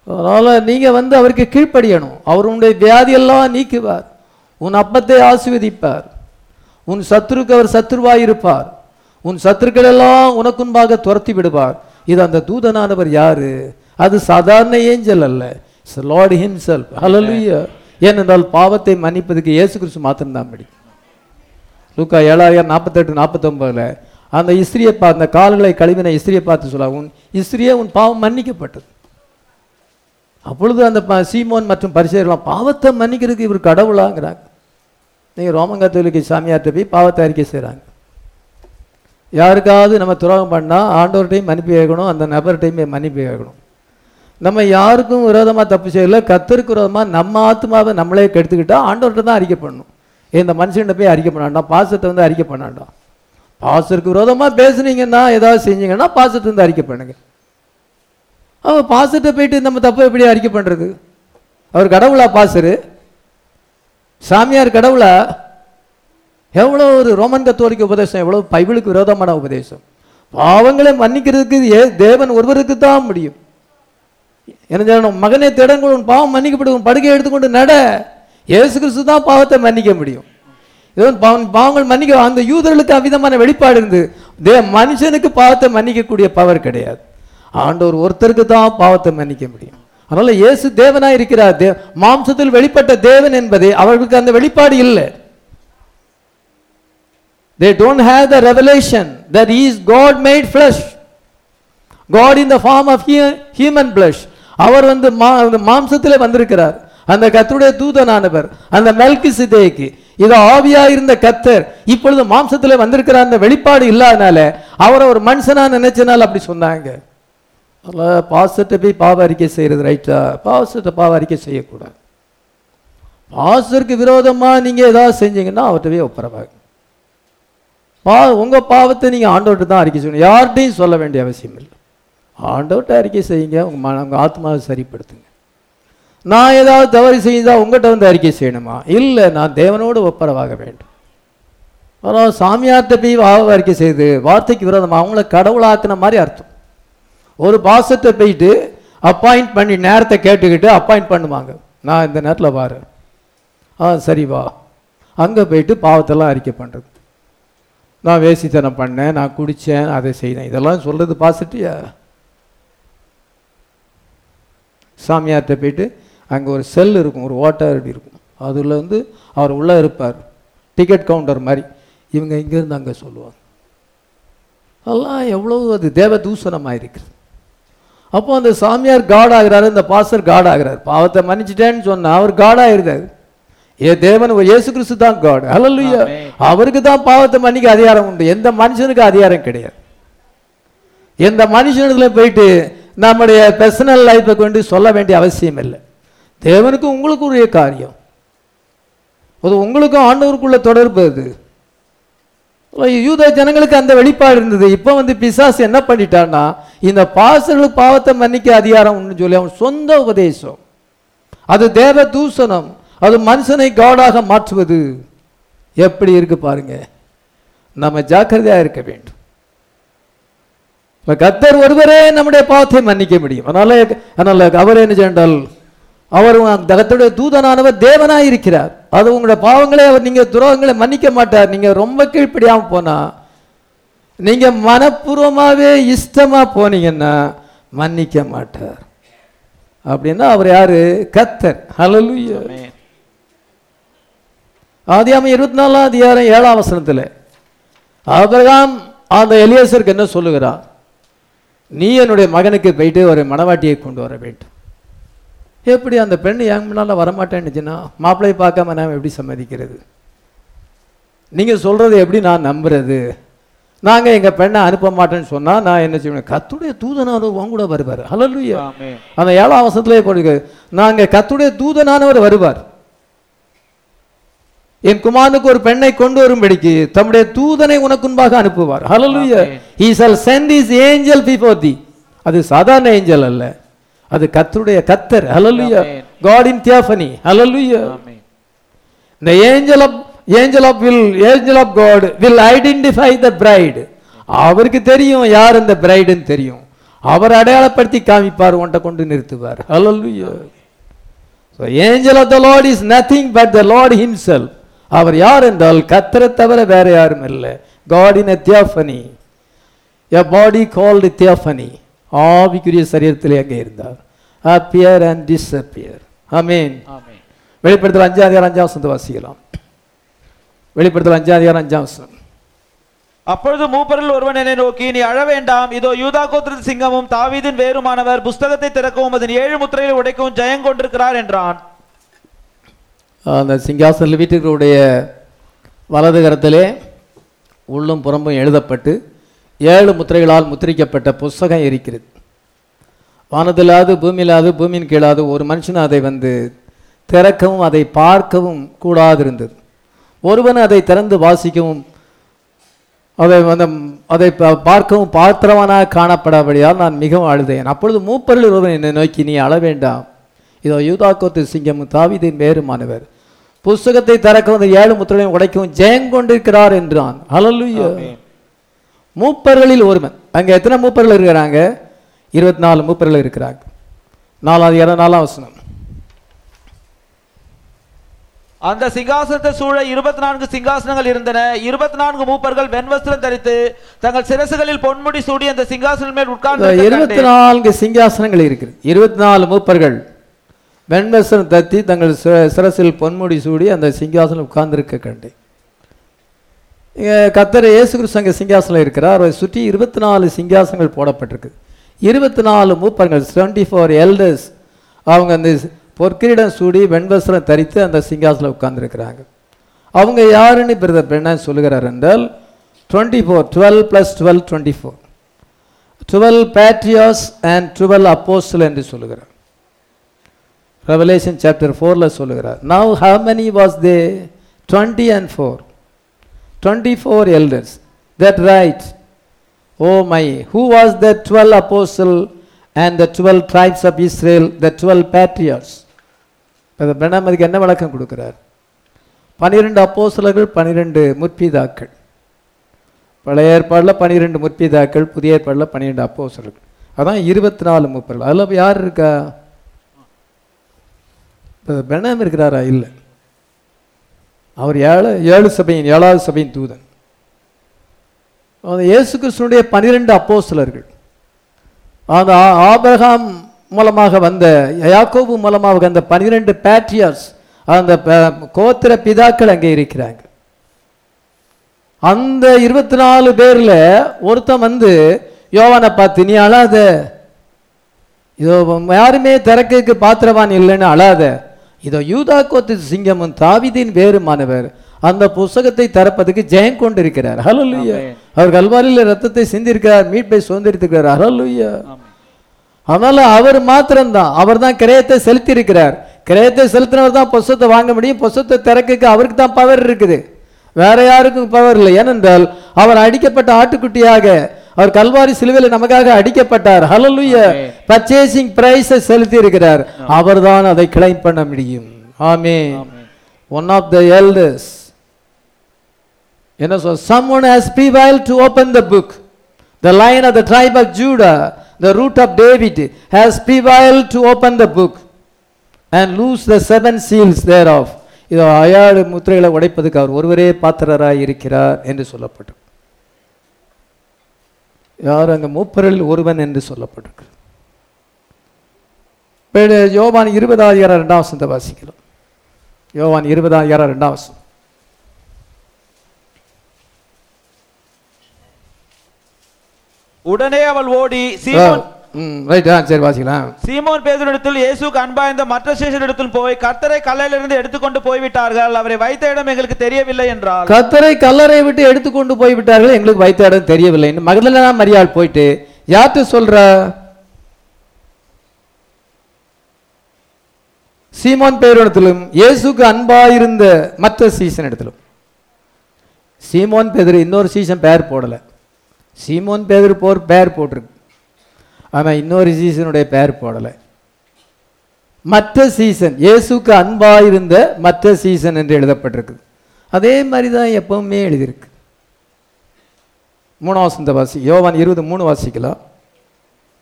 அதனால நீங்க வந்து அவருக்கு கீழ்ப்படியணும். அவர் உன்னுடைய வியாதியெல்லாம் நீக்குவார். உன் அப்பத்தை ஆசீர்வதிப்பார். உன் சத்துருக்கு அவர் சத்துருவாய் இருப்பார் உன் சத்துருக்கள் எல்லாம் உனக்குன்பாக துரத்தி விடுவார். இது அந்த தூதனானவர் யாரு? அது சாதாரண ஏஞ்சல் அல்ல. லார்ட் ஹிம்செல்ஃப் ஹalleluya ஏனென்றால் பாவத்தை மன்னிப்பதற்கு இயேசு கிறிஸ்து மாத்திரம்தான் முடியும் லூக்கா ஏழாயிரம் நாற்பத்தெட்டு நாற்பத்தொம்பதுல அந்த இஸ்திரியை பா அந்த கால்களை கழுவின இஸ்திரியை பார்த்து சொல்ல உன் இஸ்திரியே உன் பாவம் மன்னிக்கப்பட்டது. அப்பொழுது அந்த ப- சீமோன் மற்றும் பரிசெயலாம் பாவத்தை மன்னிக்கிறதுக்கு இவர் கடவுளாங்கிறாங்க. நீங்கள் ரோமன் கத்தோலிக்க சாமியார்கிட்ட போய் பாவத்தை அறிக்கை செய்கிறாங்க யாருக்காவது நம்ம துரோகம் பண்ணால் ஆண்டோர்டையும் மன்னிப்பு கேட்கணும் அந்த நபர்கிட்டையுமே மன்னிப்பு கேட்கணும். நம்ம யாருக்கும் விரோதமாக தப்பு செய்யல கத்தருக்கு விரோதமாக நம்ம ஆத்மாவை நம்மளே கெடுத்துக்கிட்டால் ஆண்டவர்கிட்ட தான் அறிக்கை பண்ணணும். இந்த மனுஷன்கிட்ட போய் அறிக்கை பண்ண வேண்டாம் பாசத்தை வந்து அறிக்கை பண்ண வேண்டாம். பாசருக்கு விரோதமாக பேசுனீங்கன்னா ஏதாவது செஞ்சீங்கன்னா பாசத்தை வந்து அறிக்கை பண்ணுங்க. அவர் பாசத்தை போயிட்டு நம்ம தப்பை எப்படி அறிக்கை பண்ணுறது அவர் கடவுளா பாசரு. சாமியார் கடவுளா எவ்வளோ ஒரு ரோமன் கத்தோலிக்க உபதேசம் எவ்வளோ பைபிளுக்கு விரோதமான உபதேசம். பாவங்களை மன்னிக்கிறதுக்கு ஏ தேவன் ஒருவருக்கு தான் முடியும். என்ன மகனே திடங்கள் பாவம் மன்னிக்கப்படும். உன் படுக்கை எடுத்துக்கொண்டு நட. இயேசு கிறிஸ்து தான் பாவத்தை மன்னிக்க முடியும். இதோ பாவம் பாவங்கள் மன்னிக்க அந்த யூதர்களுக்கு அவ்விதமான வெளிப்பாடு இருந்து தே மனுஷனுக்கு பாவத்தை மன்னிக்கக்கூடிய பவர் கிடையாது. ஆண்டவர் ஒருத்தருக்கு தான் பாவத்தை மன்னிக்க முடியும். அதனால இயேசு தேவனாய் இருக்கிறார். தே மாம்சத்தில் வெளிப்பட்ட தேவன் என்பதே அவர்களுக்கு அந்த வெளிப்பாடு இல்லை. They don't have the revelation that is God made flesh God in the form of human flesh அவர் வந்து மா அந்த வந்திருக்கிறார். அந்த கத்தருடைய தூதனானவர் அந்த மெல்கி சிதேக்கு இது ஆவியா இருந்த கத்தர் இப்பொழுது மாம்சத்தில் வந்திருக்கிற அந்த வெளிப்பாடு இல்லாதனால அவரை ஒரு மனுஷனா நினைச்சனால அப்படி சொன்னாங்க. அதில் பாசத்தை போய் பாவ அறிக்கை செய்கிறது ரைட்டா பாசத்தை பாவ அறிக்கை செய்யக்கூடாது. பாசருக்கு விரோதமாக நீங்கள் ஏதாவது செஞ்சீங்கன்னா அவர்கிட்ட போய் ஒப்புறவாங்க பா உங்கள் பாவத்தை நீங்கள் ஆண்டவர்கிட்ட தான் அறிக்கை செய்யணும். யார்கிட்டையும் சொல்ல வேண்டிய அவசியம் இல்லை. ஆண்டவர்கிட்ட அறிக்கை செய்யுங்க உங்கள் மன உங்கள் ஆத்மாவை சரிப்படுத்துங்க. நான் ஏதாவது தவறு செய்தா உங்கள்கிட்ட வந்து அறிக்கை செய்யணுமா? இல்லை நான் தேவனோடு ஒப்பரவாக வேண்டும். ஆனால் சாமியார்கிட்ட போய் வாவ அறிக்கை செய்து வார்த்தைக்கு விரோதமாக அவங்கள கடவுளாக்குன மாதிரி அர்த்தம். ஒரு பாசத்தை போயிட்டு அப்பாயிண்ட் பண்ணி நேரத்தை கேட்டுக்கிட்டு அப்பாயிண்ட் பண்ணுவாங்க. நான் இந்த நேரத்தில் வாரு ஆ சரி வா. அங்கே போயிட்டு பாவத்தெல்லாம் அறிக்கை பண்ணுறது நான் வேசித்தனம் பண்ணேன் நான் குடித்தேன் அதை செய்தேன். இதெல்லாம் சொல்கிறது பாசிட்டிவா? சாமியார்கிட்ட போயிட்டு அங்கே ஒரு செல் இருக்கும் ஒரு ஓட்டர் இருக்கும். அதில் வந்து அவர் உள்ளே இருப்பார். டிக்கெட் கவுண்டர் மாதிரி. இவங்க இங்கேருந்து அங்கே சொல்லுவாங்க. அதெல்லாம் எவ்வளோ அது தேவ தூசணமாக இருக்கிறது அப்போ அந்த சாமியார் காட் ஆகிறாரு இந்த பாஸ்டர் காட் ஆகிறார். பாவத்தை மன்னிச்சிட்டேன்னு சொன்னா அவர் காட் ஆயிருந்தார் ஏ தேவன் இயேசு கிறிஸ்து தான் காட் ஆமென். அவருக்கு தான் பாவத்தை மன்னிக்க அதிகாரம் உண்டு. எந்த மனுஷனுக்கு அதிகாரம் கிடையாது. எந்த மனுஷனிடத்துல போயிட்டு நம்முடைய பர்சனல் லைஃப்பை கொண்டு சொல்ல வேண்டிய அவசியம் இல்லை. தேவனுக்கு உங்களுக்கு உரிய காரியம். அது உங்களுக்கும் ஆண்டவருக்குள்ள தொடர்பு அது. யூத ஜனங்களுக்கு அந்த வெளிப்பாடு இருந்தது. இப்போ வந்து பிசாசு என்ன பண்ணிட்டான்னா இந்த பாசர்களுக்கு பாவத்தை மன்னிக்க அதிகாரம் உண்டு சொல்லி அவன் சொந்த உபதேசம். அது தேவ தூசணம் அது மனுஷனை காடாக மாற்றுவது. எப்படி இருக்கு பாருங்க. நம்ம ஜாக்கிரதையா இருக்க வேண்டும். இப்போ கர்த்தர் ஒருவரே நம்முடைய பாவத்தை மன்னிக்க முடியும். அதனால அதனால அவர் என்ன சென்றால் அவர் தகத்துடைய தூதனானவர் தேவனாக இருக்கிறார். அது உங்களுடைய பாவங்களே அவர் நீங்க துரோகங்களை மன்னிக்க மாட்டார். நீங்க ரொம்ப கீழ்ப்படியாம போனா நீங்க மனப்பூர்வமாவே இஷ்டமா போனீங்கன்னா மன்னிக்க மாட்டார். அப்படின்னா அவர் யாரு? கத்தர். ஆமென். ஆதியாம இருபத்தி நாலாம் அதிகாரம் ஏழாம் வசனத்தில் ஆபிரகாம் அந்த எலியேசருக்கு என்ன சொல்லுகிறான் நீ என்னுடைய மகனுக்கு போயிட்டு ஒரு மணவாட்டியை கொண்டு வர வேண்டும். எப்படி அந்த பெண் என் முன்னால வரமாட்டேன்னுச்சுன்னா மாப்பிள்ளையை பார்க்காம நான் எப்படி சம்மதிக்கிறது? நீங்க சொல்றது எப்படி நான் நம்புறது? நாங்க எங்க பெண்ணை அனுப்ப மாட்டேன்னு சொன்னா நான் என்ன செய்வேன்? கத்துடைய தூதனானவர் உன் கூட வருவார். ஆமென் அந்த ஏழாம் வசத்திலே போடுங்க நாங்க கத்துடைய தூதனானவர் வருவார். என் குமாரனுக்கு ஒரு பெண்ணை கொண்டு வரும்படிக்கு தம்முடைய தூதனை உனக்கு முன்பாக அனுப்புவார். Amen. he shall send his angel before thee. அது சாதாரண ஏஞ்சல் அல்ல. அது கர்த்தருடைய கத்தர் ஹalleluya Amen. god in theophany. Hallelujah. Amen the angel of angel of will angel of god will identify the bride அவருக்கு தெரியும் யார் அந்த பிரைடுன்னு தெரியும் அவர் அடையாளப்படுத்தி காமிப்பார் உன்ட்ட கொண்டு நிறுத்துவார் hallelujah so angel of the lord is nothing but the lord himself அவர் யார் என்றால் கத்தரை தவிர வேற யாரும் இல்லை god in a theophany a body called theophany ஆவிக்குரிய சரீரத்திலே அங்கே இருந்தார் appear and disappear amen ஆமென் வெளிப்படுத்தல் அஞ்சாம் அதிகாரம் அஞ்சாம் வாசிக்கலாம் வெளிப்படுத்தல் அஞ்சாம் அதிகாரம் அஞ்சாம் வசனம். அப்பொழுது மூப்பரில் ஒருவன் என்னை நோக்கி நீ அழ வேண்டாம். இதோ யூதா கோத்திரத்து சிங்கமும் தாவீதின் வேறுமானவர் புஸ்தகத்தை திறக்கவும் அதன் ஏழு முத்திரையில் உடைக்கவும் ஜெயம் கொண்டிருக்கிறார் என்றான். அந்த சிங்காசன வீட்டுகளுடைய வலது கரத்திலே உள்ளும் புறம்பும் எழுதப்பட்டு ஏழு முத்திரைகளால் முத்திரிக்கப்பட்ட புஸ்தகம் இருக்கிறது. வானத்திலாது பூமியிலாது பூமியின் கீழாது ஒரு மனுஷன் அதை வந்து திறக்கவும் அதை பார்க்கவும் கூடாதிருந்தது. ஒருவன் அதை திறந்து வாசிக்கவும் அதை வந்து அதை பார்க்கவும் பாத்திரவனாக காணப்படாபடியால் நான் மிகவும் அழுதேன். அப்பொழுது மூப்பரில் ஒருவன் என்னை நோக்கி நீ அழ வேண்டாம். இதோ யூதாக்கோத்து சிங்கமும் தாவீதின் வேறுமானவர் புஸ்தகத்தை திறக்கவும் அந்த ஏழு முத்திரையும் உடைக்கவும் ஜெயம் கொண்டிருக்கிறார் என்றான். ஆமென். மூப்பர்களில் ஒருவன். அங்க எத்தனை மூப்பர்கள் இருக்கிறாங்க? இருபத்தி நாலு மூப்பர்கள் இருக்கிறாங்க. நாலாவது இடம் நாலாம் வசனம். அந்த சிங்காசனத்தை சூழ இருபத்தி நான்கு சிங்காசனங்கள் இருந்தன. இருபத்தி நான்கு மூப்பர்கள் வெண்வஸ்திரம் தரித்து தங்கள் சிரசுகளில் பொன்முடி சூடி அந்த சிங்காசனம் மேல் உட்கார்ந்து இருபத்தி நான்கு சிங்காசனங்கள் இருக்குது. இருபத்தி நாலு மூப்பர்கள் வெண்வசனம் தத்தி தங்கள் சிர- சிரசில் பொன்முடி சூடி அந்த சிங்காசனம் உட்கார்ந்திருக்க கண்டேன் கத்தர் இயேசு கிறிஸ்து அங்கே சிங்காசனம் இருக்கிறார். அவரை சுற்றி இருபத்தி நாலு சிங்காசனங்கள் போடப்பட்டிருக்கு. இருபத்தி நாலு மூப்பர்கள் டுவெண்ட்டி ஃபோர் எல்டர்ஸ் அவங்க அந்த பொற்கிரீடம் சூடி வெண்வஸ்திரம் தரித்து அந்த சிங்காசனம் உட்கார்ந்துருக்கிறாங்க. அவங்க யாருன்னு பிரதர் பிரணான் சொல்லுகிறார் என்றால் twenty four twelve plus twelve twenty four twelve patriarchs and twelve apostle என்று சொல்லுகிறார். ரெவலேஷன் சாப்டர் ஃபோரில் சொல்லுகிறார். Now how many was they twenty and four twenty four elders that right oh my who was the twelve apostle and the twelve tribes of Israel the twelve patriarchs Branham அதுக்கு என்ன விளக்கம் கொடுக்கிறார்? பனிரெண்டு அப்போசலர்கள் பனிரெண்டு முற்பிதாக்கள். பழைய ஏற்பாடில் பனிரெண்டு முற்பிதாக்கள் புதிய ஏற்பாடில் பன்னிரெண்டு அப்போசலர்கள் அதான் இருபத்தி நாலு முப்பர்கள். அதில் யார் இருக்கா? இப்போ பிரணாம் இருக்கிறாரா? இல்லை. அவர் ஏழு ஏழு சபையின் ஏழாவது சபையின் தூதன். இயேசு கிறிஸ்துனுடைய பனிரெண்டு அப்போசலர்கள் அந்த ஆ- ஆபிரகாம் மூலமாக வந்த யாக்கோபு மூலமாக வந்த பனிரெண்டு பேட்ரியார்ஸ் அந்த கோத்திர பிதாக்கள் அங்கே இருக்கிறாங்க. அந்த இருபத்தி நாலு பேர்ல ஒருத்தன் வந்து யோவானை பார்த்து நீ அழாத. இதோ யாருமே திறக்கைக்கு பாத்திரவான் இல்லைன்னு அழாத. இதோ யூதா கோத்து சிங்கமும் தாவிதின் வேறுமானவர். அந்த புஸ்தகத்தை திறப்பதற்கு ஜெயம் கொண்டிருக்கிறார். ஹalleluya. ஆமென். அவர் கல்வாரியில் ரத்தத்தை சிந்திருக்கிறார் மீட்பை சுதந்திரித்திருக்கிறார். ஆமென். அதனால அவர் மாத்திரம்தான். அவர் தான் கிரயத்தை செலுத்தி இருக்கிறார் கிரயத்தை செலுத்தினவர் தான் புஸ்தத்தை வாங்க முடியும். புஸ்தத்தை திறக்க அவருக்கு தான் பவர் இருக்குது. வேற யாருக்கும் பவர் இல்லை. ஏனென்றால் அவர் அடிக்கப்பட்ட ஆட்டுக்குட்டியாக அவர் கல்வாரி சிலுவையில் நமக்காக அடிக்கப்பட்டார். ஆமென். பர்ச்சேசிங் பிரைஸை செலுத்தி இருக்கிறார் அவர்தான் அதை கிளைம் பண்ண முடியும். ஆமே amen. One of the elders என்ன சொல் someone has prevailed to open the book. The lion of the tribe of judah. The root of david has prevailed to open the book and loose the seven seals thereof. இதோ அயாடு முத்திரைகளை உடைப்பதுக்கு அவர் ஒருவரே பாத்திரராய் இருக்கிறார் என்று சொல்லப்பட்டு. யார் அங்கே மூப்பரில் ஒருவன் என்று சொல்லப்பட்டிருக்கு. யோவான் இருபதாயிரம் இரண்டாம் வசந்த வாசிக்கிறோம். யோவான் இருபதாயிரம் இரண்டாம் வசம் உடனே அவள் ஓடி சீமோன் ரைட் சரி வாசிக்கலாம். சீமோன் பேதுருடத்தில் இயேசுக்கு அன்பாய்ந்த மற்ற சேஷரிடத்தில் போய் கர்த்தரை கல்லையிலிருந்து எடுத்துக்கொண்டு போய்விட்டார்கள். அவரை வைத்த இடம் எங்களுக்கு தெரியவில்லை என்றால் கத்தரை கல்லறை விட்டு எடுத்துக்கொண்டு போய் விட்டார்கள் எங்களுக்கு வைத்த இடம் தெரியவில்லை. மகதலேனா மரியாள் போயிட்டு யார்கிட்ட சொல்றா? சீமான் பேரிடத்திலும் இயேசுக்கு அன்பாயிருந்த மற்ற சீசன் இடத்திலும். சீமோன் பேதர் இன்னொரு சீசன் பேர் போடல. சீமோன் பேதர் போர் பேர் போட்டிருக்கு. ஆனா இன்னொரு சீசனுடைய பேர் போடல. மற்ற சீசன் இயேசுக்கு அன்பாயிருந்த மற்ற சீசன் என்று எழுதப்பட்டிருக்குது. அதே மாதிரி தான் எப்பவுமே எழுதியிருக்கு. மூணாம் வசந்த வாசி யோவான் இருபது மூணு வாசிக்கலாம்.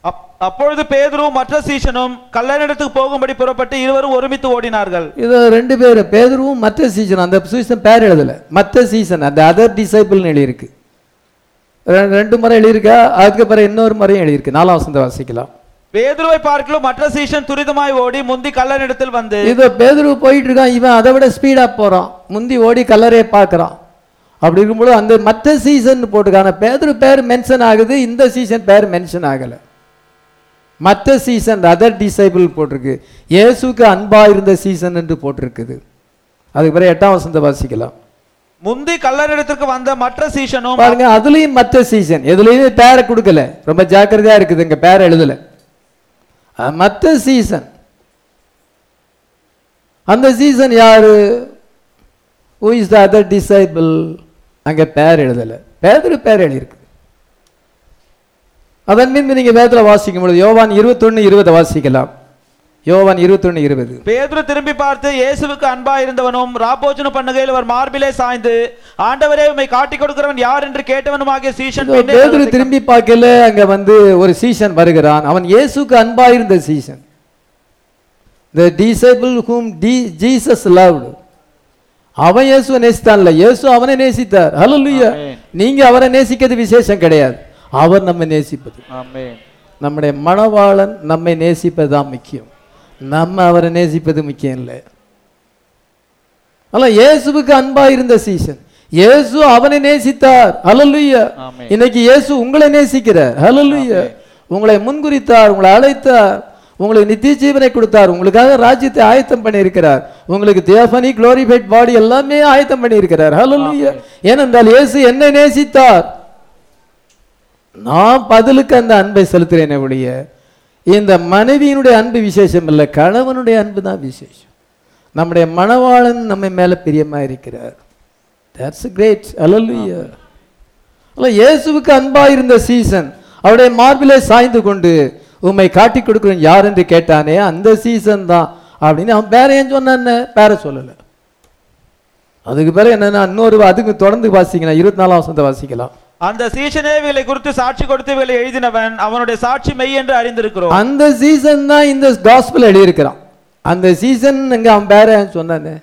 அப்- அப்பொழுது பேதுருவும் மற்ற சீஷனும் கல்லறையிடத்துக்கு போகும்படி புறப்பட்டு இருவரும் ஒருமித்து ஓடினார்கள். இது ரெண்டு பேர் பேதருவும் மற்ற சீசன் அந்த சீசன் பேர் எழுதல. மற்ற சீசன் அந்த அதர் டிசைபிள்னு எழுதியிருக்கு. ரெண்டு முறை எழுதியிருக்கா? அதுக்கு பிறகு இன்னொரு முறையும் எழுதியிருக்கு. நாலாம் வசந்த வாசிக்கலாம். பேதுருவை பார்க்கலும் மற்ற சீஷன் துரிதமாய் ஓடி முந்தி கல்லறிடத்தில் வந்து இது பேதுரு போயிட்டு இருக்கான் இவன் அதை விட ஸ்பீடா போறான். முந்தி ஓடி கல்லறையை பார்க்கறான். அப்படி இருக்கும்போது அந்த மற்ற சீசன் போட்டிருக்காங்க. பேதுரு பேர் மென்ஷன் ஆகுது. இந்த சீசன் பேர் மென்ஷன் ஆகல. மற்ற சீசன் அதர் டிசைபிள் போட்டிருக்கு. இயேசுக்கு அன்பா இருந்த சீசன் என்று போட்டிருக்குது. அதுக்கு பிறகு எட்டாம் வசந்த வாசிக்கலாம். முந்தி கல்லறிடத்திற்கு வந்த மற்ற சீசனும் பாருங்க அதுலயும் மற்ற சீசன் எதுலயும் பேரை கொடுக்கல. ரொம்ப ஜாக்கிரதையா இருக்குது இங்க பேர் எழுதல. மற்ற சீசன் அந்த சீசன் யாரு? Who is the other disciple அங்க பேர் எழுதல. பேதரு பேர் எழுதியிருக்கு. அதன் மீது நீங்க வேதத்தில் வாசிக்கும் பொழுது யோவான் இருபத்தொன்னு இருபதை வாசிக்கலாம். யோவான் இருபத்தொன்னு இருபது. பேதுரு திரும்பி பார்த்து இயேசுவுக்கு அன்பா இருந்தவனும் ராப்போஜன பண்ணுகையில் அவர் மார்பிலே சாய்ந்து ஆண்டவரே உம்மை காட்டிக் கொடுக்கிறவன் யார் என்று கேட்டவனுமாகிய சீஷன் பின்னே பேதுரு திரும்பி பார்க்கல அங்க வந்து ஒரு சீசன் வருகிறான். அவன் இயேசுக்கு அன்பா இருந்த சீசன் the disciple whom D- Jesus loved. அவன் இயேசுவை நேசித்தான்ல. இயேசு அவனை நேசித்தார். ஹalleluya ஆமென். நீங்க அவரை நேசிக்கிறது விசேஷம் கிடையாது. அவர் நம்ம நேசிப்பது. நம்முடைய மணவாளன் நம்மை நேசிப்பது தான் முக்கியம். நம்ம அவரை நேசிப்பது முக்கியம் இல்லை. அல்ல இயேசுவுக்கு அன்பா இருந்த சீசன் இயேசு அவனை நேசித்தார். ஆமென். இன்னைக்கு இயேசு உங்களை நேசிக்கிறார். ஹalleluya உங்களை முன்குறித்தார் உங்களை அழைத்தார் உங்களுக்கு நித்திய ஜீவனை கொடுத்தார் உங்களுக்காக ராஜ்யத்தை ஆயத்தம் பண்ணி இருக்கிறார் உங்களுக்கு தியோபனி குளோரிஃபைட் பாடி எல்லாமே ஆயத்தம் பண்ணி இருக்கிறார் ஹalleluya ஏனென்றால் இயேசு என்னை நேசித்தார். நான் பதிலுக்கு அந்த அன்பை செலுத்துறேனே ஒழிய இந்த மனைவியினுடைய அன்பு விசேஷம் இல்லை கணவனுடைய அன்பு தான் விசேஷம். நம்முடைய மணவாளன் நம்ம மேலே பிரியமாக இருக்கிறார். தட்ஸ் கிரேட் அலல்வியா அல்ல இயேசுவுக்கு அன்பாக இருந்த சீசன் அவருடைய மார்பிலே சாய்ந்து கொண்டு உம்மை காட்டி கொடுக்குறோம் யார் என்று கேட்டானே அந்த சீசன் தான் அப்படின்னு அவன் பேர ஏன் சொன்னான் பேர சொல்லலை. அதுக்கு பிறகு என்னென்னா இன்னொரு அதுக்கு தொடர்ந்து வாசிக்கலாம் இருபத்தி நாலாம் வசந்த வாசிக்கலாம். அந்த சீசனே இவளை குறித்து சாட்சி கொடுத்து இவளை எழுதினவன் அவனுடைய சாட்சி மெய் என்று அறிந்திருக்கிறோம். அந்த சீசன் தான் இந்த காஸ்பிள் எழுதியிருக்கிறான். அந்த சீசன் அங்க அவன் பேர சொன்னானே?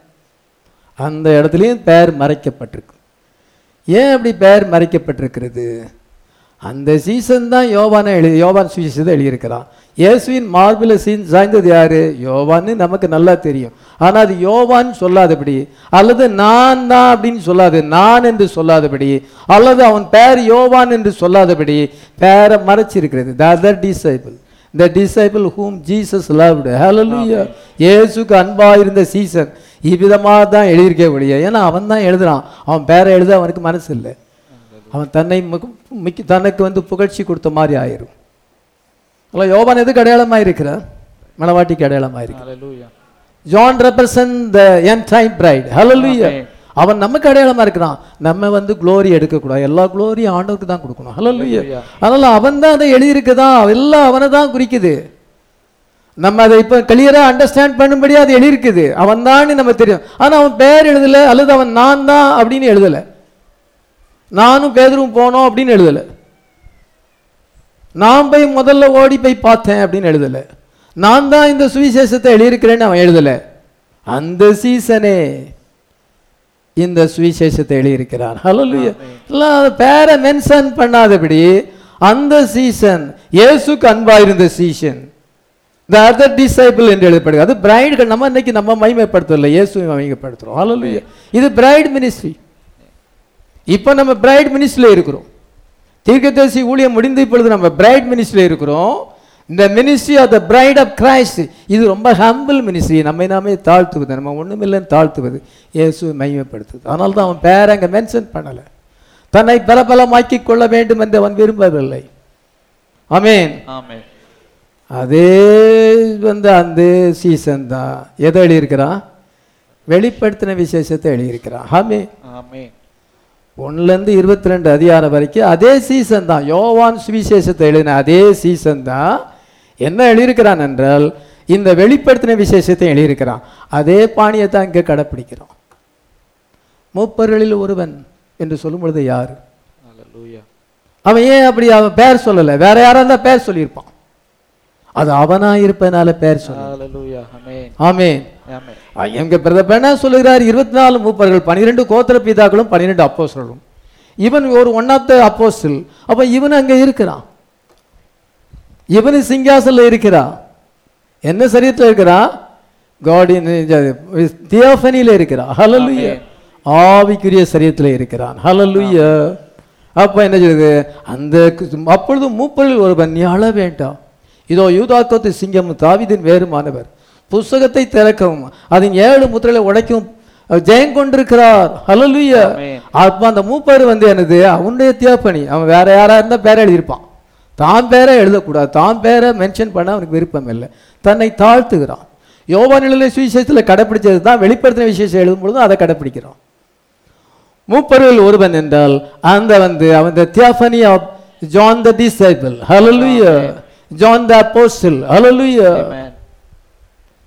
அந்த இடத்துலையும் பெயர் மறைக்கப்பட்டிருக்கு. ஏன் அப்படி பெயர் மறைக்கப்பட்டிருக்கிறது? அந்த சீசன் தான் யோவானை எழுதி யோவான் சுவிசேஷத்தை எழுதியிருக்கிறான். இயேசுவின் மார்பில் சீ சாய்ந்தது யாரு? யோவான்னு நமக்கு நல்லா தெரியும். ஆனா அது யோவான் சொல்லாதபடி அல்லது நான் தான் அப்படின்னு சொல்லாது நான் என்று சொல்லாதபடி அல்லது அவன் பேர் யோவான் என்று சொல்லாதபடி பேரை மறைச்சிருக்கிறது. The other disciple the disciple whom Jesus loved hallelujah இயேசுக்கு அன்பா இருந்த சீசன் இவ்விதமாக தான் எழுதியிருக்க ஒழிய ஏன்னா அவன் தான் எழுதுறான். அவன் பேரை எழுத அவனுக்கு மனசு இல்லை அவன் தன்னை தனக்கு வந்து புகழ்ச்சி கொடுத்த மாதிரி ஆயிரும். அல்ல யோவான் எதுக்கு அடையாளமா இருக்கிறார் மணவாட்டிக்கு அடையாளமா இருக்கு John represent the end time bride hallelujah Amen. அவன் நமக்கு அடையாளமா இருக்கிறான் நம்ம வந்து குளோரி எடுக்கக்கூடாது. எல்லா குளோரியும் ஆண்டவருக்கு தான் கொடுக்கணும். Hallelujah. அதனால அவன் தான் அதை எழுதியிருக்குதான் எல்லாம் அவனை தான் குறிக்குது. நம்ம அதை இப்ப கிளியரா அண்டர்ஸ்டாண்ட் பண்ணும்படி அது எழுதியிருக்குது. அவன் தான் நம்ம தெரியும். ஆனா அவன் பேர் எழுதல அல்லது அவன் நான் தான் அப்படின்னு எழுதல. நானும் பேதரும் போனோம் அப்படின்னு எழுதல. நான் போய் முதல்ல ஓடி போய் பார்த்தேன் அப்படின்னு எழுதல. நான் தான் இந்த சுவிசேஷத்தை எழுதியிருக்கிறேன்னு அவன் எழுதல. அந்த சீசனே இந்த சுவிசேஷத்தை எழுதியிருக்கிறான். ஹalleluya இல்லை பேரை மென்ஷன் பண்ணாதபடி அந்த சீசன் இயேசுக்கு அன்பா இருந்த சீசன் த அதர் டிசைபிள் என்று எழுதப்படுகிறது. அது பிரைடுகள் நம்ம இன்னைக்கு நம்ம மகிமைப்படுத்தல இயேசுவை மகிமைப்படுத்துறோம். ஹalleluya இது பிரைட் மினிஸ்ட்ரி இப்போ நம்ம பிரைட் மினிஸ்ட்ரியில் இருக்கிறோம். தீர்க்கதரிசி ஊழியம் முடிந்து இப்பொழுது நம்ம பிரைட் மினிஸ்ட்ரியில் இருக்கிறோம். இந்த ministry of the bride of Christ இது ரொம்ப ஹம்பிள் மினிஸ்ட்ரி நம்மை நாமே தாழ்த்துவது நம்ம ஒண்ணுமில்லைன்னு தாழ்த்துவது இயேசுவை மையப்படுத்துது அதனால தான் அவன் பேரை அங்கே மென்ஷன் பண்ணலை. தன்னை பலபலமாக்கிக் கொள்ள வேண்டும் என்று அவன் விரும்பவில்லை. ஆமென் ஆமென் அதே வந்து அந்த சீசன் தான். எதை எழுதியிருக்கிறான்? வெளிப்படுத்தின விசேஷத்தை எழுதியிருக்கிறான். ஆமே ஆமென் ஒன்றுலேருந்து இருபத்தி ரெண்டு அதிகாரம் வரைக்கும் அதே சீசன் தான். யோவான் சுவிசேஷத்தை எழுதின அதே சீசன் தான். என்ன எழுதியிருக்கிறான் என்றால் இந்த வெளிப்படுத்தின விசேஷத்தை எழுதியிருக்கிறான். அதே பாணியை தான் இங்கே கடைப்பிடிக்கிறோம் மூப்பர்களில் ஒருவன் என்று சொல்லும் பொழுது யார் அவன் ஏன் அப்படி அவன் பேர் சொல்லலை? வேற யாரா இருந்தா பேர் சொல்லியிருப்பான். அது அவனா இருப்பதனால பேர் சொல்ல ஆமென். எங்க பிரதமர் என்ன சொல்லுகிறார் இருபத்தி நாலு மூப்பர்கள் பனிரெண்டு கோத்திர பிதாக்களும் பன்னிரெண்டு அப்போஸ்தலரும் இவன் ஒரு ஒன் ஆஃப் த அப்போஸ்டில் அப்ப இவன் அங்க இருக்கிறான். இவனு சிங்காசனில் இருக்கிறான் என்ன சரீரத்தில் இருக்கிறான் காடின் தியோஃபனியில் இருக்கிறான் ஹalleluya ஆவிக்குரிய சரீரத்தில் இருக்கிறான். ஹalleluya அப்ப என்ன சொல்லுது? அந்த அப்பொழுது மூப்பரில் ஒருவன் நீ அழ வேண்டாம். இதோ யூதாக்கத்து சிங்கம் தாவீதின் வேறுமானவர். புஸ்தகத்தை திறக்கவும் அதன் ஏழு முத்திரைகளை உடைக்கவும் அவர் ஜெயம் கொண்டிருக்கிறார். ஆமென். அப்ப அந்த மூப்பர் வந்து என்னது? அவனுடைய தியாப்பணி. அவன் வேற யாரா இருந்தா பேரை எழுதியிருப்பான். தான் பேரை எழுதக்கூடாது. தான் பேரை மென்ஷன் பண்ண அவனுக்கு விருப்பம் இல்லை. தன்னை தாழ்த்துகிறான். யோவானிலே சுவிசேஷத்தில் கடைப்பிடிச்சது தான் வெளிப்படுத்தின விசேஷம் எழுதும் பொழுதும் அதை கடைப்பிடிக்கிறான். மூப்பர்கள் ஒருவன் என்றால் அந்த வந்து அவன் theophany of John the disciple hallelujah John the hallelujah amen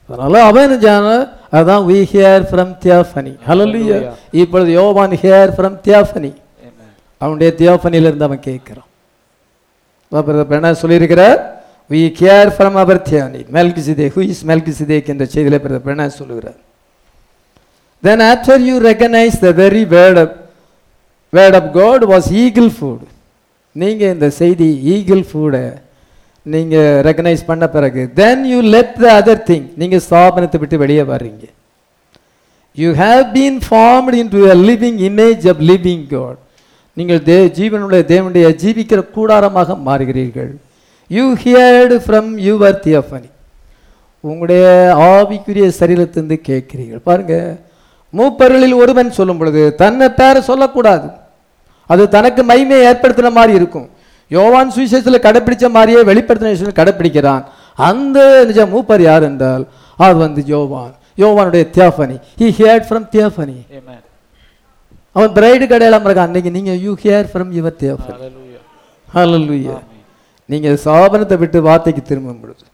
அதனால அவன் ஜான அதான் we hear from தியாஃபனி Hallelujah. இப்பொழுது யோவான் hear from தியாஃபனி அவனுடைய தியாஃபனில இருந்து அவன் கேட்கிறான். அப்புறம் என்ன சொல்லியிருக்கிறார்? We care from our theophany Melchizedek who is Melchizedek என்ற செய்தியில பிரதர் என்ன சொல்லுகிறார்? Then after you recognize the very word of word of god was eagle food. நீங்க இந்த செய்தி ஈகிள் ஃபுட்டை நீங்க ரெகனைஸ் பண்ண பிறகு then you let the other thing நீங்க ஸ்தாபனத்தை விட்டு வெளியே வர்றீங்க. You been been in into a living image of living God நீங்கள் தே ஜீவனுடைய தேவனுடைய ஜீவிக்கிற கூடாரமாக மாறுகிறீர்கள். You heard from your theophany உங்களுடைய ஆவிக்குரிய சரீரத்திலிருந்து கேட்கிறீர்கள். பாருங்க மூப்பர்களில் ஒருவன் சொல்லும் பொழுது தன்னை பேரை சொல்லக்கூடாது. அது தனக்கு மகிமையை ஏற்படுத்தின மாதிரி இருக்கும். யோவான் சுவிசேஷத்தில் கடைப்பிடிச்ச மாதிரியே வெளிப்படுத்தின விஷயத்தில் கடைப்பிடிக்கிறான். அந்த நிஜ மூப்பர் யார் என்றால் அது வந்து யோவான். யோவானுடைய theophany. He heard from theophany. அவன் பிரைடு கடையில் இருக்கான் அன்னைக்கு நீங்க you hear from your theophany. Hallelujah hallelujah amen நீங்க சாபனத்தை விட்டு வார்த்தைக்கு திரும்பும் பொழுது.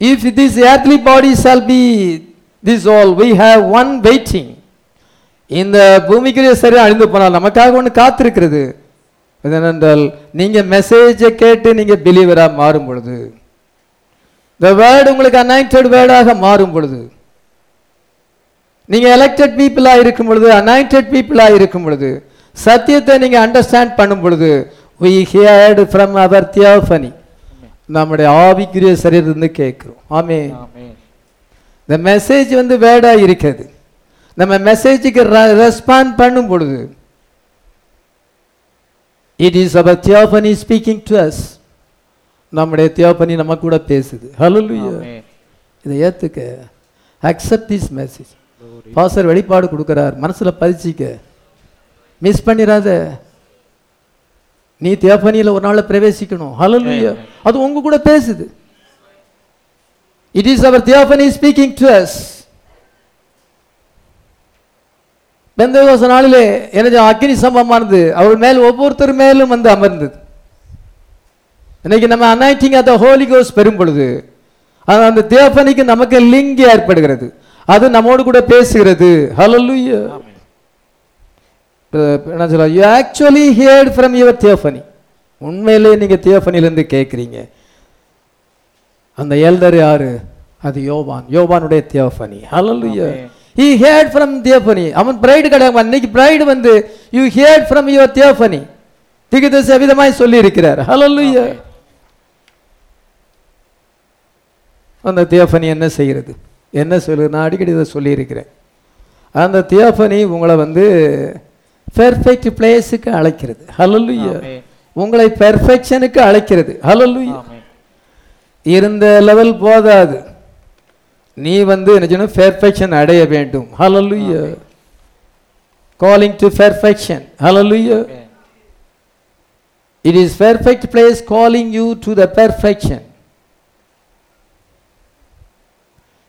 If this earthly body shall be this all we have one waiting. இந்த பூமிக்குரிய சரி அழிந்து போனால் நமக்காக ஒன்று காத்திருக்கிறது. இது என்னென்றால் நீங்க மெசேஜை கேட்டு நீங்க பிலீவரா மாறும் பொழுது the word உங்களுக்கு அனாயிண்டட் வேர்டாக மாறும் பொழுது நீங்க எலெக்டட் பீப்புளா இருக்கும் பொழுது அனாயிண்டட் பீப்புளா இருக்கும் பொழுது சத்தியத்தை நீங்க அண்டர்ஸ்டாண்ட் பண்ணும் பொழுது we heard from our theophany. நம்முடைய ஆவிக்குரிய சரீரத்திலிருந்து கேட்கிறோம். ஆமே இந்த மெசேஜ் வந்து வேர்டா இருக்கிறது. நம்ம மெசேஜுக்கு ரெஸ்பாண்ட் பண்ணும் பொழுது it is our theophany speaking to us நம்முடைய தியோபனி நம்ம கூட பேசுது ஆமென் இதை ஏத்துக்க. அக்செப்ட் திஸ் மெசேஜ் பாஸ்டர் வெளிப்பாடு கொடுக்கிறார். மனசுல பதிச்சிக்க. மிஸ் பண்ணிடாத நீ தியோபனியில் ஒரு நாள் பிரவேசிக்கணும். ஹalleluya அது உங்க கூட பேசுது. It is our theophany speaking to us பெந்தகோச நாளிலே எனது அக்னி சம்பவமானது அவர் மேல் ஒவ்வொருத்தர் மேலும் வந்து அமர்ந்தது. இன்னைக்கு நம்ம அனாயிட்டிங் அந்த ஹோலி கோஸ் பெறும் பொழுது அந்த தியோபனிக்கு நமக்கு லிங்க் ஏற்படுகிறது. அது நம்மோடு கூட பேசுகிறது. ஹலோ என்ன சொல்ல you actually heard from your theophany உண்மையிலே நீங்க தியோஃபனிலேருந்து கேட்குறீங்க அந்த எல்டர் யாரு? அது யோவான். யோவானுடைய தியோஃபனி ஹalleluya He heard from தியோஃபனி அவன் பிரைடு கிடையாது அன்னைக்கு பிரைடு வந்து you heard from your theophany திகுதச விதமாய் சொல்லி இருக்கிறார் Amen. அந்த தியோஃபனி என்ன செய்கிறது? என்ன சொல்லு நான் அடிக்கடி இதை சொல்லியிருக்கிறேன். அந்த தியோஃபனி உங்களை வந்து பெர்ஃபெக்ட் பிளேஸுக்கு அழைக்கிறது. Amen. உங்களை பெர்ஃபெக்ஷனுக்கு அழைக்கிறது. ஆமென். இருந்த லெவல் போதாது. நீ வந்து என்ன செய்யணும் பெர்ஃபெக்ஷன் அடைய வேண்டும். Calling to perfection. Hallelujah. Amen. it is perfect place calling you to the perfection.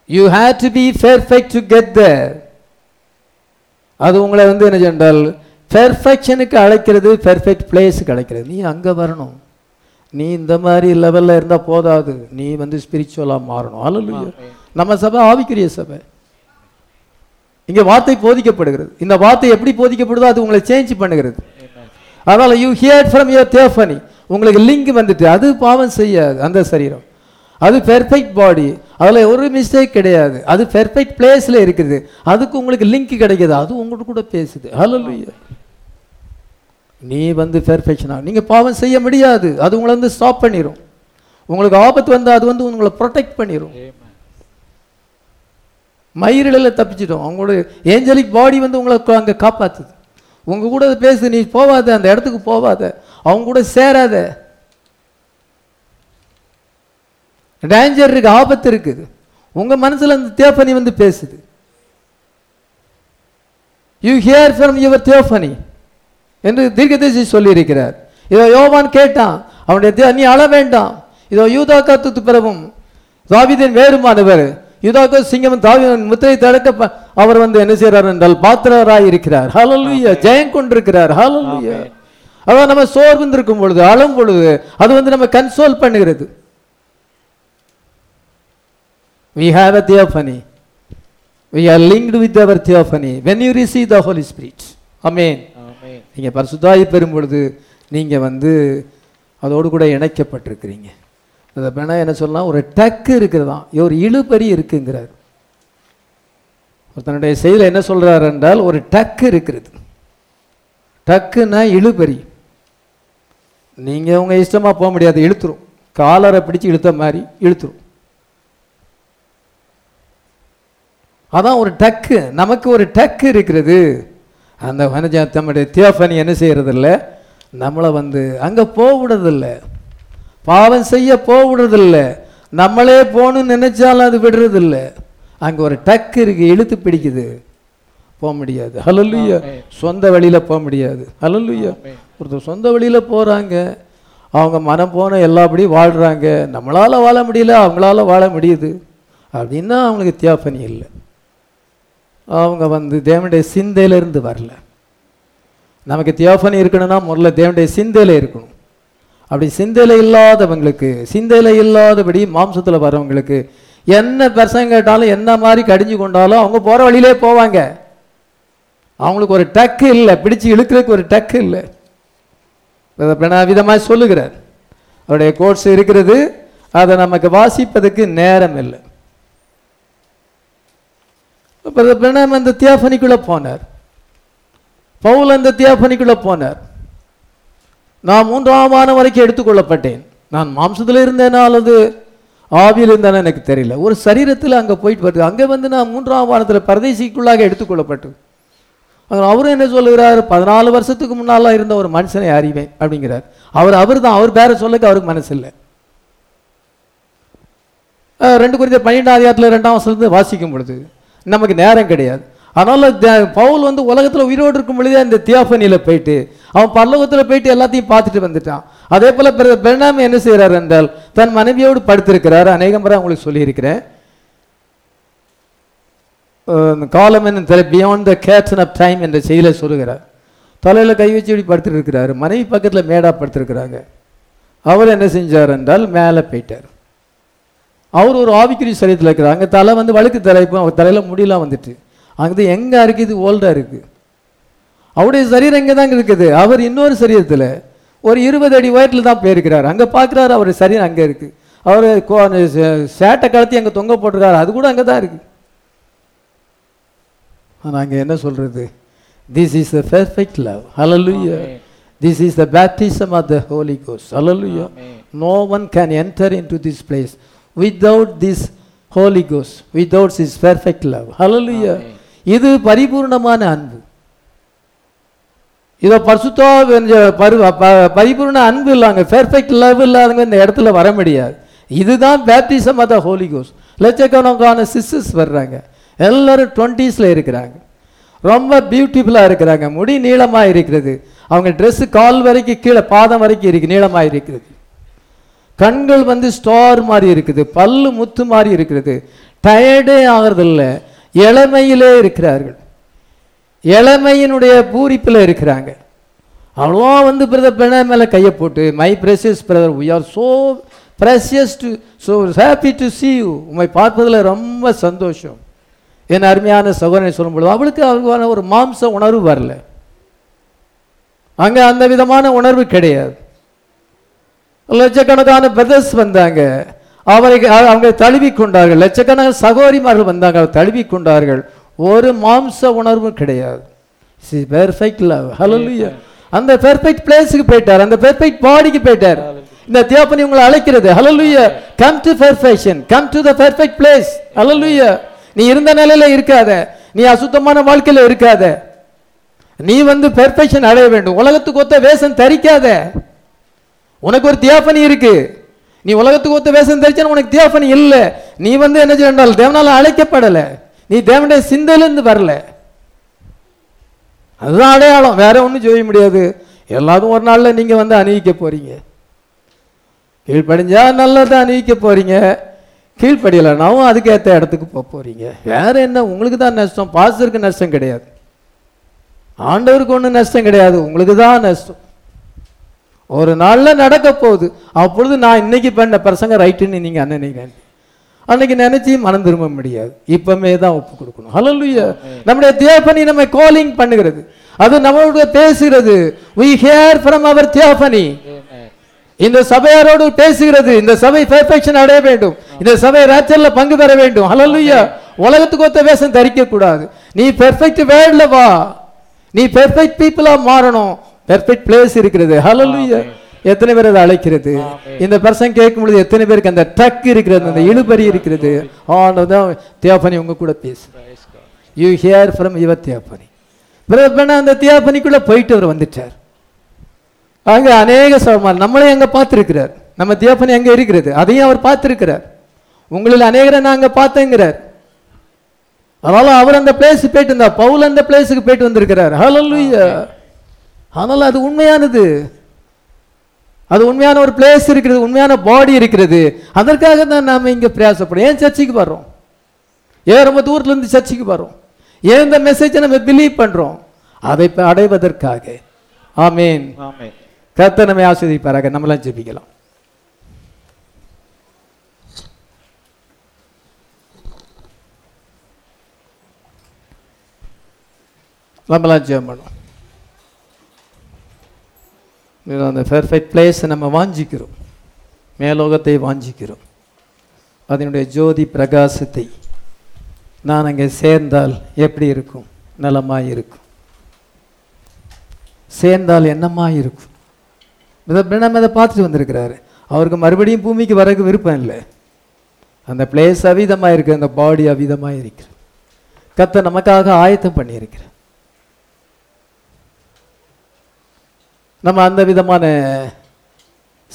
You had to be perfect to get there. அது உங்களை வந்து என்ன சென்றால் பெர்ஃபெக்ஷனுக்கு அழைக்கிறது பெர்ஃபெக்ட் பிளேஸுக்கு அழைக்கிறது. நீ அங்கே வரணும். நீ இந்த மாதிரி லெவலில் இருந்தால் போதாது. நீ வந்து ஸ்பிரிச்சுவலாக மாறணும். அல்ல நம்ம சபை ஆவிக்குரிய சபை. இங்கே வார்த்தை போதிக்கப்படுகிறது. இந்த வார்த்தை எப்படி போதிக்கப்படுதோ அது உங்களை சேஞ்ச் பண்ணுகிறது. அதனால் you hear from your theophany உங்களுக்கு லிங்க் வந்துட்டு அது பாவம் செய்யாது அந்த சரீரம். அது பெர்ஃபெக்ட் பாடி அதில் ஒரு மிஸ்டேக் கிடையாது. அது பெர்ஃபெக்ட் பிளேஸில் இருக்குது. அதுக்கு உங்களுக்கு லிங்க் கிடைக்கிது. அது உங்களுக்கு கூட பேசுது. ஹலோ நீ வந்து பெர்ஃபெக்ஷனாக நீங்கள் பாவம் செய்ய முடியாது. அது உங்களை வந்து ஸ்டாப் பண்ணிடும் உங்களுக்கு ஆபத்து வந்தால் அது வந்து உங்களை ப்ரொடெக்ட் பண்ணிடும் மயிரிழில் தப்பிச்சிட்டோம். அவங்களோட ஏஞ்சலிக் பாடி வந்து உங்களை அங்கே காப்பாற்றுது உங்கள் கூட அது பேசு நீ போவாத அந்த இடத்துக்கு போவாத. அவங்க கூட சேராத. டேஞ்சர் இருக்கு ஆபத்து இருக்குது உங்கள் மனசில் அந்த தேஃபனி வந்து பேசுது. You hear from your theophany என்று தீர்க்கதரிசி சொல்லியிருக்கிறார். இதோ யோவான் கேட்டான் அவனுடைய தே- நீ அழ வேண்டாம். இதோ யூதா காத்து பிறவும் தாவீதின் வேறுமானவர் யூதாக்கோ சிங்கம் தாவீதின் முத்திரை தடுக்க அவர் வந்து என்ன செய்றார் என்றால் பாத்திரராய் இருக்கிறார் ஹalleluya ஜெயம் கொண்டிருக்கிறார். ஹalleluya. அதான் நம்ம சோர்ந்து இருக்கும் பொழுது அழும் பொழுது அது வந்து நம்ம கன்சோல் பண்ணுகிறது. We have a theophany. We are linked with our theophany. When you receive the holy spirit. Amen. ஆமென். நீங்க பரிசுத்தாய் பெறும் பொழுது நீங்க வந்து அதோடு கூட இணைக்கப்பட்டிருக்கிறீங்க. அதை வேணா என்ன சொல்லலாம் ஒரு டக்கு இருக்கிறதாம் ஒரு இழுபறி இருக்குங்கிறார். தன்னுடைய செயல என்ன சொல்கிறார் என்றால் ஒரு டக்கு இருக்கிறது. டக்குன்னா இழுபறி. நீங்கள் உங்கள் இஷ்டமாக போக முடியாது இழுத்துரும். காலரை பிடிச்சு இழுத்த மாதிரி இழுத்துரும். அதான் ஒரு டக்கு. நமக்கு ஒரு டக்கு இருக்கிறது. அந்த வனஜா தம்முடைய தியோஃபனி என்ன செய்கிறதில்ல நம்மளை வந்து அங்கே போக விடுறதில்லை. பாவம் செய்ய போக விடுறதில்ல நம்மளே போகணும்னு நினைச்சாலும் அது விடுறதில்ல. அங்கே ஒரு டக்கு இருக்கு இழுத்து பிடிக்குது. போக முடியாது. ஹலல்லுயா. சொந்த வழியில போக முடியாது. ஹலல்லுயா. ஒருத்தர் சொந்த வழியில போறாங்க. அவங்க மனம் போன எல்லாபடி வாழ்றாங்க. நம்மளால வாழ முடியல அவங்களால வாழ முடியுது. அப்படின்னா அவங்களுக்கு தியாபனி இல்லை. அவங்க வந்து தேவனுடைய சிந்தையில இருந்து வரல. நமக்கு தியோபனி இருக்கணும்னா முதல்ல தேவனுடைய சிந்தையில இருக்கணும். அப்படி சிந்தலை இல்லாதவங்களுக்கு சிந்தையில் இல்லாதபடி மாம்சத்தில் வரவங்களுக்கு என்ன பிரசங்க கேட்டாலும் என்ன மாதிரி கடிஞ்சு கொண்டாலும் அவங்க போற வழியிலே போவாங்க. அவங்களுக்கு ஒரு டக்கு இல்லை பிடிச்சு இழுக்கிறதுக்கு ஒரு டக்கு இல்லை. விதமாக சொல்லுகிறார். அவருடைய கோர்ஸ் இருக்கிறது அதை நமக்கு வாசிப்பதற்கு நேரம் இல்லை. பிரணாம் அந்த தியாபனிக்குள்ள போனார். பவுல் அந்த தியாபனிக்குள்ள போனார். நான் மூன்றாம் வானம் வரைக்கும் எடுத்துக்கொள்ளப்பட்டேன். நான் மாம்சத்தில் இருந்தேனா அல்லது ஆவியில் இருந்தேனா எனக்கு தெரியல. ஒரு சரீரத்தில் அங்கே போயிட்டு வருது. அங்கே வந்து நான் மூன்றாம் வானத்தில் பரதேசிக்குள்ளாக எடுத்துக்கொள்ளப்பட்டது அவரும் என்ன சொல்லுகிறார்? பதினாலு வருஷத்துக்கு முன்னால இருந்த ஒரு மனுஷனை அறிவேன் அப்படிங்கிறார். அவர் அவர் தான் அவர் பேரை சொல்லக்கு அவருக்கு மனசு இல்லை ரெண்டு குறித்த பன்னிரெண்டாம் அதிகாரத்தில் ரெண்டாம் வசனத்தை வாசிக்கும் பொழுது நமக்கு நேரம் கிடையாது. அதனால த- பவுல் வந்து உலகத்தில் உயிரோடு இருக்கும் பொழுதே அந்த தியாபனியில் போயிட்டு அவன் பல்லோகத்தில் போயிட்டு எல்லாத்தையும் பார்த்துட்டு வந்துட்டான். அதே போல பெருநாம என்ன செய்கிறார் என்றால் தன் மனைவியோடு படுத்திருக்கிறார். அநேக முறை உங்களுக்கு சொல்லியிருக்கிறேன். காலம் என்ன beyond the curtain of time என்ற செயலை சொல்லுகிறார். தலையில் கை வச்சு இப்படி படுத்துட்டு இருக்கிறாரு மனைவி பக்கத்தில் மேடா படுத்திருக்கிறாங்க. அவர் என்ன செஞ்சார் என்றால் மேலே போயிட்டார். அவர் ஒரு ஆவிக்குரிய சரீரத்தில் இருக்கிறாங்க தலை வந்து வழுக்கு தலை இப்போ அவர் தலையில் முடியெல்லாம் வந்துட்டு. அங்கே எங்கே இருக்குது ஓல்டாக இருக்குது அவருடைய சரீரம் இங்கே தான் இருக்குது. அவர் இன்னொரு சரீரத்தில் ஒரு இருபது அடி உயரத்தில் தான் போயிருக்கிறார். அங்கே பார்க்குறாரு அவர் சரீரம் அங்கே இருக்குது அவர் சேட்டை கழுத்தி அங்கே தொங்க போட்டிருக்காரு. அது கூட அங்கே தான் இருக்குது ஆனால் அங்கே என்ன சொல்கிறது this is the perfect love Amen. This is the of the holy ghost. Hallelujah. Amen. no one can enter into this place without this holy ghost without his perfect love. Hallelujah. Amen. இது பரிபூர்ணமான அன்பு. இதோ பரிசுத்தா பரு ப- பரிபூர்ண அன்பு இல்லாங்க perfect love இல்லாதவங்க இந்த இடத்துல வர முடியாது. இதுதான் பேப்டிசம் ஆஃப் த ஹோலி கோஸ் லட்சக்கணக்கான சிஸ்டர்ஸ் வர்றாங்க. எல்லாரும் டுவெண்ட்டீஸில் இருக்கிறாங்க. ரொம்ப பியூட்டிஃபுல்லாக இருக்கிறாங்க. முடி நீளமாக இருக்கிறது. அவங்க ட்ரெஸ்ஸு கால் வரைக்கும் கீழே பாதம் வரைக்கும் இருக்கு நீளமாக இருக்கிறது. கண்கள் வந்து ஸ்டார் மாதிரி இருக்குது. பல்லு முத்து மாதிரி இருக்கிறது. டயர்டே ஆகிறதில்ல. இளமையிலே இருக்கிறார்கள். இளமையினுடைய பூரிப்பில் இருக்கிறாங்க. அவ்வளோ வந்து பிரதர் பெண்ண மேலே கையை போட்டு my precious brother we are so precious to so happy to see you உம்மை பார்ப்பதில் ரொம்ப சந்தோஷம். என் அருமையான சகோதரனை சொல்லும்பொழுது அவளுக்கு அவளுக்கான ஒரு மாம்ச உணர்வு வரல. அங்கே அந்த விதமான உணர்வு கிடையாது. லட்சக்கணக்கான பிரதர்ஸ் வந்தாங்க. அவரை அவங்க தழுவி கொண்டார்கள் லட்சக்கணக்கான சகோதரிமார்கள் வந்தாங்க. அவர் தழுவி கொண்டார்கள் ஒரு மாம்ச உணர்வும் கிடையாது. பெர்ஃபெக்ட் லவ் ஹalleluya அந்த பெர்ஃபெக்ட் பிளேஸுக்கு போயிட்டார். அந்த பெர்ஃபெக்ட் பாடிக்கு போயிட்டார். இந்த தியோபனி உங்களை அழைக்கிறது. Hallelujah come to perfection come to the perfect place hallelujah நீ இருந்த நிலையில இருக்காத. நீ அசுத்தமான வாழ்க்கையில இருக்காத. நீ வந்து பெர்ஃபெக்ஷன் அடைய வேண்டும். உலகத்துக்கு ஒத்த வேஷம் தரிக்காத. உனக்கு ஒரு தியாபனி இருக்குது நீ உலகத்துக்கு ஒத்த வேஷம் தெரிச்சா உனக்கு தேவன் இல்லை. நீ வந்து என்ன செய்யணும் தேவனால் அழைக்கப்படலை. நீ தேவனுடைய சிந்தையிலேருந்து வரல. அதுதான் அடையாளம். வேற ஒன்றும் செய்ய முடியாது. எல்லாரும் ஒரு நாளில் நீங்கள் வந்து அணிவிக்க போறீங்க. கீழ்ப்படிஞ்சா நல்லதான் அணிவிக்க போறீங்க. கீழ்ப்படியலைனாவும் அதுக்கேற்ற இடத்துக்கு போக போறீங்க. வேற என்ன? உங்களுக்கு தான் நஷ்டம். பாசருக்கு நஷ்டம் கிடையாது. ஆண்டவருக்கு ஒன்றும் நஷ்டம் கிடையாது. உங்களுக்கு தான் நஷ்டம். ஒரு நாள்ல நடக்க போகுது. அப்பொழுது நான் இன்னைக்கு பண்ண பிரசங்க ரைட்டுன்னு நீங்க நினைக்கிறேன் அன்னைக்கு நினைச்சு மனம் திரும்ப முடியாது. இப்பமே தான் ஒப்பு கொடுக்கணும். ஹalleluya நம்முடைய தியாபனி நம்ம காலிங் பண்ணுகிறது. அது நம்மளோட பேசுகிறது. We hear from our தியாபனி. இந்த சபையாரோடு பேசுகிறது. இந்த சபை பெர்ஃபெக்ஷன் அடைய வேண்டும். இந்த சபை ராச்சல்ல பங்கு பெற வேண்டும். ஹalleluya உலகத்துக்கு ஒத்த வேஷம் தரிக்க கூடாது. நீ பெர்ஃபெக்ட் வேர்ல்ட்ல வா. நீ பெர்ஃபெக்ட் பீப்புளா மாறணும். பெர்ஃபெக்ட் பிளேஸ் இருக்கிறது. ஹalleluya எத்தனை பேர் அதை அழைக்கிறது? இந்த பர்சன் கேட்கும் பொழுது எத்தனை பேருக்கு அந்த டக் இருக்கிறது அந்த இழுபறி இருக்கிறது? ஆனதான் தியாபனி உங்க கூட பேசு. You hear from your theophany. பிரபன அந்த தியாபனிக்குள்ள போயிட்டு அவர் வந்துட்டார். அங்க அநேக சவமார் நம்மளே அங்க பார்த்திருக்கிறார். நம்ம தியாபனி அங்க இருக்கிறது. அதையும் அவர் பார்த்திருக்கிறார். உங்களில் அநேகரை நான் அங்க பார்த்தேங்கிறார். அதனால அவர் அந்த பிளேஸ் போயிட்டு இருந்தார் பவுல் அந்த பிளேஸுக்கு போயிட்டு வந்திருக்கிறார். ஹalleluya அதனால அது உண்மையானது. அது உண்மையான ஒரு பிளேஸ் இருக்கிறது உண்மையான பாடி இருக்கிறது. அதற்காக தான் நாம இங்க பிரயாசப்படுறோம். ஏன் சர்ச்சுக்கு வர்றோம்? ஏன் ரொம்ப தூரத்துல இருந்து சர்ச்சுக்கு வர்றோம்? ஏன் இந்த மெசேஜை நம்ம பிலீவ் பண்றோம்? அதை அடைவதற்காக. ஆமீன். ஆமென். கர்த்தர் நம்மை ஆஸ்வதிப்பாராக நம்மளாம் ஜெபிக்கலாம். நம்மளாம் ஜெபம் பண்ணுவோம். இது அந்த பெர்ஃபெக்ட் பிளேஸை நம்ம வாஞ்சிக்கிறோம். மேலோகத்தை வாஞ்சிக்கிறோம். அதனுடைய ஜோதி பிரகாசத்தை நான் அங்கே சேர்ந்தால் எப்படி இருக்கும்? நலமாக இருக்கும் சேர்ந்தால் என்னமாக இருக்கும் இதை பிரணம் இதை பார்த்துட்டு வந்திருக்கிறாரு. அவருக்கு மறுபடியும் பூமிக்கு வரக்கு விருப்பம் இல்லை. அந்த பிளேஸ் அவிதமாக இருக்கு அந்த பாடி அவிதமாக இருக்கு கத்தை நமக்காக ஆயத்தம் பண்ணியிருக்கிறார். நம்ம அந்த விதமான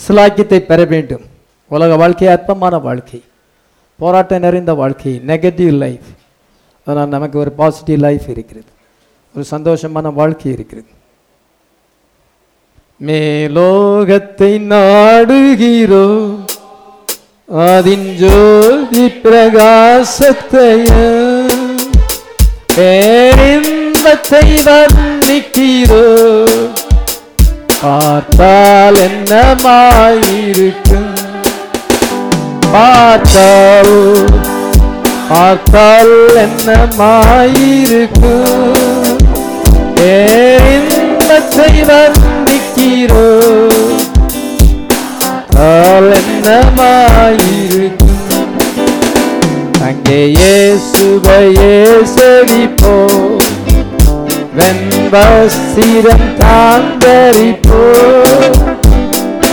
சிலாக்கியத்தை பெற வேண்டும். உலக வாழ்க்கை அற்பமான வாழ்க்கை. போராட்டம் நிறைந்த வாழ்க்கை. நெகட்டிவ் லைஃப் அதனால் நமக்கு ஒரு பாசிட்டிவ் லைஃப் இருக்கிறது. ஒரு சந்தோஷமான வாழ்க்கை இருக்கிறது. மேலோகத்தை நாடுகிறோ அதின் ஜோதி பிரகாசத்தைய பேரின்பத்தை வர்ணிக்கிறோம். பார்த்தால் என்னமாயிருக்கும்? பார்த்தால் பார்த்தால் என்னமாயிருக்கும்? பேரின்பத்தை வந்திக்கிறோ பார்த்தால் என்னமாயிருக்கும்? அங்கே இயேசுவையே செவிப்போ வெண்வசிரம் தாந்தரிப்போ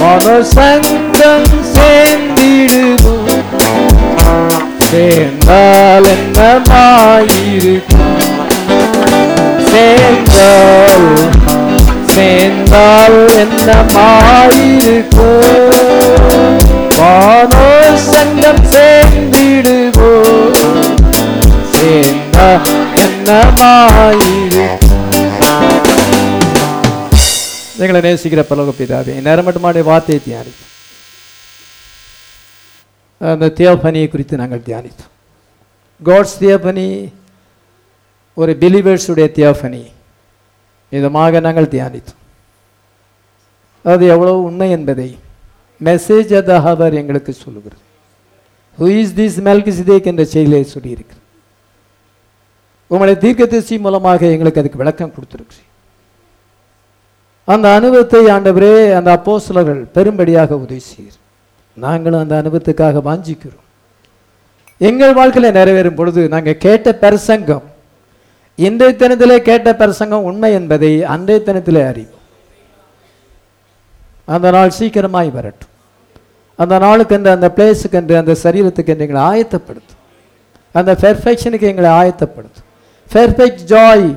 மனசங்கம் சேர்ந்திடுவோம். சேர்ந்தால் என்னமாயிருக்கும்? சேர்ந்தால் சேர்ந்தால் என்ன மாயிருக்கோ வானோ சங்கம் சேர்ந்திடுவோ சேர்ந்தா என்ன மாயிருக்கோ எங்களை நேசிக்கிற பலக பிதாவே நேரம் மட்டுமாடைய வார்த்தையை தியானித்தோம் அந்த தியோபனியை குறித்து நாங்கள் தியானித்தோம் காட்ஸ் தியோபனி ஒரு பிலிவர்ஸுடைய தியோபனி விதமாக நாங்கள் தியானித்தோம் அது எவ்வளவு உண்மை என்பதை மெசேஜ் அத எங்களுக்கு சொல்லுகிறது ஹூ இஸ் திஸ் மெல்கிசிதேக் என்ற செய்தியை சொல்லியிருக்கிறது உங்களுடைய தீர்க்கதரிசி மூலமாக எங்களுக்கு அதுக்கு விளக்கம் கொடுத்துருக்கு அந்த அனுபவத்தை ஆண்டவரே அந்த அப்போசலர்கள் பெரும்படியாக உதவி செய்கிறார் நாங்களும் அந்த அனுபவத்துக்காக வாஞ்சிக்கிறோம். எங்கள் வாழ்க்கையில் நிறைவேறும் பொழுது நாங்கள் கேட்ட பிரசங்கம் இன்றைய தினத்திலே கேட்ட பிரசங்கம் உண்மை என்பதை அன்றைய தினத்திலே அறிவோம். அந்த நாள் சீக்கிரமாய் வரட்டும். அந்த நாளுக்கென்று அந்த பிளேஸுக்கென்று அந்த சரீரத்துக்கென்று எங்களை ஆயத்தப்படுத்தும். அந்த பெர்ஃபெக்ஷனுக்கு எங்களை ஆயத்தப்படுத்தும். பெர்ஃபெக்ட் ஜாய்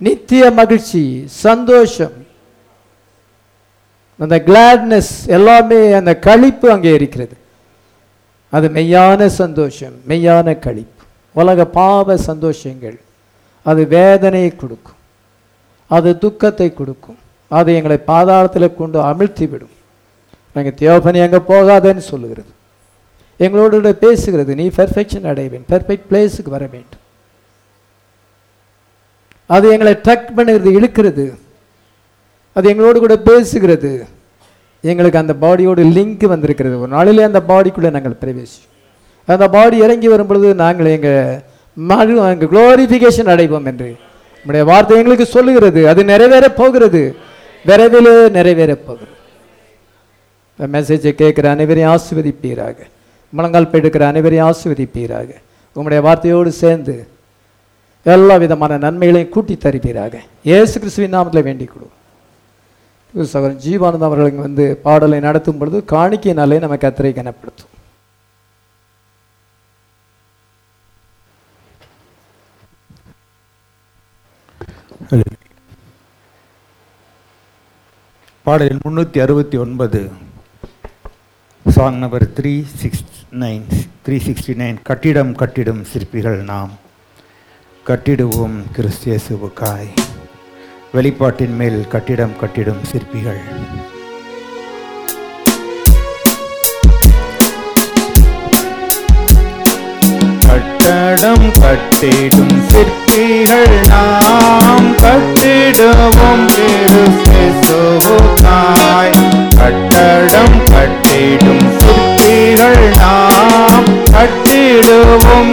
நித்திய மகிழ்ச்சி சந்தோஷம். அந்த கிளாட்னஸ் எல்லாமே அந்த களிப்பு அங்கே இருக்கிறது. அது மெய்யான சந்தோஷம் மெய்யான கழிப்பு உலக பாவ சந்தோஷங்கள். அது வேதனையை கொடுக்கும். அது துக்கத்தை கொடுக்கும். அது எங்களை பாதாளத்தில் கொண்டு அமிழ்த்தி விடும் நாங்கள் தியோபனி அங்கே போகாதேன்னு சொல்லுகிறது. எங்களோட பேசுகிறது நீ பெர்ஃபெக்ஷன் அடைய வேண்டும். பெர்ஃபெக்ட் பிளேஸுக்கு வர வேண்டும். அது எங்களை ட்ரக் பண்ணுகிறது இழுக்கிறது. அது எங்களோடு கூட பேசுகிறது. எங்களுக்கு அந்த பாடியோடு லிங்க் வந்திருக்கிறது. ஒரு நாளிலே அந்த பாடிக்குள்ளே நாங்கள் பிரவேசிச்சோம் அந்த பாடி இறங்கி வரும் பொழுது நாங்கள் எங்கள் மறு எங்கள் குளோரிஃபிகேஷன் அடைவோம் என்று. நம்முடைய வார்த்தை எங்களுக்கு சொல்லுகிறது. அது நிறைவேறப் போகிறது. விரைவிலே நிறைவேறப் போகிறது. இந்த மெசேஜை கேட்குற அனைவரையும் ஆசிர்வதிப்பீராக. முழங்கால் எடுக்கிற அனைவரையும் ஆசிர்வதிப்பீராக. உங்களுடைய வார்த்தையோடு சேர்ந்து எல்லா விதமான நன்மைகளையும் கூட்டி தருவீராக. இயேசு கிறிஸ்துவின் நாமத்தில் வேண்டிக் கொடு. சகோதரன் ஜீவானந்தம் அவர்களுக்கு வந்து பாடலை நடத்தும் பொழுது காணிக்கையினாலே நம்ம கத்தரை கனப்படுத்தும் பாடல் முன்னூற்றி அறுபத்தி ஒன்பது. Song number three six nine three sixty nine கட்டிடம் கட்டிடம் சிற்பிகள் நாம். கட்டிடுவோம் கிறிஸ்தியசுவுக்காய் வெளிப்பாட்டின் மேல் கட்டிடம் கட்டிடும் சிற்பிகள். கட்டடம் கட்டிடும் சிற்பிகள் நாம் கட்டிடுவோம் கிறிஸ்துவுக்காய் கட்டடம் கட்டிடும் சிற்பிகள் நாம் கட்டிடுவோம்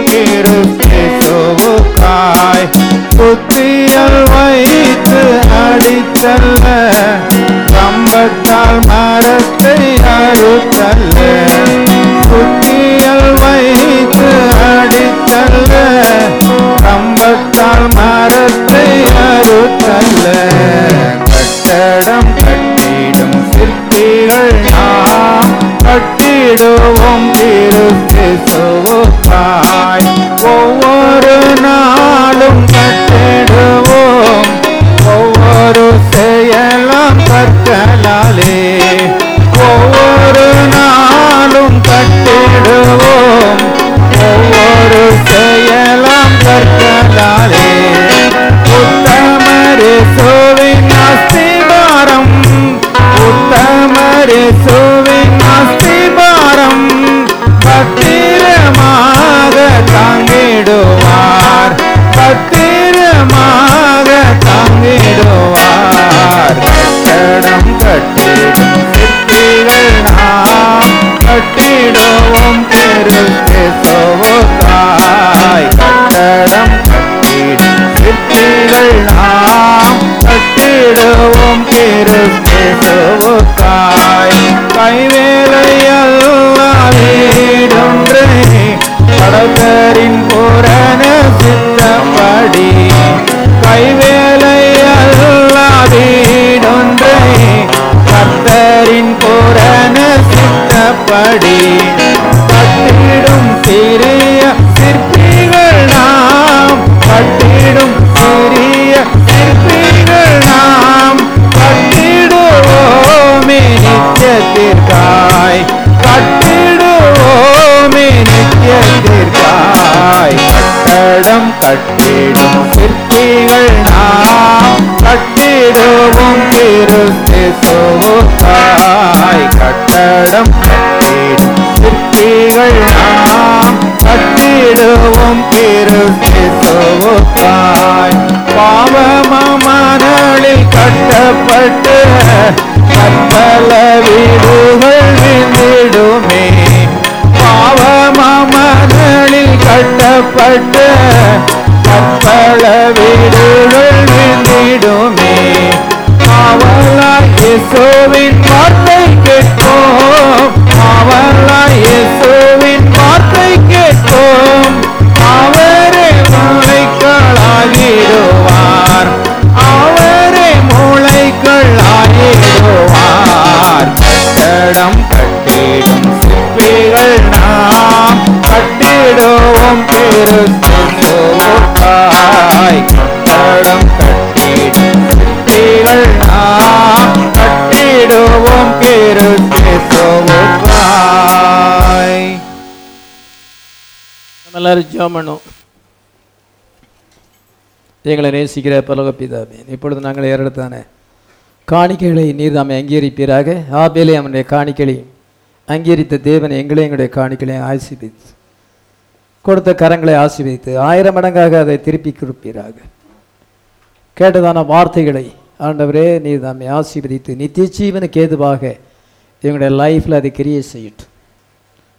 கிறிஸ்துவுக்காய் புத்தியல் வைத்து அடித்தல்ல கம்பத்தால் மரத்தை அறுத்தல்ல. புத்தியல் வைத்து அடித்தல்ல கம்பத்தால் மரத்தை அறுத்தல்ல. கட்டடம் கட்டிடும் சிற்பிகள் நாம் கட்டிடுவோம் திருஸ்துவுக்காய் ஒவ்வொரு நாளும் கட்டிடுவோம் ஒவ்வொரு செயலாம் கற்களாலே கட்டிடுவோம் திருத்தோக்காய் கைவேலை வீடொன்றை கடற்கரின் புறன சித்தப்படி கைவேலை வீடொன்றை கர்த்தரின் புறன சித்தப்படி கட்டிடும் சிறிய சிற்பிகள் நாம். கட்டிடும் நித்தியத்திற்காய் கட்டிடுவோமே நித்தியத்திற்காய் கட்டடம் கட்டிடும் சிற்பிகள் நாம். கட்டிடுவோம் கிறிஸ்துவுக்காய் கட்டடம் கட்டிடும் சிற்பிகள் நாம். கட்டிடுவோம் கிறிஸ்துவுக்காய் பாவமமா ஜெபம் பண்ணும் எங்களை நேசிக்கிற பலக பிதாமே இப்பொழுது நாங்கள் ஏறெடுத்தானே. காணிக்கைகளை நீர் தாமே அங்கீகரிப்பீராக. ஆபேலே அவனுடைய காணிக்கைகளை அங்கீகரித்த தேவனை எங்களே எங்களுடைய காணிக்கைகளை ஆசீர்வதித்து கொடுத்த கரங்களை ஆசீர்வதித்து ஆயிரம் மடங்காக அதை திருப்பி கொடுப்பீராக. கேட்டதான வார்த்தைகளை ஆண்டவரே நீர் தாமே ஆசீர்வதித்து நித்திய ஜீவனுக்கு ஏதுவாக எங்களுடைய லைஃப்பில் அதை கிரியை செய்யட்டும்.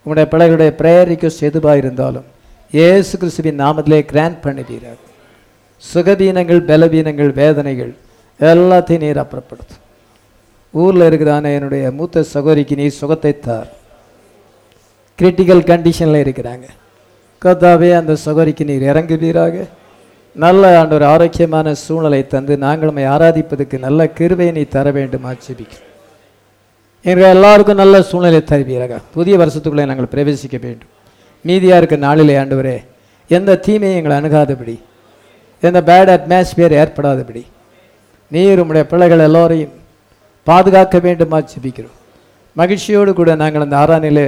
உங்களுடைய பிள்ளைகளுடைய ப்ரேயர் ரிக்வஸ்ட் எதுவாக இருந்தாலும் இயேசு கிறிஸ்துவின் நாமத்திலே கிராண்ட் பண்ணுவீராக சுகவீனங்கள் பலவீனங்கள் வேதனைகள் எல்லாத்தையும் நீர் அப்புறப்படுத்தும் ஊரில் இருக்கிறான என்னுடைய மூத்த சகோதரிக்கு நீர் சுகத்தை தார். கிரிட்டிக்கல் கண்டிஷனில் இருக்கிறாங்க. கத்தாவே அந்த சகோதரிக்கு நீர் இறங்குவீராக. நல்ல ஆண்டவர் ஆரோக்கியமான சூழ்நிலை தந்து நாங்கள் ஆராதிப்பதுக்கு ஆராதிப்பதற்கு நல்ல கிருவை நீ தர வேண்டும் ஆட்சேபிக்கிறோம். எங்கள் எல்லாருக்கும் நல்ல சூழ்நிலை தருவீராக. புதிய வருஷத்துக்குள்ளே நாங்கள் பிரவேசிக்க வேண்டும். மீதியாக இருக்க நாளிலே ஆண்டவரே எந்த தீமையும் எங்களை அணுகாதபடி எந்த பேட் அட்மாஸ்பியர் ஏற்படாதபடி நீர் உம்முடைய பிள்ளைகள் எல்லோரையும் பாதுகாக்க வேண்டுமா ஜெபிக்கிறோம். மகிழ்ச்சியோடு கூட நாங்கள் அந்த ஆறானிலே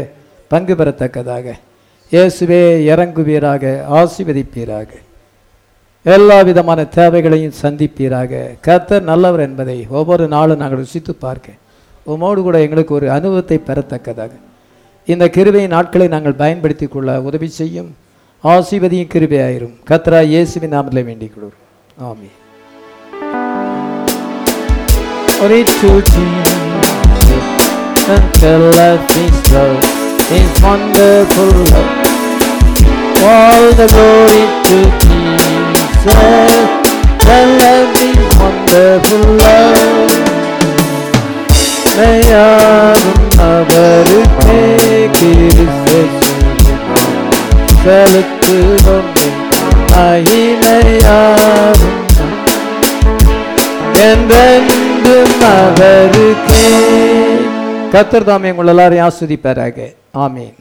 பங்கு பெறத்தக்கதாக. இயேசுவே இறங்குவீராக ஆசிர்வதிப்பீராக. எல்லா விதமான தேவைகளையும் சந்திப்பீராக. கர்த்தர் நல்லவர் என்பதை ஒவ்வொரு நாளும் நாங்கள் ருசித்து பார்க்க. உமோடு கூட எங்களுக்கு ஒரு அனுபவத்தை பெறத்தக்கதாக. இந்த கிருபையின் நாட்களை நாங்கள் பயன்படுத்திக் கொள்ள உதவி செய்யும் ஆசீர்வதியும் கிருபையாயிரும் கத்ரா இயேசுவின் நாமத்தில் வேண்டிக் கொள்கிறோம் ஆமென் Glory to Jesus until life is love is wonderful love. All the glory to Jesus and love is wonderful love. மெய்யாரும் அவருக்கே கிறிஸ்து செலுத்துவோம் மகிமையாரும் என்றென்றும் அவருக்கே. கத்தர் தாமே உங்கள் எல்லாரையும் ஆஸ்வதிப்பாராக. ஆமீன்.